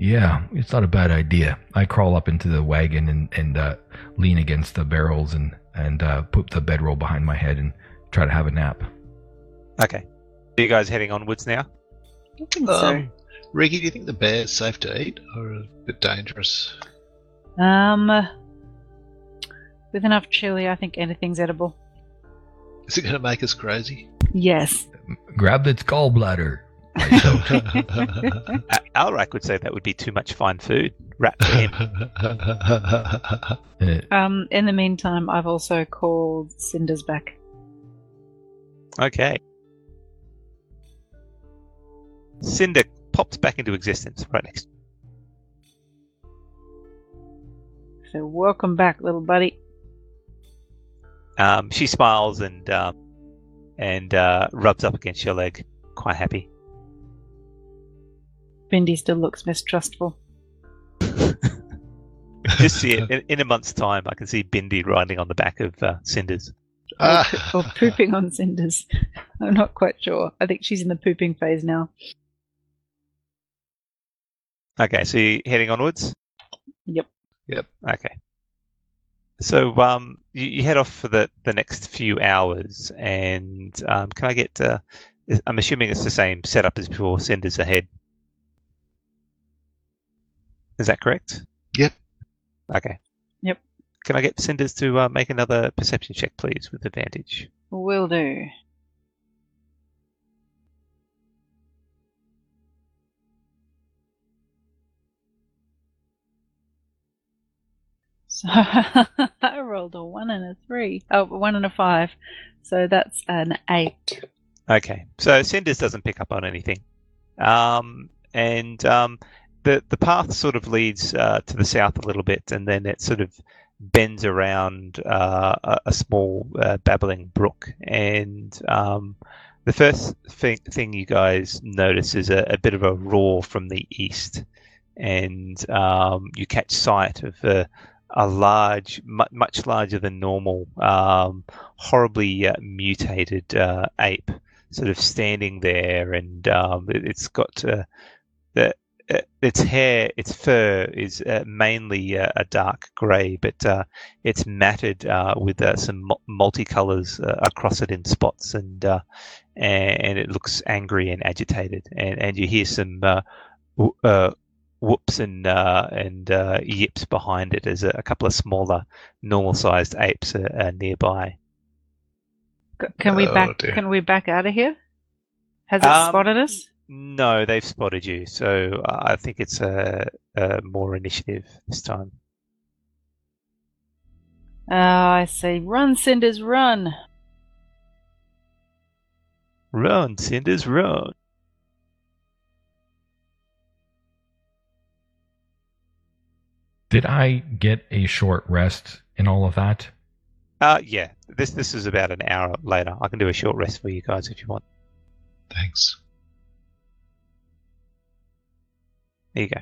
Yeah, it's not a bad idea. I crawl up into the wagon and and uh, lean against the barrels and and uh, put the bedroll behind my head and try to have a nap. Okay. Are you guys heading onwards now? I think so. Um, Riki, do you think the bear's safe to eat or a bit dangerous? Um, with enough chili, I think anything's edible. Is it going to make us crazy? Yes. Grab its gallbladder. A- Alrak would say that would be too much fine food. Rat for him. Um, in the meantime, I've also called Cinder's back. Okay. Cinder pops back into existence right next. So welcome back, little buddy. Um, she smiles and um, and uh, rubs up against your leg, quite happy. Bindi still looks mistrustful. Just see it in, in a month's time. I can see Bindi riding on the back of uh, Cinders. Or, or pooping on cinders. I'm not quite sure. I think she's in the pooping phase now. Okay, so you heading onwards. Yep. Yep. Okay. So um, you, you head off for the, the next few hours, and um, can I get? Uh, I'm assuming it's the same setup as before. Cinders ahead. Is that correct? Yep. Okay. Yep. Can I get Cinders to uh, make another perception check, please, with advantage? Will do. So I rolled a one and a three. Oh, one and a five. So that's an eight. Okay, so Cinders doesn't pick up on anything, um, and um, the the path sort of leads uh, to the south a little bit, and then it sort of bends around uh, a, a small uh, babbling brook, and um, the first thing, thing you guys notice is a, a bit of a roar from the east, and um, you catch sight of a, a large, mu- much larger than normal, um, horribly uh, mutated uh, ape, sort of standing there, and um, it, it's got uh, its hair, its fur is uh, mainly uh, a dark grey, but uh, it's matted uh, with uh, some multicolours uh, across it in spots, and uh, and, and it looks angry and agitated, and, and you hear some uh, w- uh, whoops and uh, and uh, yips behind it as a, a couple of smaller, normal-sized apes are, are nearby. Can we Oh, back? dear. Can we back out of here? Has it Um, spotted us? No, they've spotted you, so uh, I think it's a, a more initiative this time. Oh, I see. Run, Cinders, run! Run, Cinders, run! Did I get a short rest in all of that? Uh, yeah, this this is about an hour later. I can do a short rest for you guys if you want. Thanks. There you go.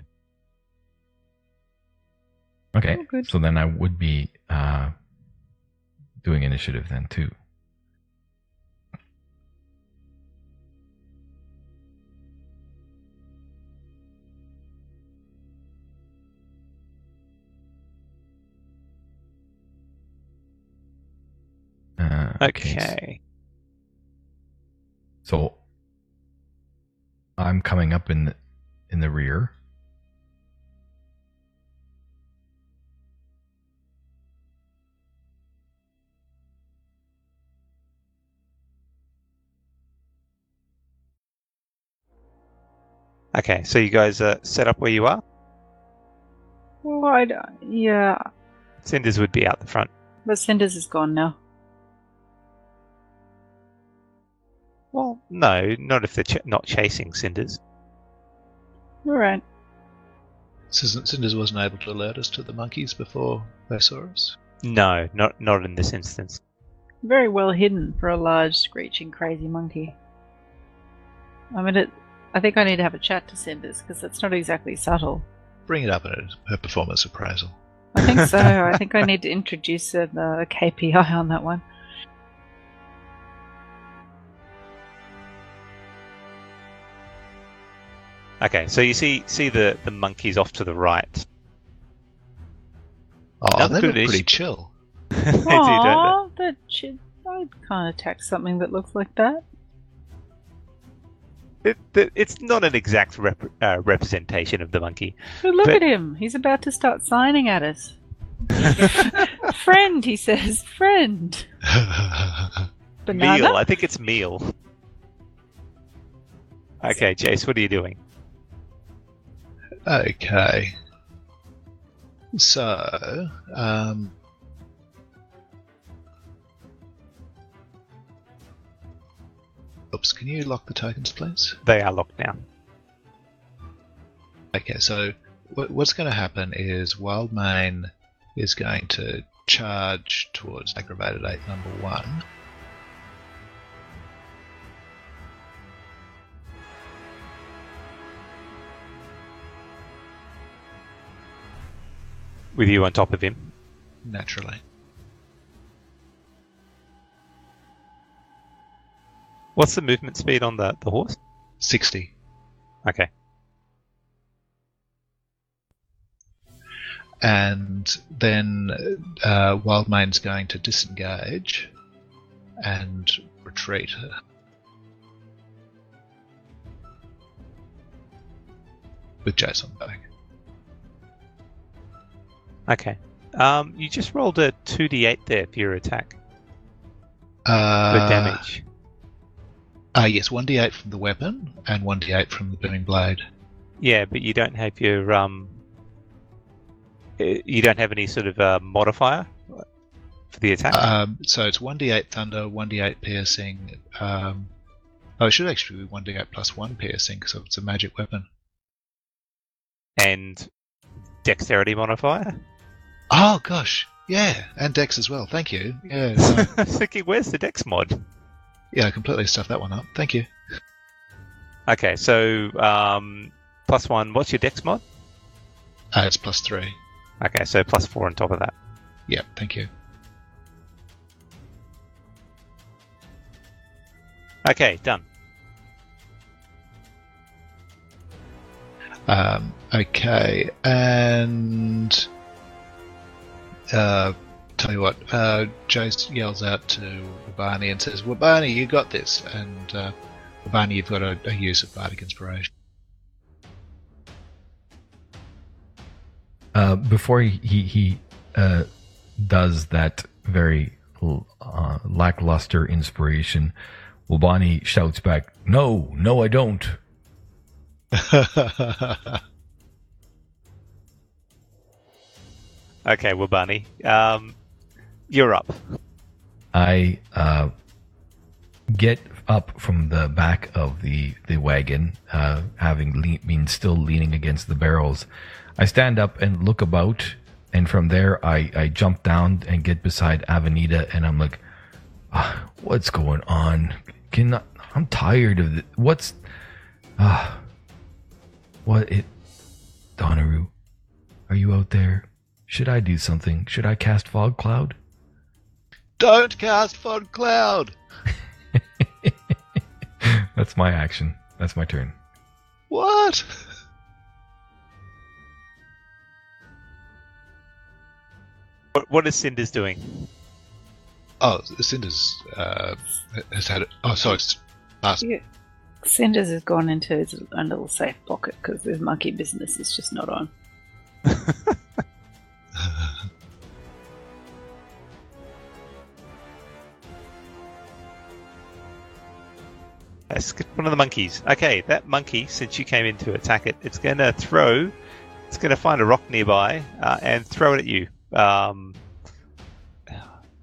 Okay. Oh, good. So then I would be uh, doing initiative then too. Uh, Okay. So I'm coming up in the, in the rear. Okay, so you guys are set up where you are. Well, I don't- yeah, Cinders would be out the front. but Cinders is gone now. Well, no, not if they're ch- not chasing Cinders. All right. Cinders Cinders wasn't able to alert us to the monkeys before they saw us. No, not not in this instance. Very well hidden for a large, screeching, crazy monkey. I mean, it. I think I need to have a chat to Cinders because it's not exactly subtle. Bring it up in her performance appraisal. I think so. I think I need to introduce a, a KPI on that one. Okay, so you see see the the monkeys off to the right. Oh, Another they look pretty chill. They do, don't Aww, that should. I'd kind of attack something that looks like that. They? It, it, it's not an exact rep, uh, representation of the monkey. But look But- at him. He's about to start signing at us. Friend, he says. Friend. Banana. Meal. I think it's meal. Okay, Jace, what are you doing? okay. So, um, oops, can you lock the tokens, please? They are locked now. Okay, so what, what's going to happen is Wildmane is going to charge towards aggravated eight number one. With you on top of him. Naturally. What's the movement speed on the, the horse? 60. Okay. And then uh, Wildmane's going to disengage and retreat. With Jason back. Okay. Um, you just rolled a 2d8 there for your attack. For Uh, damage. Uh, yes, 1d8 from the weapon and 1d8 from the booming blade. Yeah, but you don't have your um Uh, You don't have any sort of uh, modifier for the attack. Um, so it's 1d8 thunder, 1d8 piercing. Um, oh, it should actually be 1d8 plus 1 piercing because it's a magic weapon. and dexterity modifier. Oh, gosh. Yeah, and dex as well. Thank you. Yeah, no, I was thinking, where's the dex mod? Yeah, I completely stuffed that one up. Thank you. Okay, so um, plus one. What's your dex mod? Uh, it's plus 3. Okay, so plus four on top of that. Yeah, thank you. Okay, done. Um, okay, and uh, tell you what, uh, Jace yells out to Wabani and says, "Wabani, you got this." And uh, Wabani, you've got a, a use of bardic inspiration. Uh, before he he, he uh, does that very uh, lackluster inspiration, Wabani shouts back, "No, no, I don't." Okay, Wabani. Um, you're up. I uh, get up from the back of the the wagon, uh, having le- been still leaning against the barrels. I stand up and look about, and from there I I jump down and get beside Avenida, and I'm like, ah, "What's going on? Can I, I'm tired of it. What's ah, what it? Donaru, are you out there? Should I do something? Should I cast fog cloud?" Don't cast Fog Cloud. That's my action. That's my turn. What? What, what is Cinders doing? Oh, Cinder's uh, has had it. Oh, sorry, it's last. Yeah. Cinders has gone into his own little safe pocket because his monkey business is just not on. Let's get one of the monkeys. Okay, that monkey, since you came in to attack it, it's going to throw. It's going to find a rock nearby uh, and throw it at you. Um,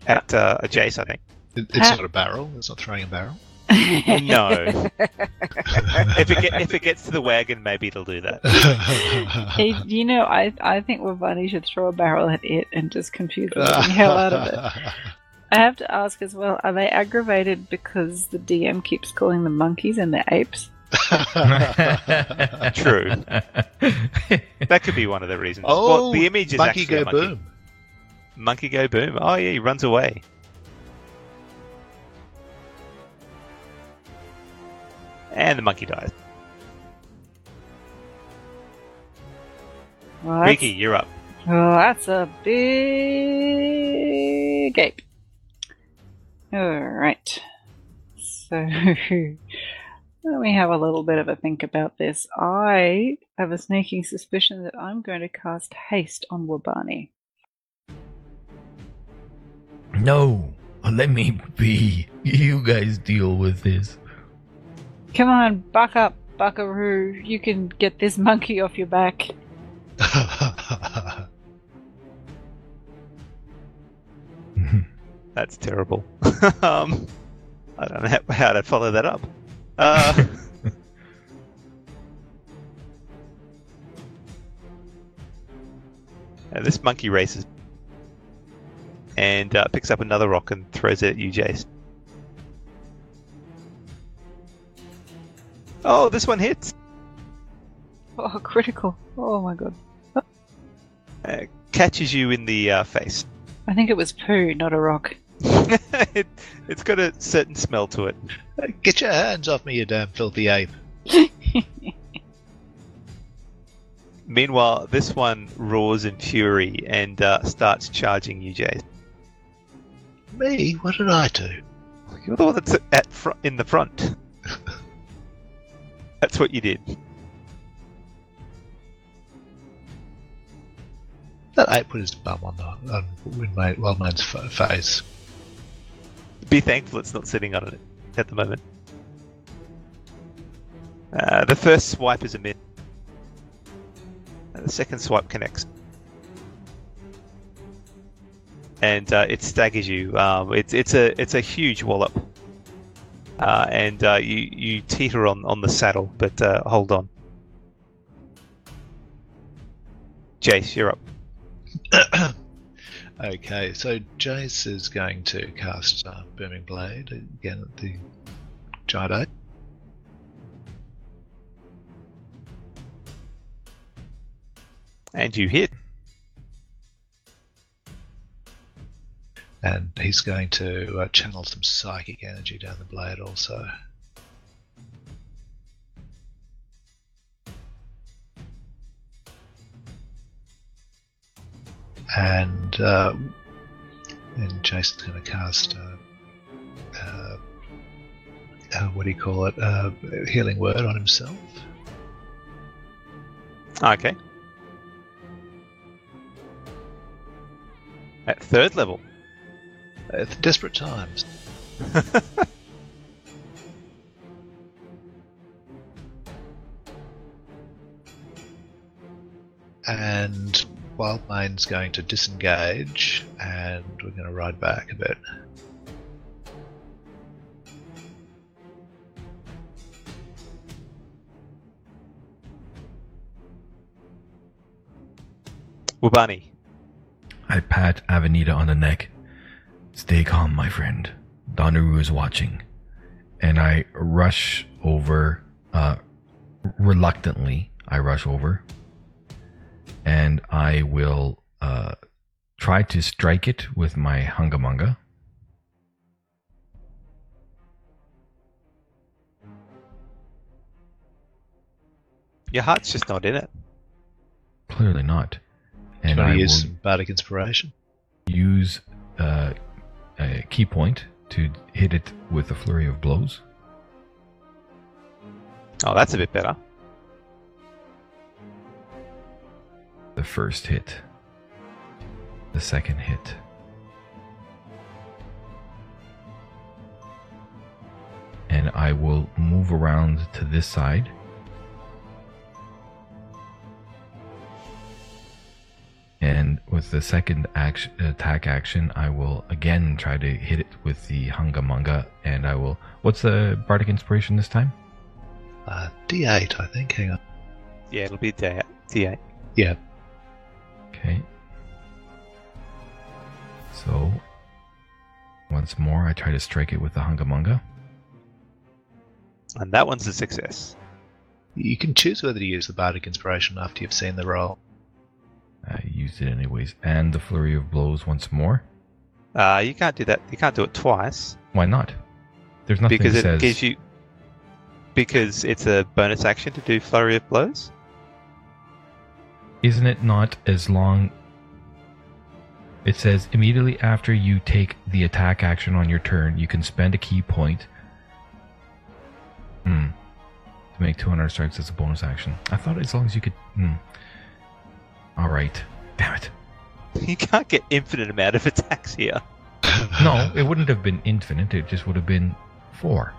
at uh, a Jace, I think. It, it's not a barrel. It's not throwing a barrel. No. if it get, if it gets to the wagon, maybe it'll do that. Hey, you know, I I think Wabani should throw a barrel at it and just confuse the hell out of it. I have to ask as well: Are they aggravated because the DM keeps calling them monkeys and they're apes? True. That could be one of the reasons. oh, well, the image is monkey actually go a monkey. boom. Monkey go boom. Oh yeah, he runs away. And the monkey dies. Well, Riki, you're up. oh, that's a big ape. All right. So let me have a little bit of a think about this. I have a sneaking suspicion that I'm going to cast haste on Wabani. No, let me be. You guys deal with this. Come on, buck up, buckaroo. You can get this monkey off your back. That's terrible. um, I don't know how, how to follow that up. Uh, and this monkey races and uh, picks up another rock and throws it at you, Jace. Oh, this one hits. Oh, critical. Oh my god. Uh, catches you in the uh, face. I think it was poo, not a rock. It, it's got a certain smell to it. Get your hands off me, you damn filthy ape. Meanwhile, this one roars in fury and uh, starts charging you, Jace. Me? What did I do? You're the one that's at fr- in the front. that's what you did. That ape put his bum on the on Windmate Wellman's f- face. Be thankful it's not sitting on it at the moment. Uh, the first swipe is a miss. The second swipe connects. and uh, it staggers you. Um, it's it's a it's a huge wallop, uh, and uh, you you teeter on on the saddle, but uh, hold on. Jace, you're up. okay, so Jace is going to cast uh, Booming Blade again at the giant ape. And you hit. And he's going to uh, channel some psychic energy down the blade also. And uh, and Jason's going to cast uh, uh, uh, what do you call it? Uh, healing word on himself. Okay. At third level. At desperate times. and Wildmane's going to disengage, and we're going to ride back a bit. Wabani. I pat Avenida on the neck. Stay calm, my friend. Donaru is watching. And I rush over, uh, reluctantly, I rush over. And I will, uh, try to strike it with my hunga munga. Your heart's just not in it. Clearly not. And And I I use will Bardic Inspiration. use uh, a ki point to hit it with a flurry of blows. Oh, that's a bit better. The first hit. The second hit. And I will move around to this side. And with the second action, attack action, I will again try to hit it with the hunga munga. And I will. What's the Bardic Inspiration this time? Uh, D8, I think. Hang on. Yeah, it'll be D8. D8. Yeah. Okay. So, once more, I try to strike it with the hunga munga. And that one's a success. You can choose whether to use the Bardic Inspiration after you've seen the roll. I used it anyways. And the flurry of blows once more. Uh, you can't do that. You can't do it twice Why not? There's nothing because that it says. gives you. Because it's a bonus action to do flurry of blows. Isn't it not as long? It says immediately after you take the attack action on your turn, you can spend a ki point. Hmm. To make 200 strikes as a bonus action. I thought as long as you could. Hmm. All right. Damn it. You can't get infinite amount of attacks here. No, it wouldn't have been infinite. It just would have been four.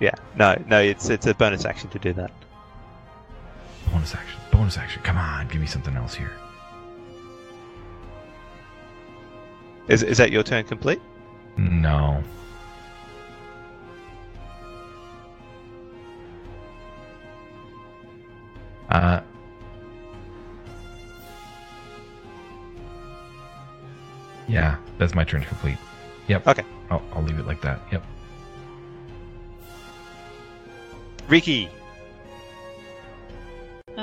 Yeah, no, no, it's it's a bonus action to do that. Bonus action. Bonus action. Come on, give me something else here. Is is that your turn complete? No. Uh. Yeah, that's my turn to complete. Yep. Okay. I'll, I'll leave it like that. Yep. Riki.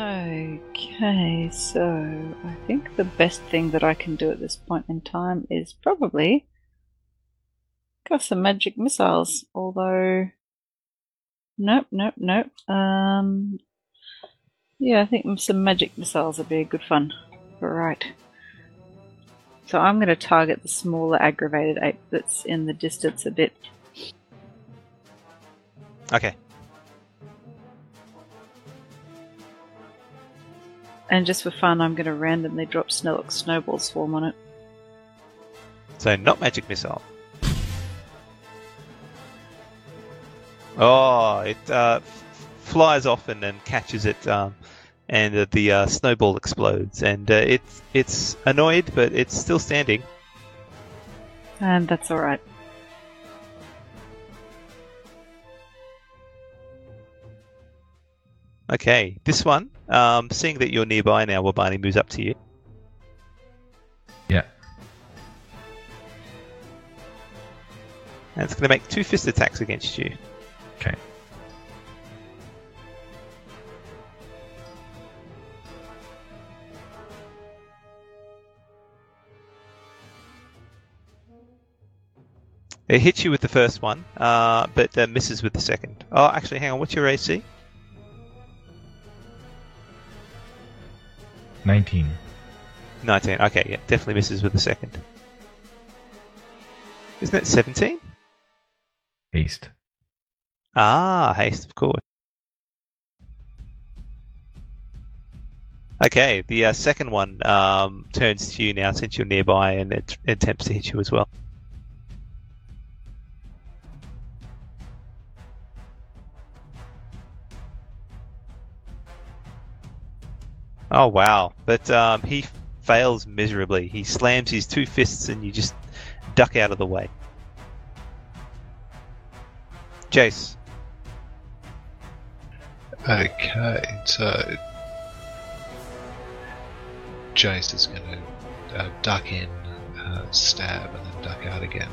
Okay, so I think the best thing that I can do at this point in time is probably cast some magic missiles. Although, nope, nope, nope. Um, yeah, I think some magic missiles would be good fun. Right. So I'm going to target the smaller aggravated ape that's in the distance a bit. Okay. And just for fun, I'm going to randomly drop Snow- Snowball Swarm on it. So not magic missile. Oh, it uh, f- flies off and then catches it, um, and uh, the uh, snowball explodes. And uh, it's it's annoyed, but it's still standing. And that's alright. Okay, this one, um, seeing that you're nearby now, Wabani moves up to you. Yeah. And it's going to make two fist attacks against you. Okay. It hits you with the first one, uh, but uh, misses with the second. Oh, actually, hang on. What's your AC? 19. 19. Okay, yeah, definitely misses with the second. Isn't that 17? Haste. Ah, haste, of course. Okay, the uh, second one um, turns to you now since you're nearby and it attempts to hit you as well. Oh wow! But um, he fails miserably. He slams his two fists, and you just duck out of the way. Jace. Okay, so Jace is going to uh, duck in, uh, stab, and then duck out again.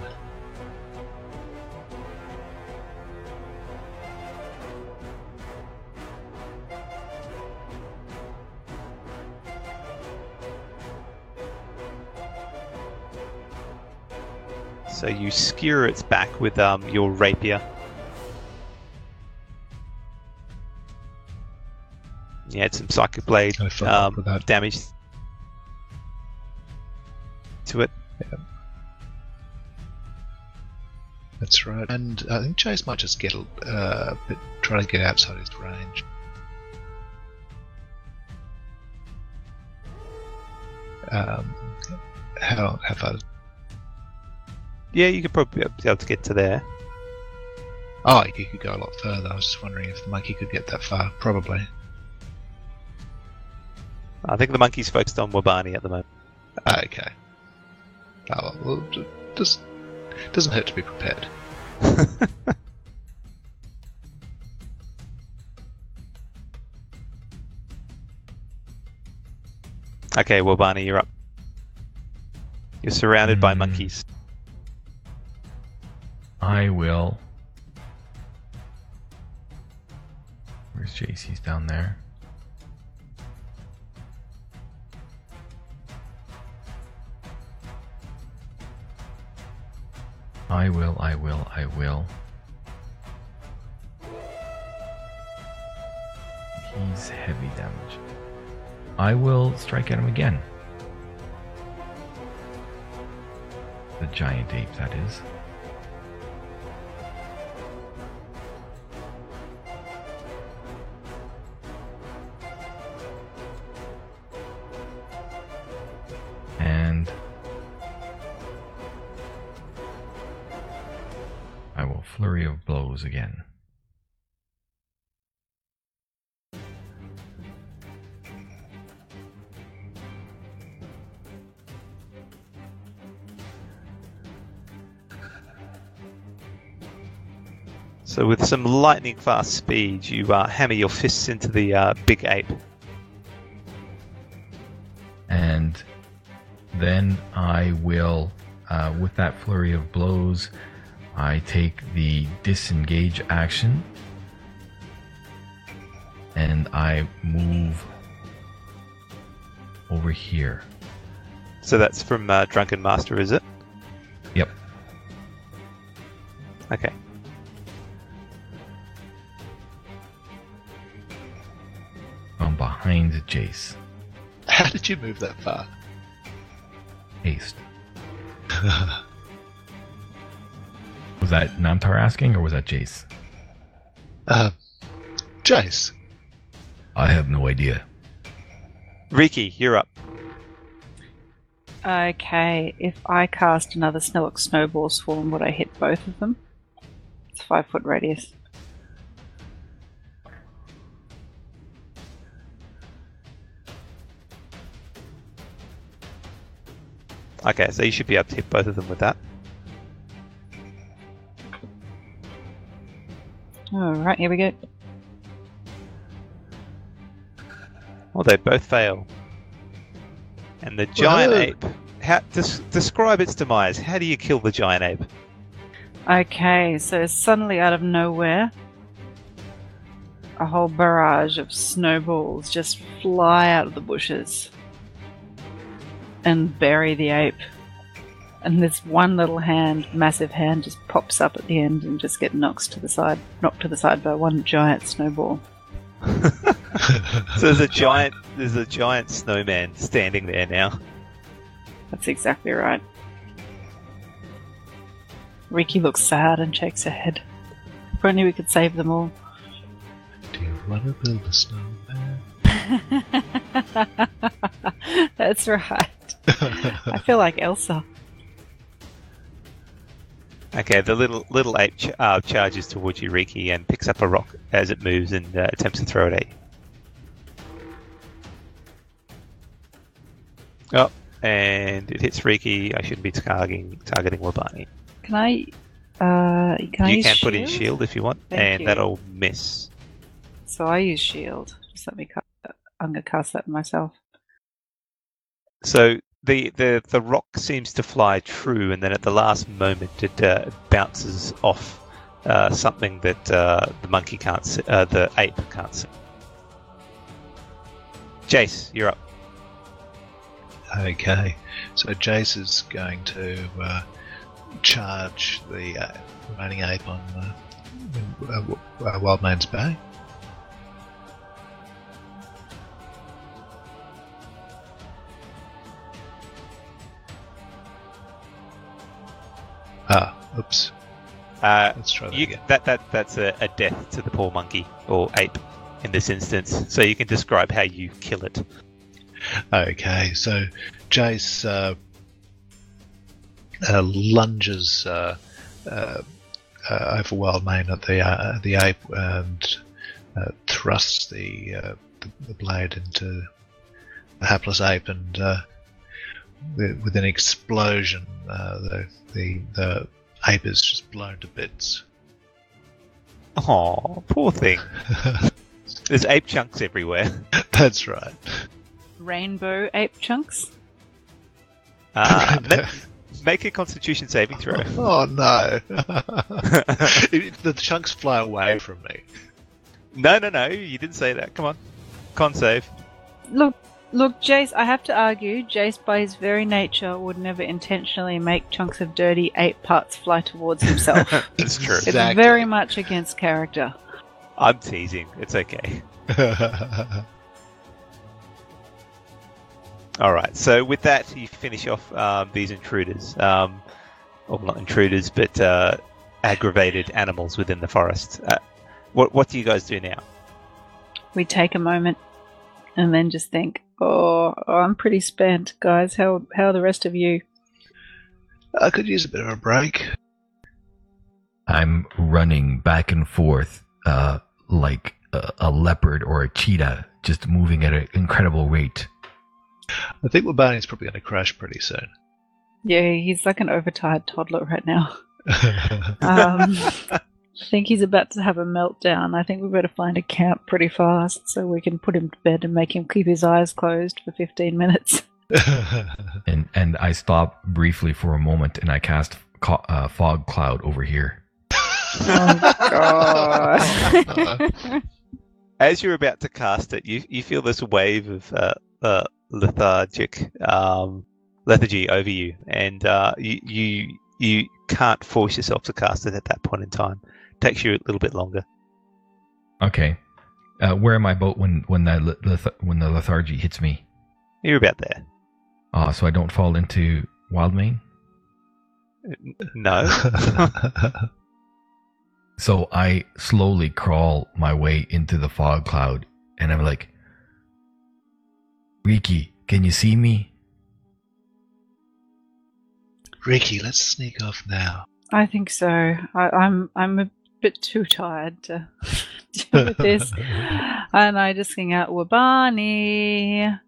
So you skewer its back with um, your rapier. Yeah, it's some psychic blade I follow up um, damage to it. That's right. And I think Jace might just get a uh, bit, try to get outside his range. Um, how how far? Yeah, you could probably be able to get to there. Oh, you could go a lot further. I was just wondering if the monkey could get that far. Probably. I think the monkey's focused on Wabani at the moment. Ah, okay. Oh, well, just doesn't hurt to be prepared. Okay, Wabani, you're up. You're surrounded by Hmm. monkeys. I will. Where's? He's down there. I will, I will, I will. He's heavy damage. I will strike at him again. The giant ape, that is. So with some lightning fast speed, you uh, hammer your fists into the uh, big ape. and then I will, uh, with that flurry of blows, I take the disengage action and I move over here. So that's from uh, Drunken Master, is it? Yep. Okay. Behind Jace. How did you move that far? Haste. Was that Namtar asking or was that Jace? uh, Jace. I have no idea. Riki, you're up. Okay, if I cast another Snilloc Snowball Swarm, would I hit both of them? It's five foot radius. Okay, so you should be able to hit both of them with that. Alright, here we go. Well, they both fail. And the giant Whoa. ape. How, des- describe its demise. How do you kill the giant ape? Okay, so suddenly out of nowhere, a whole barrage of snowballs just fly out of the bushes and bury the ape. And this one little hand, massive hand, just pops up at the end and just get knocked to the side, knocked to the side by one giant snowball. So there's a giant. There's a giant snowman standing there now. That's exactly right. Riki looks sad and shakes her head. If only we could save them all. Do you want to build a snowman? That's right. I feel like Elsa. Okay, the little little ape ch- uh, charges towards you, Riki, and picks up a rock as it moves and uh, attempts to throw it at you. Oh, and it hits Riki. I shouldn't be targeting targeting Wabani. Can I? Uh, can I you use can shield? put in shield if you want, Thank and you. that'll miss. So I use shield. Just let me. Cut. I'm gonna cast that myself. So the, the the rock seems to fly true, and then at the last moment it uh, bounces off uh, something that uh, the monkey can't see, uh, the ape can't see. Jace, you're up. Okay, so Jace is going to uh, charge the uh, remaining ape on uh, uh, uh, Wildmane's Bay. Ah, oops. Uh, Let's try that you, again. that that that's a, a death to the poor monkey or ape in this instance. So you can describe how you kill it. Okay, so Jace uh, uh, lunges uh, uh, uh, over Wildmane at the uh, the ape and uh, thrusts the, uh, the the blade into the hapless ape, and uh, the, with an explosion, uh, the the the ape is just blown to bits. Oh, poor thing. There's ape chunks everywhere. That's right. Rainbow ape chunks. Uh, let- make a Constitution saving throw. Oh no! The chunks fly away from me. no, no, no. You didn't say that. Come on, con save. Look, look, Jace. I have to argue. Jace, by his very nature, would never intentionally make chunks of dirty ape parts fly towards himself. That's true. It's Exactly. very much against character. I'm teasing. It's okay. All right. So with that, you finish off um, these intruders. Um, or not intruders, but uh, aggravated animals within the forest. Uh, what What do you guys do now? We take a moment and then just think, "Oh, I'm pretty spent, guys. How how are the rest of you?" I could use a bit of a break. I'm running back and forth uh, like a, a leopard or a cheetah, just moving at an incredible rate. I think Wabani's probably going to crash pretty soon. Yeah, he's like an overtired toddler right now. Um, I think he's about to have a meltdown. I think we better find a camp pretty fast so we can put him to bed and make him keep his eyes closed for 15 minutes. And and I stop briefly for a moment, and I cast co- uh, fog cloud over here. Oh, God. As you're about to cast it, you you feel this wave of uh, uh, lethargic um, lethargy over you, and uh, you you you can't force yourself to cast it at that point in time. Takes you a little bit longer. Okay, uh, where am I boat when when that le- leth- when the lethargy hits me? You're about there. Ah, so I don't fall into Wildmane. N- No. So I slowly crawl my way into the fog cloud, and I'm like, Riki, can you see me? Riki, let's sneak off now. I think so. I, I'm I'm a bit too tired to deal with this. and I just sing out, Wabani.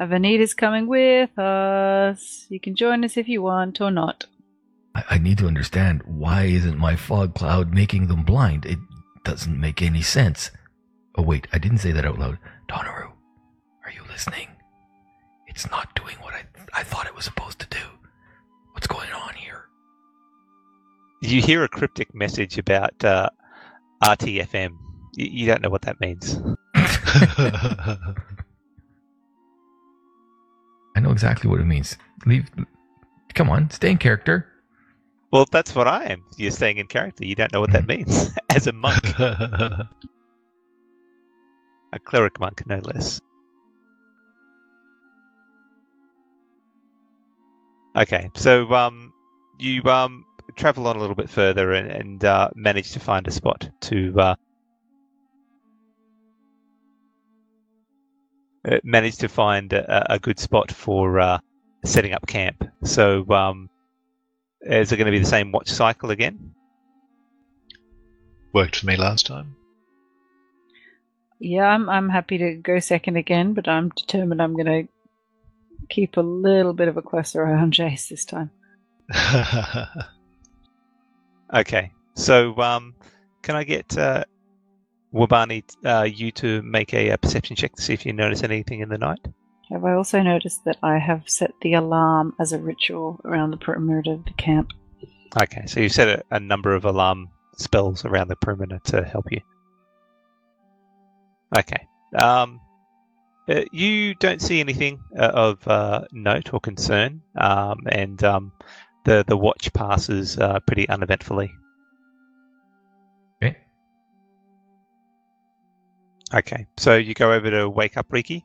Avenita's coming with us. You can join us if you want or not. I, I need to understand why isn't my fog cloud making them blind? It doesn't make any sense. Oh, wait, I didn't say that out loud. Donaru, are you listening? It's not doing what I, I thought it was supposed to do. What's going on here? You hear a cryptic message about uh, RTFM. You, you don't know what that means. I know exactly what it means. Leave. Come on, stay in character. Well, that's what I am. You're staying in character. You don't know what that means as a monk, a cleric monk, no less. Okay, so um, you um travel on a little bit further and, and uh, manage to find a spot to uh, uh, manage to find a, a good spot for uh, setting up camp. So, um, is it going to be the same watch cycle again? Worked for me last time. Yeah, I'm I'm happy to go second again, but I'm determined I'm going to keep a little bit of a closer eye on Jace this time. Okay, so um, can I get uh, Wabani, uh, you to make a, uh perception check to see if you notice anything in the night? Have I also noticed that I have set the alarm as a ritual around the perimeter of the camp? Okay, so you've set a, a number of alarm spells around the perimeter to help you. Okay. Um, uh, you don't see anything uh, of uh, note or concern, um, and um, the the watch passes uh, pretty uneventfully. Okay. Okay, so you go over to wake up Riki.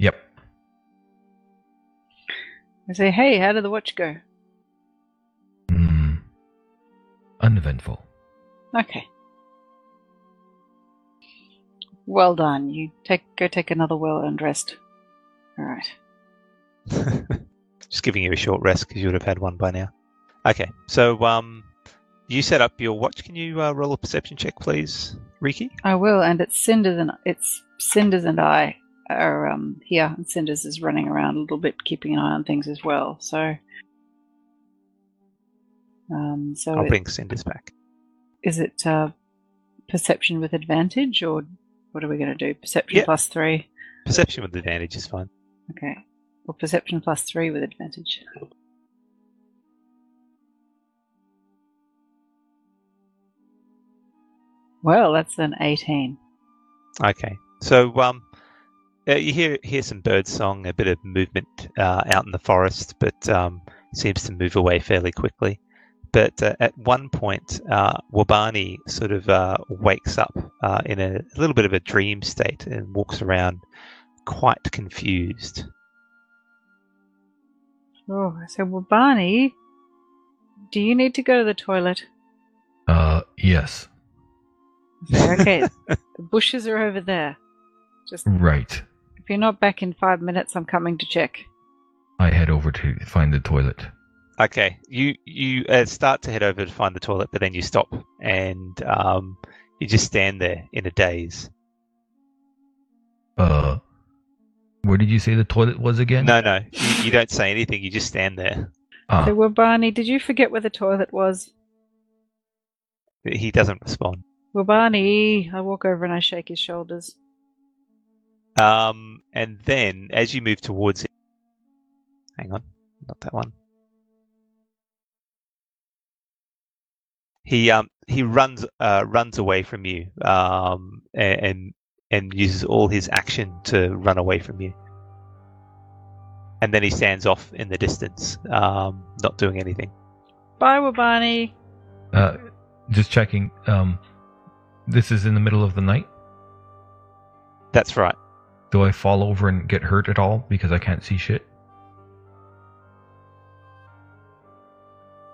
Yep. I say, hey, how did the watch go? Hmm. Uneventful. Okay. Well done. You take go take another well earned rest. All right. Just giving you a short rest because you would have had one by now. Okay, so um, you set up your watch. Can you uh, roll a perception check, please, Riki? I will, and it's Cinders and it's Cinders and I are um here, and Cinders is running around a little bit, keeping an eye on things as well. So, um, so I'll it- bring Cinders back. is it uh, perception with advantage, or what are we going to do? Perception Yeah. plus three. Perception with advantage is fine. Okay. Or perception plus three with advantage. Well, that's an 18. Okay, so um, uh, you hear hear some bird song, a bit of movement uh, out in the forest, but um, seems to move away fairly quickly. But uh, at one point, uh, Wabani sort of uh, wakes up uh, in a, a little bit of a dream state and walks around quite confused. Oh, I said, well, Barney, do you need to go to the toilet? Uh, yes. I okay, the bushes are over there. Just Right. if you're not back in five minutes, I'm coming to check. I head over to find the toilet. Okay, you you uh, start to head over to find the toilet, but then you stop and um, you just stand there in a daze. Uh, where did you say the toilet was again? No, no, you, you don't say anything. You just stand there. Ah, So, well, Barney, did you forget where the toilet was? He doesn't respond. Well, Barney, I walk over and I shake his shoulders. Um, and then as you move towards it, hang on, not that one. He um he runs uh runs away from you um a- and and uses all his action to run away from you. And then he stands off in the distance, um, not doing anything. Bye, Wabani. uh, just checking. Um, this is in the middle of the night. That's right. Do I fall over and get hurt at all because I can't see shit?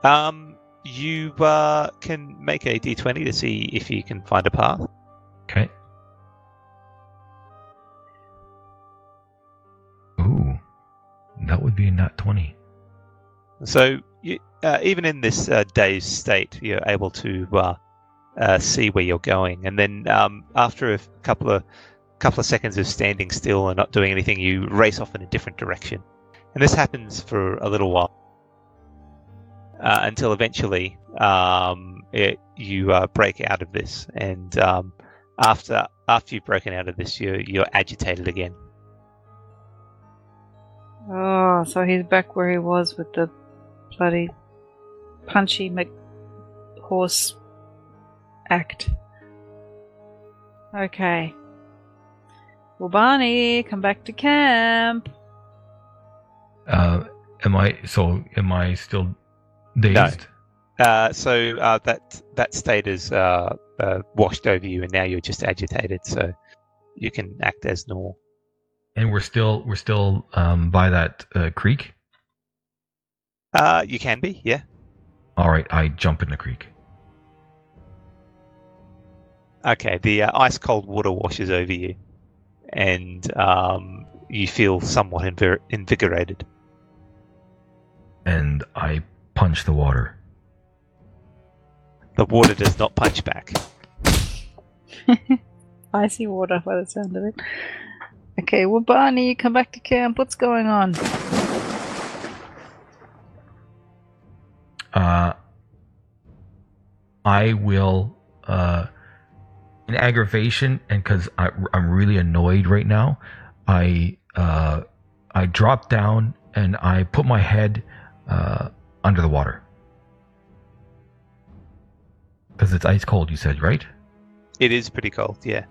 Um, you uh, can make a d20 to see if you can find a path. Okay. That would be a nat twenty. So you, uh, even in this uh, dazed state, you're able to uh, uh, see where you're going, and then um, after a couple of couple of seconds of standing still and not doing anything, you race off in a different direction. And this happens for a little while. uh, until eventually um, it, you uh, break out of this, and um, after after you've broken out of this, you're you're agitated again. Oh, so he's back where he was with the bloody punchy Mc horse act. Okay. Well, Barney, come back to camp. Uh, am I so? Am I still dazed? Uh, so uh, that that state is uh, uh, washed over you, and now you're just agitated. So you can act as normal. And we're still we're still um, by that uh, creek. Uh, you can be, yeah. All right, I jump in the creek. Okay, the uh, ice cold water washes over you, and um, you feel somewhat invir- invigorated. and I punch the water. The water does not punch back. Icy water by the sound of it. Okay, well, Barney, come back to camp. What's going on? Uh, I will, uh, in aggravation and because I'm really annoyed right now, I uh, I drop down and I put my head uh, under the water because it's ice cold. You said right? It is pretty cold, yeah.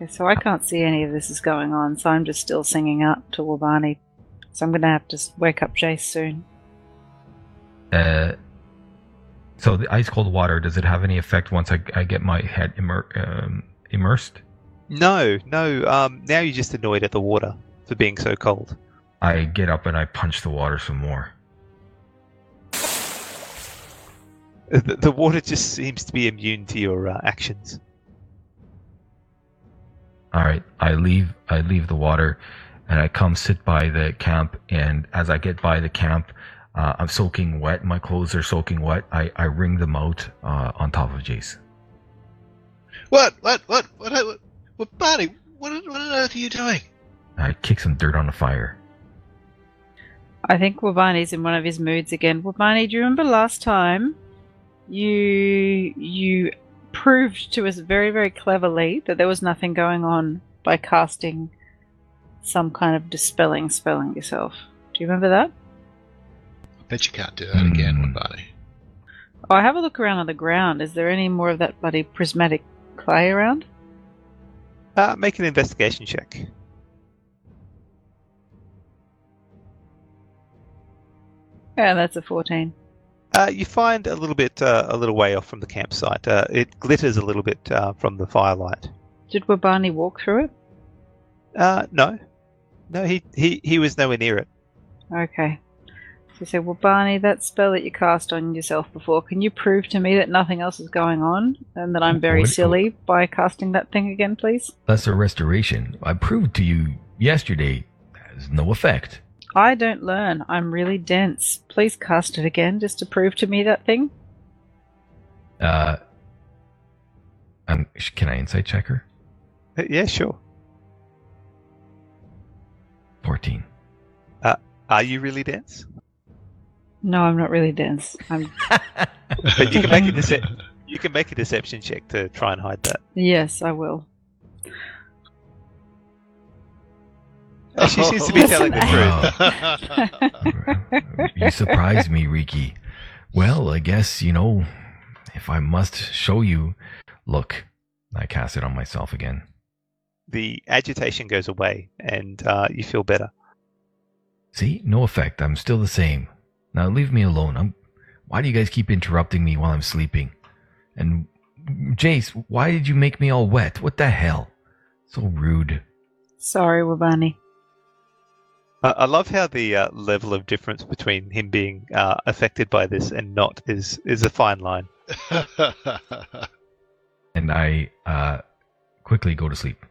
Okay, so I can't see any of this is going on, so I'm just still singing up to Wabani. So I'm gonna have to wake up Jace soon. Uh, so the ice cold water does it have any effect once I, I get my head immer- um, immersed? No, no. Um, now you're just annoyed at the water for being so cold. I get up and I punch the water some more. The, the water just seems to be immune to your uh, actions. All right, I leave. I leave the water, and I come sit by the camp. And as I get by the camp, uh, I'm soaking wet. My clothes are soaking wet. I, I wring them out uh, on top of Jace. What? What? What? What? What? what Barney, what, on- what on earth are you doing? I kick some dirt on the fire. I think Wabani's in one of his moods again. Wabani, do you remember last time you you proved to us very, very cleverly that there was nothing going on by casting some kind of dispelling spell on yourself? Do you remember that? I bet you can't do that again, Hmm. Barney. Oh, I have a look around on the ground. Is there any more of that bloody prismatic clay around? Uh, make an investigation check. Yeah, that's a 14. Uh, you find a little bit, uh, a little way off from the campsite. Uh, it glitters a little bit uh, from the firelight. Did Wabani walk through it? Uh, no, no, he, he, he was nowhere near it. Okay. So you say, well, Barney, that spell that you cast on yourself before, can you prove to me that nothing else is going on and that I'm very What- silly by casting that thing again, please? That's a restoration. I proved to you yesterday has no effect. I don't learn. I'm really dense. Please cast it again just to prove to me that thing. Uh, um, sh- can I insight check her? Uh, yeah, sure. Fourteen. Are you really dense? No, I'm not really dense. I'm But you can make a dece- you can make a deception check to try and hide that. yes, I will. She seems to be telling the truth. you surprised me, Riki. Well, I guess, you know, if I must show you. Look, I cast it on myself again. The agitation goes away, and uh, you feel better. See? No effect. I'm still the same. Now leave me alone. I'm. Why do you guys keep interrupting me while I'm sleeping? And Jace, why did you make me all wet? What the hell? So rude. Sorry, Wabani. I I love how the uh, level of difference between him being uh, affected by this and not is is a fine line. And I uh, quickly go to sleep.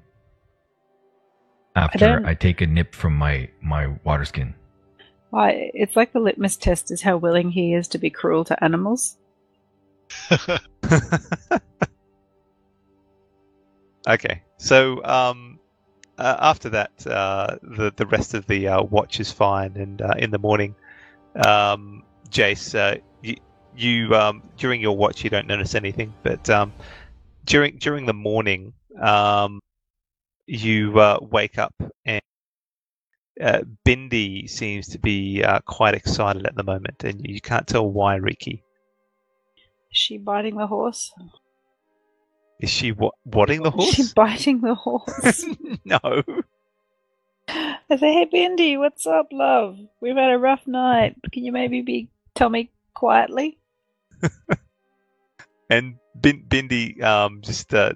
After don't- I take a nip from my my water skin. I, it's like the litmus test is how willing he is to be cruel to animals. Okay, so um, uh, after that, uh, the the rest of the uh, watch is fine, and uh, in the morning, um, Jace, uh, you, you um, during your watch you don't notice anything, but um, during during the morning, um, you uh, wake up and Bindi seems to be quite excited at the moment, and you can't tell why, Riki. Is she biting the horse? Is she wa- wadding the horse? Is she biting the horse? no. I say, hey, Bindi, what's up, love? We've had a rough night. Can you maybe be tell me quietly? And Bindi um, just uh,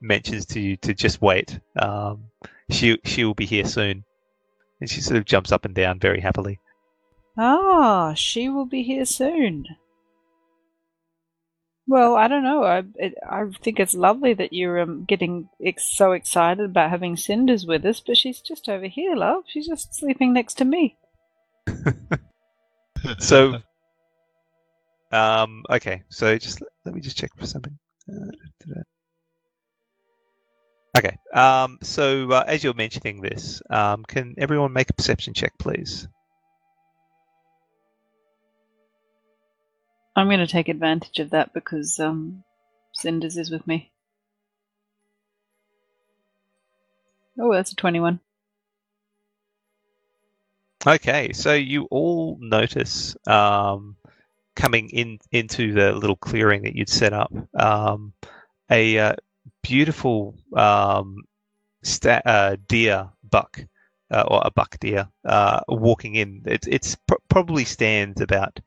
mentions to you to just wait. Um, she she will be here soon, and she sort of jumps up and down very happily. Ah, she will be here soon. Well, I don't know. I it, I think it's lovely that you're um, getting ex- so excited about having Cinders with us, but she's just over here, love. She's just sleeping next to me. So, um, okay. So just let, me just check for something. Uh. Okay. Um, so uh, as you're mentioning this, um, can everyone make a perception check, please? I'm going to take advantage of that because um, Cinders is with me. Oh, that's a 21. Okay, so you all notice um, coming in into the little clearing that you'd set up um, a uh, beautiful um, sta- uh, deer buck uh, or a buck deer uh, walking in. It, it's pr- probably stands about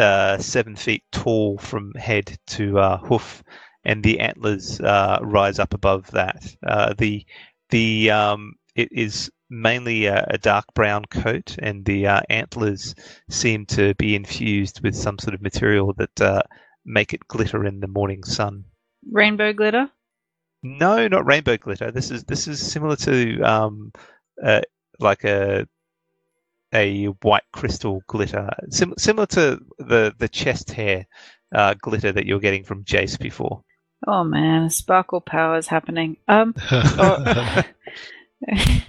uh, seven feet tall from head to uh, hoof, and the antlers uh, rise up above that. Uh, the the um, it is mainly a, a dark brown coat, and the uh, antlers seem to be infused with some sort of material that uh, make it glitter in the morning sun. Rainbow glitter? No, not rainbow glitter. This is this is similar to um, uh, like a a white crystal glitter, Sim- similar to the the chest hair uh, glitter that you're getting from Jace before. Oh man, sparkle power is happening. Um, oh,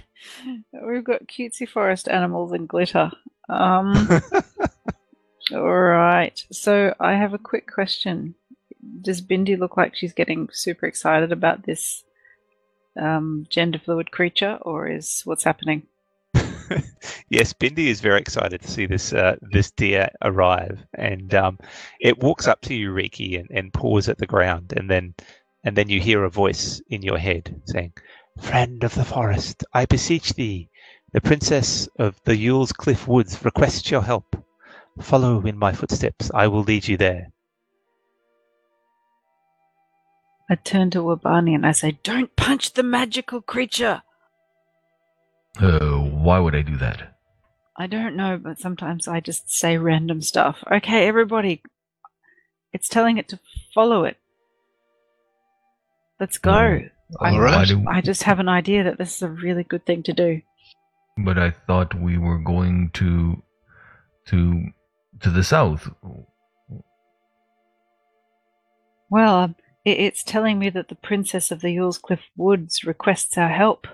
we've got cutesy forest animals and glitter. Um, all right. So I have a quick question. Does Bindi look like she's getting super excited about this um, gender fluid creature, or is what's happening? yes, Bindi is very excited to see this uh, this deer arrive, and um, it walks up to you, Riki, and, and paws at the ground, and then and then you hear a voice in your head saying, "Friend of the forest, I beseech thee, the princess of the Yule's Cliff Woods requests your help. Follow in my footsteps; I will lead you there." I turn to Wabani and I say, "Don't punch the magical creature." Uh, why would I do that? I don't know, but sometimes I just say random stuff. Okay, everybody. It's telling it to follow it. Let's go. Mm. I, right. I just have an idea that this is a really good thing to do. But I thought we were going to to to the south. Well, um, it's telling me that the princess of the Yule's Cliff Woods requests our help.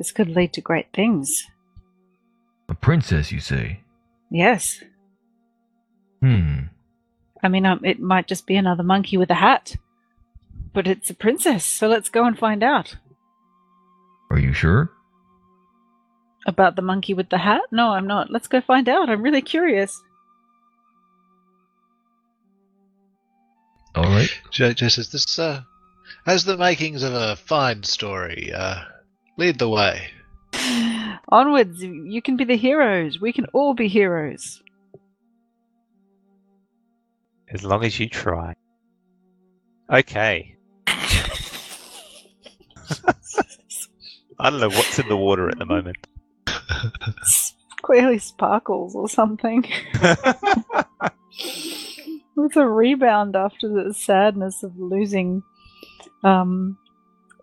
This could lead to great things. A princess, you say? Yes. Hmm. I mean, um, it might just be another monkey with a hat. But it's a princess, so let's go and find out. Are you sure? About the monkey with the hat? No, I'm not. Let's go find out. I'm really curious. All right. J- Jess says, this uh, has the makings of a fine story. Uh, lead the way. Onwards, you can be the heroes. We can all be heroes. As long as you try. Okay. I don't know what's in the water at the moment. Clearly sparkles or something. It's a rebound after the sadness of losing, um,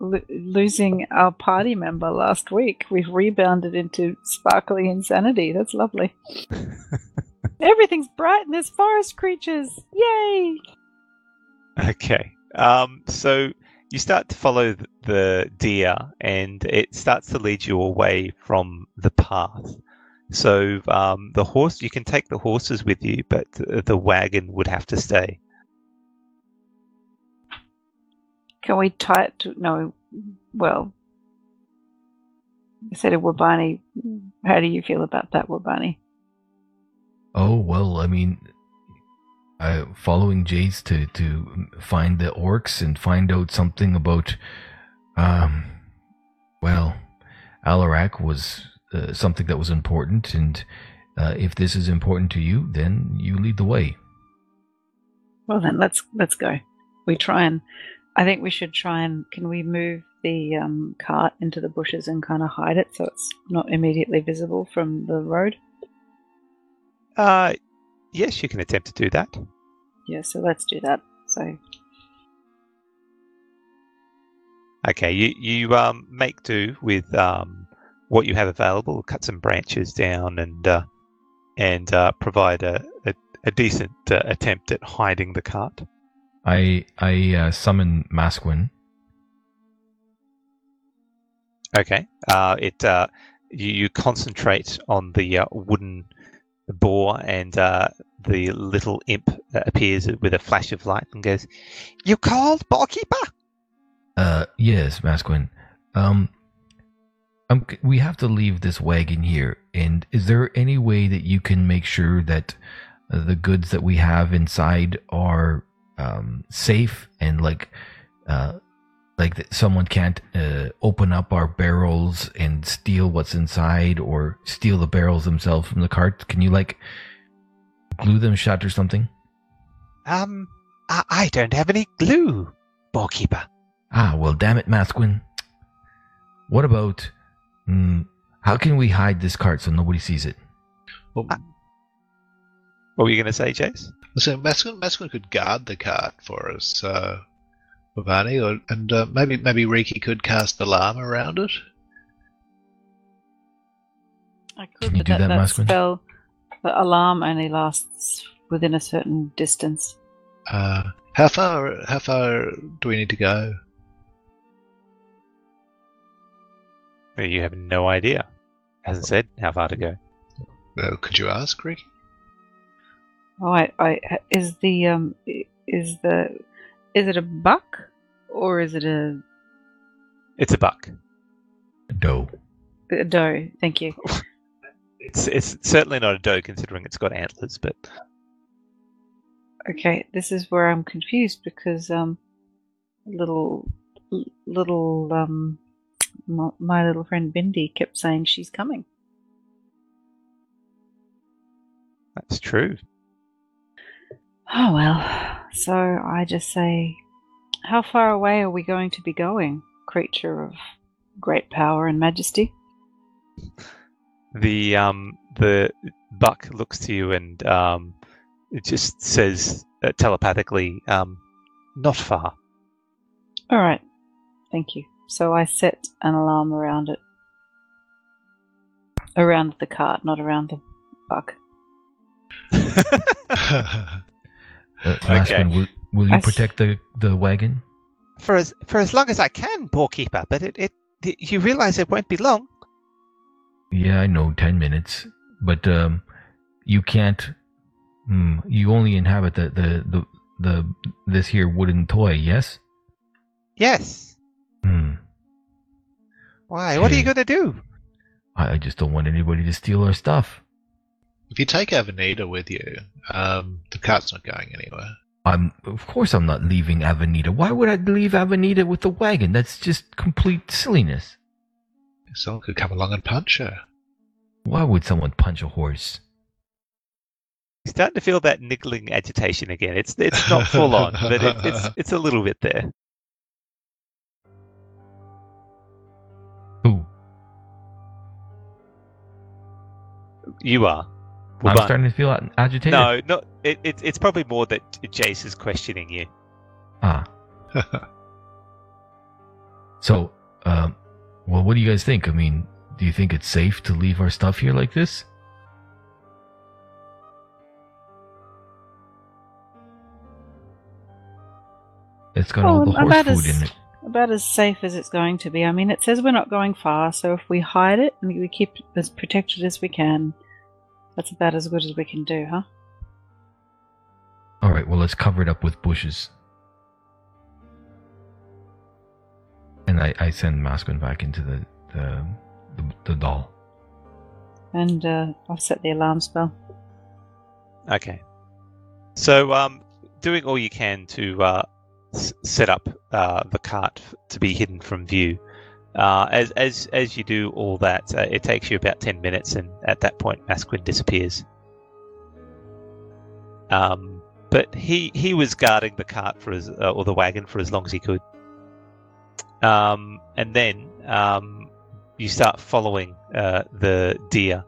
lo- losing our party member last week. We've rebounded into sparkly insanity. That's lovely. Everything's bright in this forest creatures. Yay! Okay. Um, so you start to follow the deer, and it starts to lead you away from the path. So um, the horse, you can take the horses with you, but the wagon would have to stay. Can we tie it to no? Well, I said to Wabani. How do you feel about that, Wabani? Oh well, I mean, uh, following Jace to to find the orcs and find out something about, um, well, Alarak was uh, something that was important, and uh, if this is important to you, then you lead the way. Well, then let's let's go. We try and. I think we should try and. Can we move the um, cart into the bushes and kind of hide it so it's not immediately visible from the road? Uh, yes, you can attempt to do that. Yeah, so let's do that. So Okay, you you um, make do with um, what you have available. Cut some branches down and uh, and uh, provide a, a, a decent uh, attempt at hiding the cart. I I uh, summon Masquin. Okay, uh, it uh, you, you concentrate on the uh, wooden boar, and uh, the little imp appears with a flash of light and goes, "You called, barkeeper?" Uh, yes, Masquin. Um, um, we have to leave this wagon here. And is there any way that you can make sure that uh, the goods that we have inside are um, safe and like, uh, like that someone can't uh, open up our barrels and steal what's inside, or steal the barrels themselves from the cart? Can you like glue them shut or something? Um, I, I don't have any glue, barkeeper. Ah, well, damn it, Masquin. What about? Hmm, how can we hide this cart so nobody sees it? Well, Uh, What were you going to say, Jace? So Masquin, Masquin could guard the cart for us, uh, Wabani, or and uh, maybe maybe Riki could cast alarm around it. I could, Can but that, that, that spell, the alarm only lasts within a certain distance. Uh, how far how far do we need to go? You have no idea. Hasn't said how far to go. Uh, could you ask Riki? Oh, I, I is the um is the is it a buck or is it a, It's a buck. A doe. a doe? Thank you. It's it's certainly not a doe considering it's got antlers, but Okay, this is where I'm confused because um, little little um, my, my little friend Bindi kept saying she's coming. that's true. Oh well. So I just say, how far away are we going to be going, creature of great power and majesty? The um the buck looks to you and um it just says uh, telepathically um not far. All right. Thank you. So I set an alarm around it. Around the cart, not around the buck. Uh, Okay. Masquin, will, will you I s- protect the, the wagon? for as for as long as I can, barkeeper, but it, it, it you realize it won't be long. Yeah, I know, 10 minutes. But um, you can't. Hmm, you only inhabit the, the, the, the this here wooden toy, yes? Yes. Hmm. Why? What are you gonna do? I, I just don't want anybody to steal our stuff. If you take Avenida with you, um, the cart's not going anywhere. I'm, of course, I'm not leaving Avenida. Why would I leave Avenida with the wagon? That's just complete silliness. Someone could come along and punch her. Why would someone punch a horse? You're starting to feel that niggling agitation again. It's it's not full on, but it, it's it's a little bit there. Who? You are. I'm Wabani. starting to feel agitated. No, not it, it. It's probably more that Jace is questioning you. Ah. So, um, well, what do you guys think? I mean, do you think it's safe to leave our stuff here like this? It's got all Oh, the horse about food as- in it. about as safe as it's going to be. I mean, it says we're not going far, so if we hide it and we keep it as protected as we can, that's about as good as we can do, huh? All right, well, let's cover it up with bushes. And I, I send Masquin back into the, the, the, the doll. And uh, I've set the alarm spell. Okay. So, um, doing all you can to uh, s- set up uh, the cart f- to be hidden from view. Uh, as as as you do all that, uh, it takes you about ten minutes, and at that point, Masquin disappears. Um, but he he was guarding the cart for as uh, or the wagon for as long as he could. Um, and then um, you start following uh, the deer,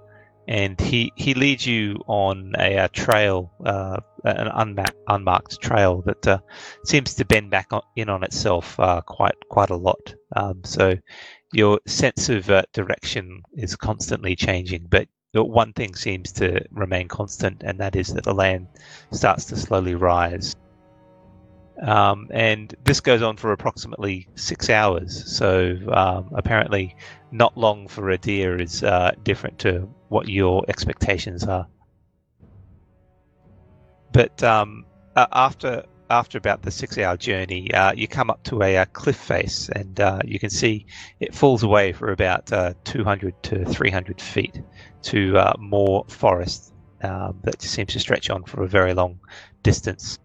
and he he leads you on a, uh trail, uh, an unmarked, unmarked trail that uh, seems to bend back on, in on itself uh, quite quite a lot. Um, so your sense of uh, direction is constantly changing, but one thing seems to remain constant, and that is that the land starts to slowly rise. Um, and this goes on for approximately six hours. So um, apparently, not long for a deer is uh, different to what your expectations are. But um, uh, after after about the six-hour journey, uh, you come up to a, uh cliff face, and uh, you can see it falls away for about uh, 200 to 300 feet to uh, more forest um, that seems to stretch on for a very long distance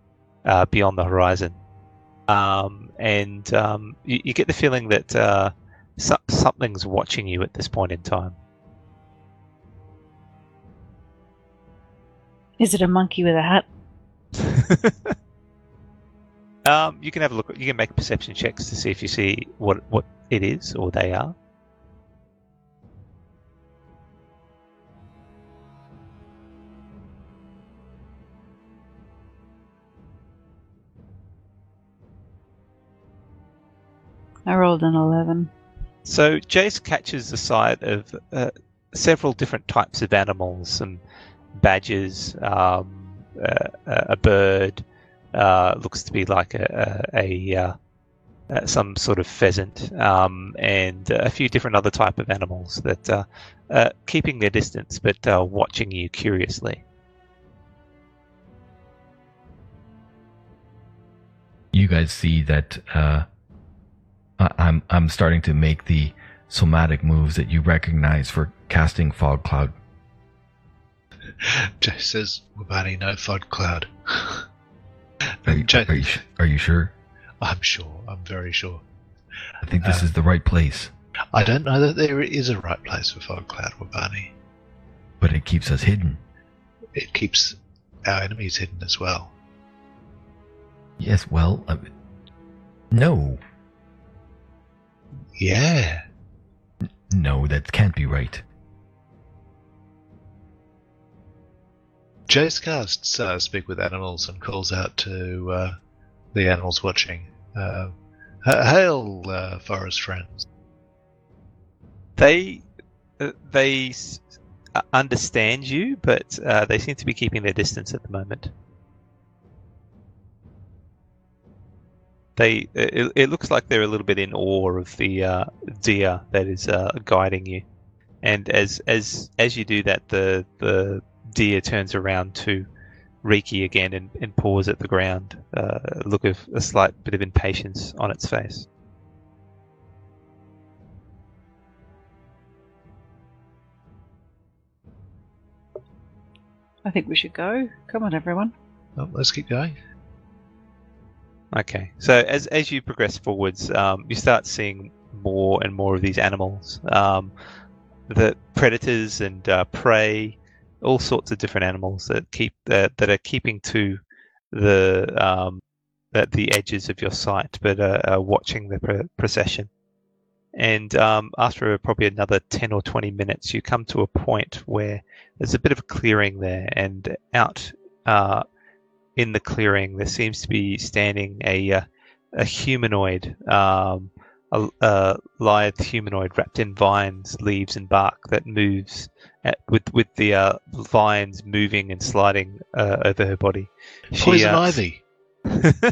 uh, beyond the horizon. Um, and um, you, you, get the feeling that so- something's watching you at this point in time. Is it a monkey with a hat? um, you can have a look. You can make perception checks to see if you see what what it is or they are. I rolled an 11. So Jace catches the sight of uh, several different types of animals, some badgers, um, uh, a bird, uh, looks to be like a, a, a uh, some sort of pheasant, um, and a few different other type of animals that are uh, keeping their distance but uh, watching you curiously. You guys see that uh, I- I'm I'm starting to make the somatic moves that you recognize for casting fog cloud. Jay says, Wabani, no fog cloud. Are you, Jay- are you, are you sure? I'm sure. I'm very sure. I think this Uh, is the right place, I don't know that there is a right place for fog cloud, Wabani. but it keeps us hidden. It keeps our enemies hidden as well. Yes, well, uh, no, Yeah. no, that can't be right. Jace casts uh, Speak with Animals and calls out to uh, the animals watching. Uh, hail, uh, forest friends. They uh, they uh, understand you, but they seem to be keeping their distance at the moment. They it, it looks like they're a little bit in awe of the deer that is guiding you, and as as as you do that, the the deer turns around to Riki again and, and paws at the ground, uh, a look of a slight bit of impatience on its face. I think we should go. Come on, everyone. Oh, let's keep going. Okay, so as as you progress forwards, um, you start seeing more and more of these animals, um, the predators and uh, prey, all sorts of different animals that keep that that are keeping to the um, the edges of your sight, but uh, are watching the pro- procession. And um, after probably another ten or twenty minutes, you come to a point where there's a bit of a clearing there, and out uh, in the clearing, there seems to be standing a uh, a humanoid, um, a, a lithe humanoid wrapped in vines, leaves, and bark that moves at, with with the uh, vines moving and sliding uh, over her body. She, Poison uh, ivy.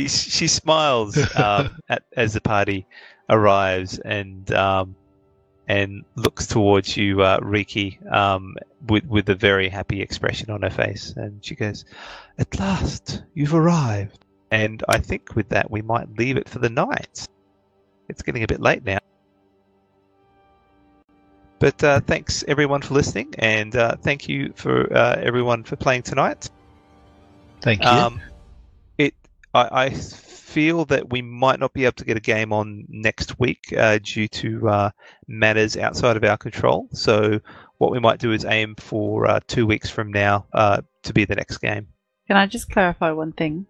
She, she smiles um, at, as the party arrives and um, and looks towards you, uh, Riki, um, with with a very happy expression on her face. And she goes, "At last, you've arrived." And I think with that, we might leave it for the night. It's getting a bit late now. But uh, thanks everyone for listening, and uh, thank you for uh, everyone for playing tonight. Thank you. Um, it, I, I feel that we might not be able to get a game on next week uh, due to uh, matters outside of our control. So what we might do is aim for uh, two weeks from now uh, to be the next game. Can I just clarify one thing?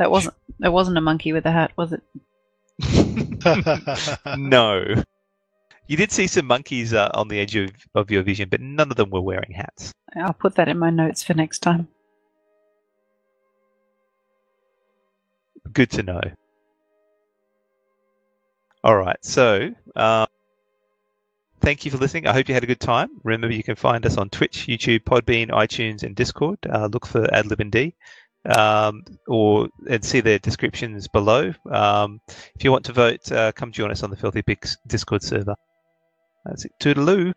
That wasn't that wasn't a monkey with a hat, was it? no. You did see some monkeys uh, on the edge of, of your vision, but none of them were wearing hats. I'll put that in my notes for next time. Good to know. All right, so uh, thank you for listening. I hope you had a good time. Remember, you can find us on Twitch, YouTube, Podbean, iTunes, and Discord. Uh, look for AdlibND, um, or and see their descriptions below. Um, if you want to vote, uh, come join us on the Filthy Pigs Discord server. That's it. Toodaloo.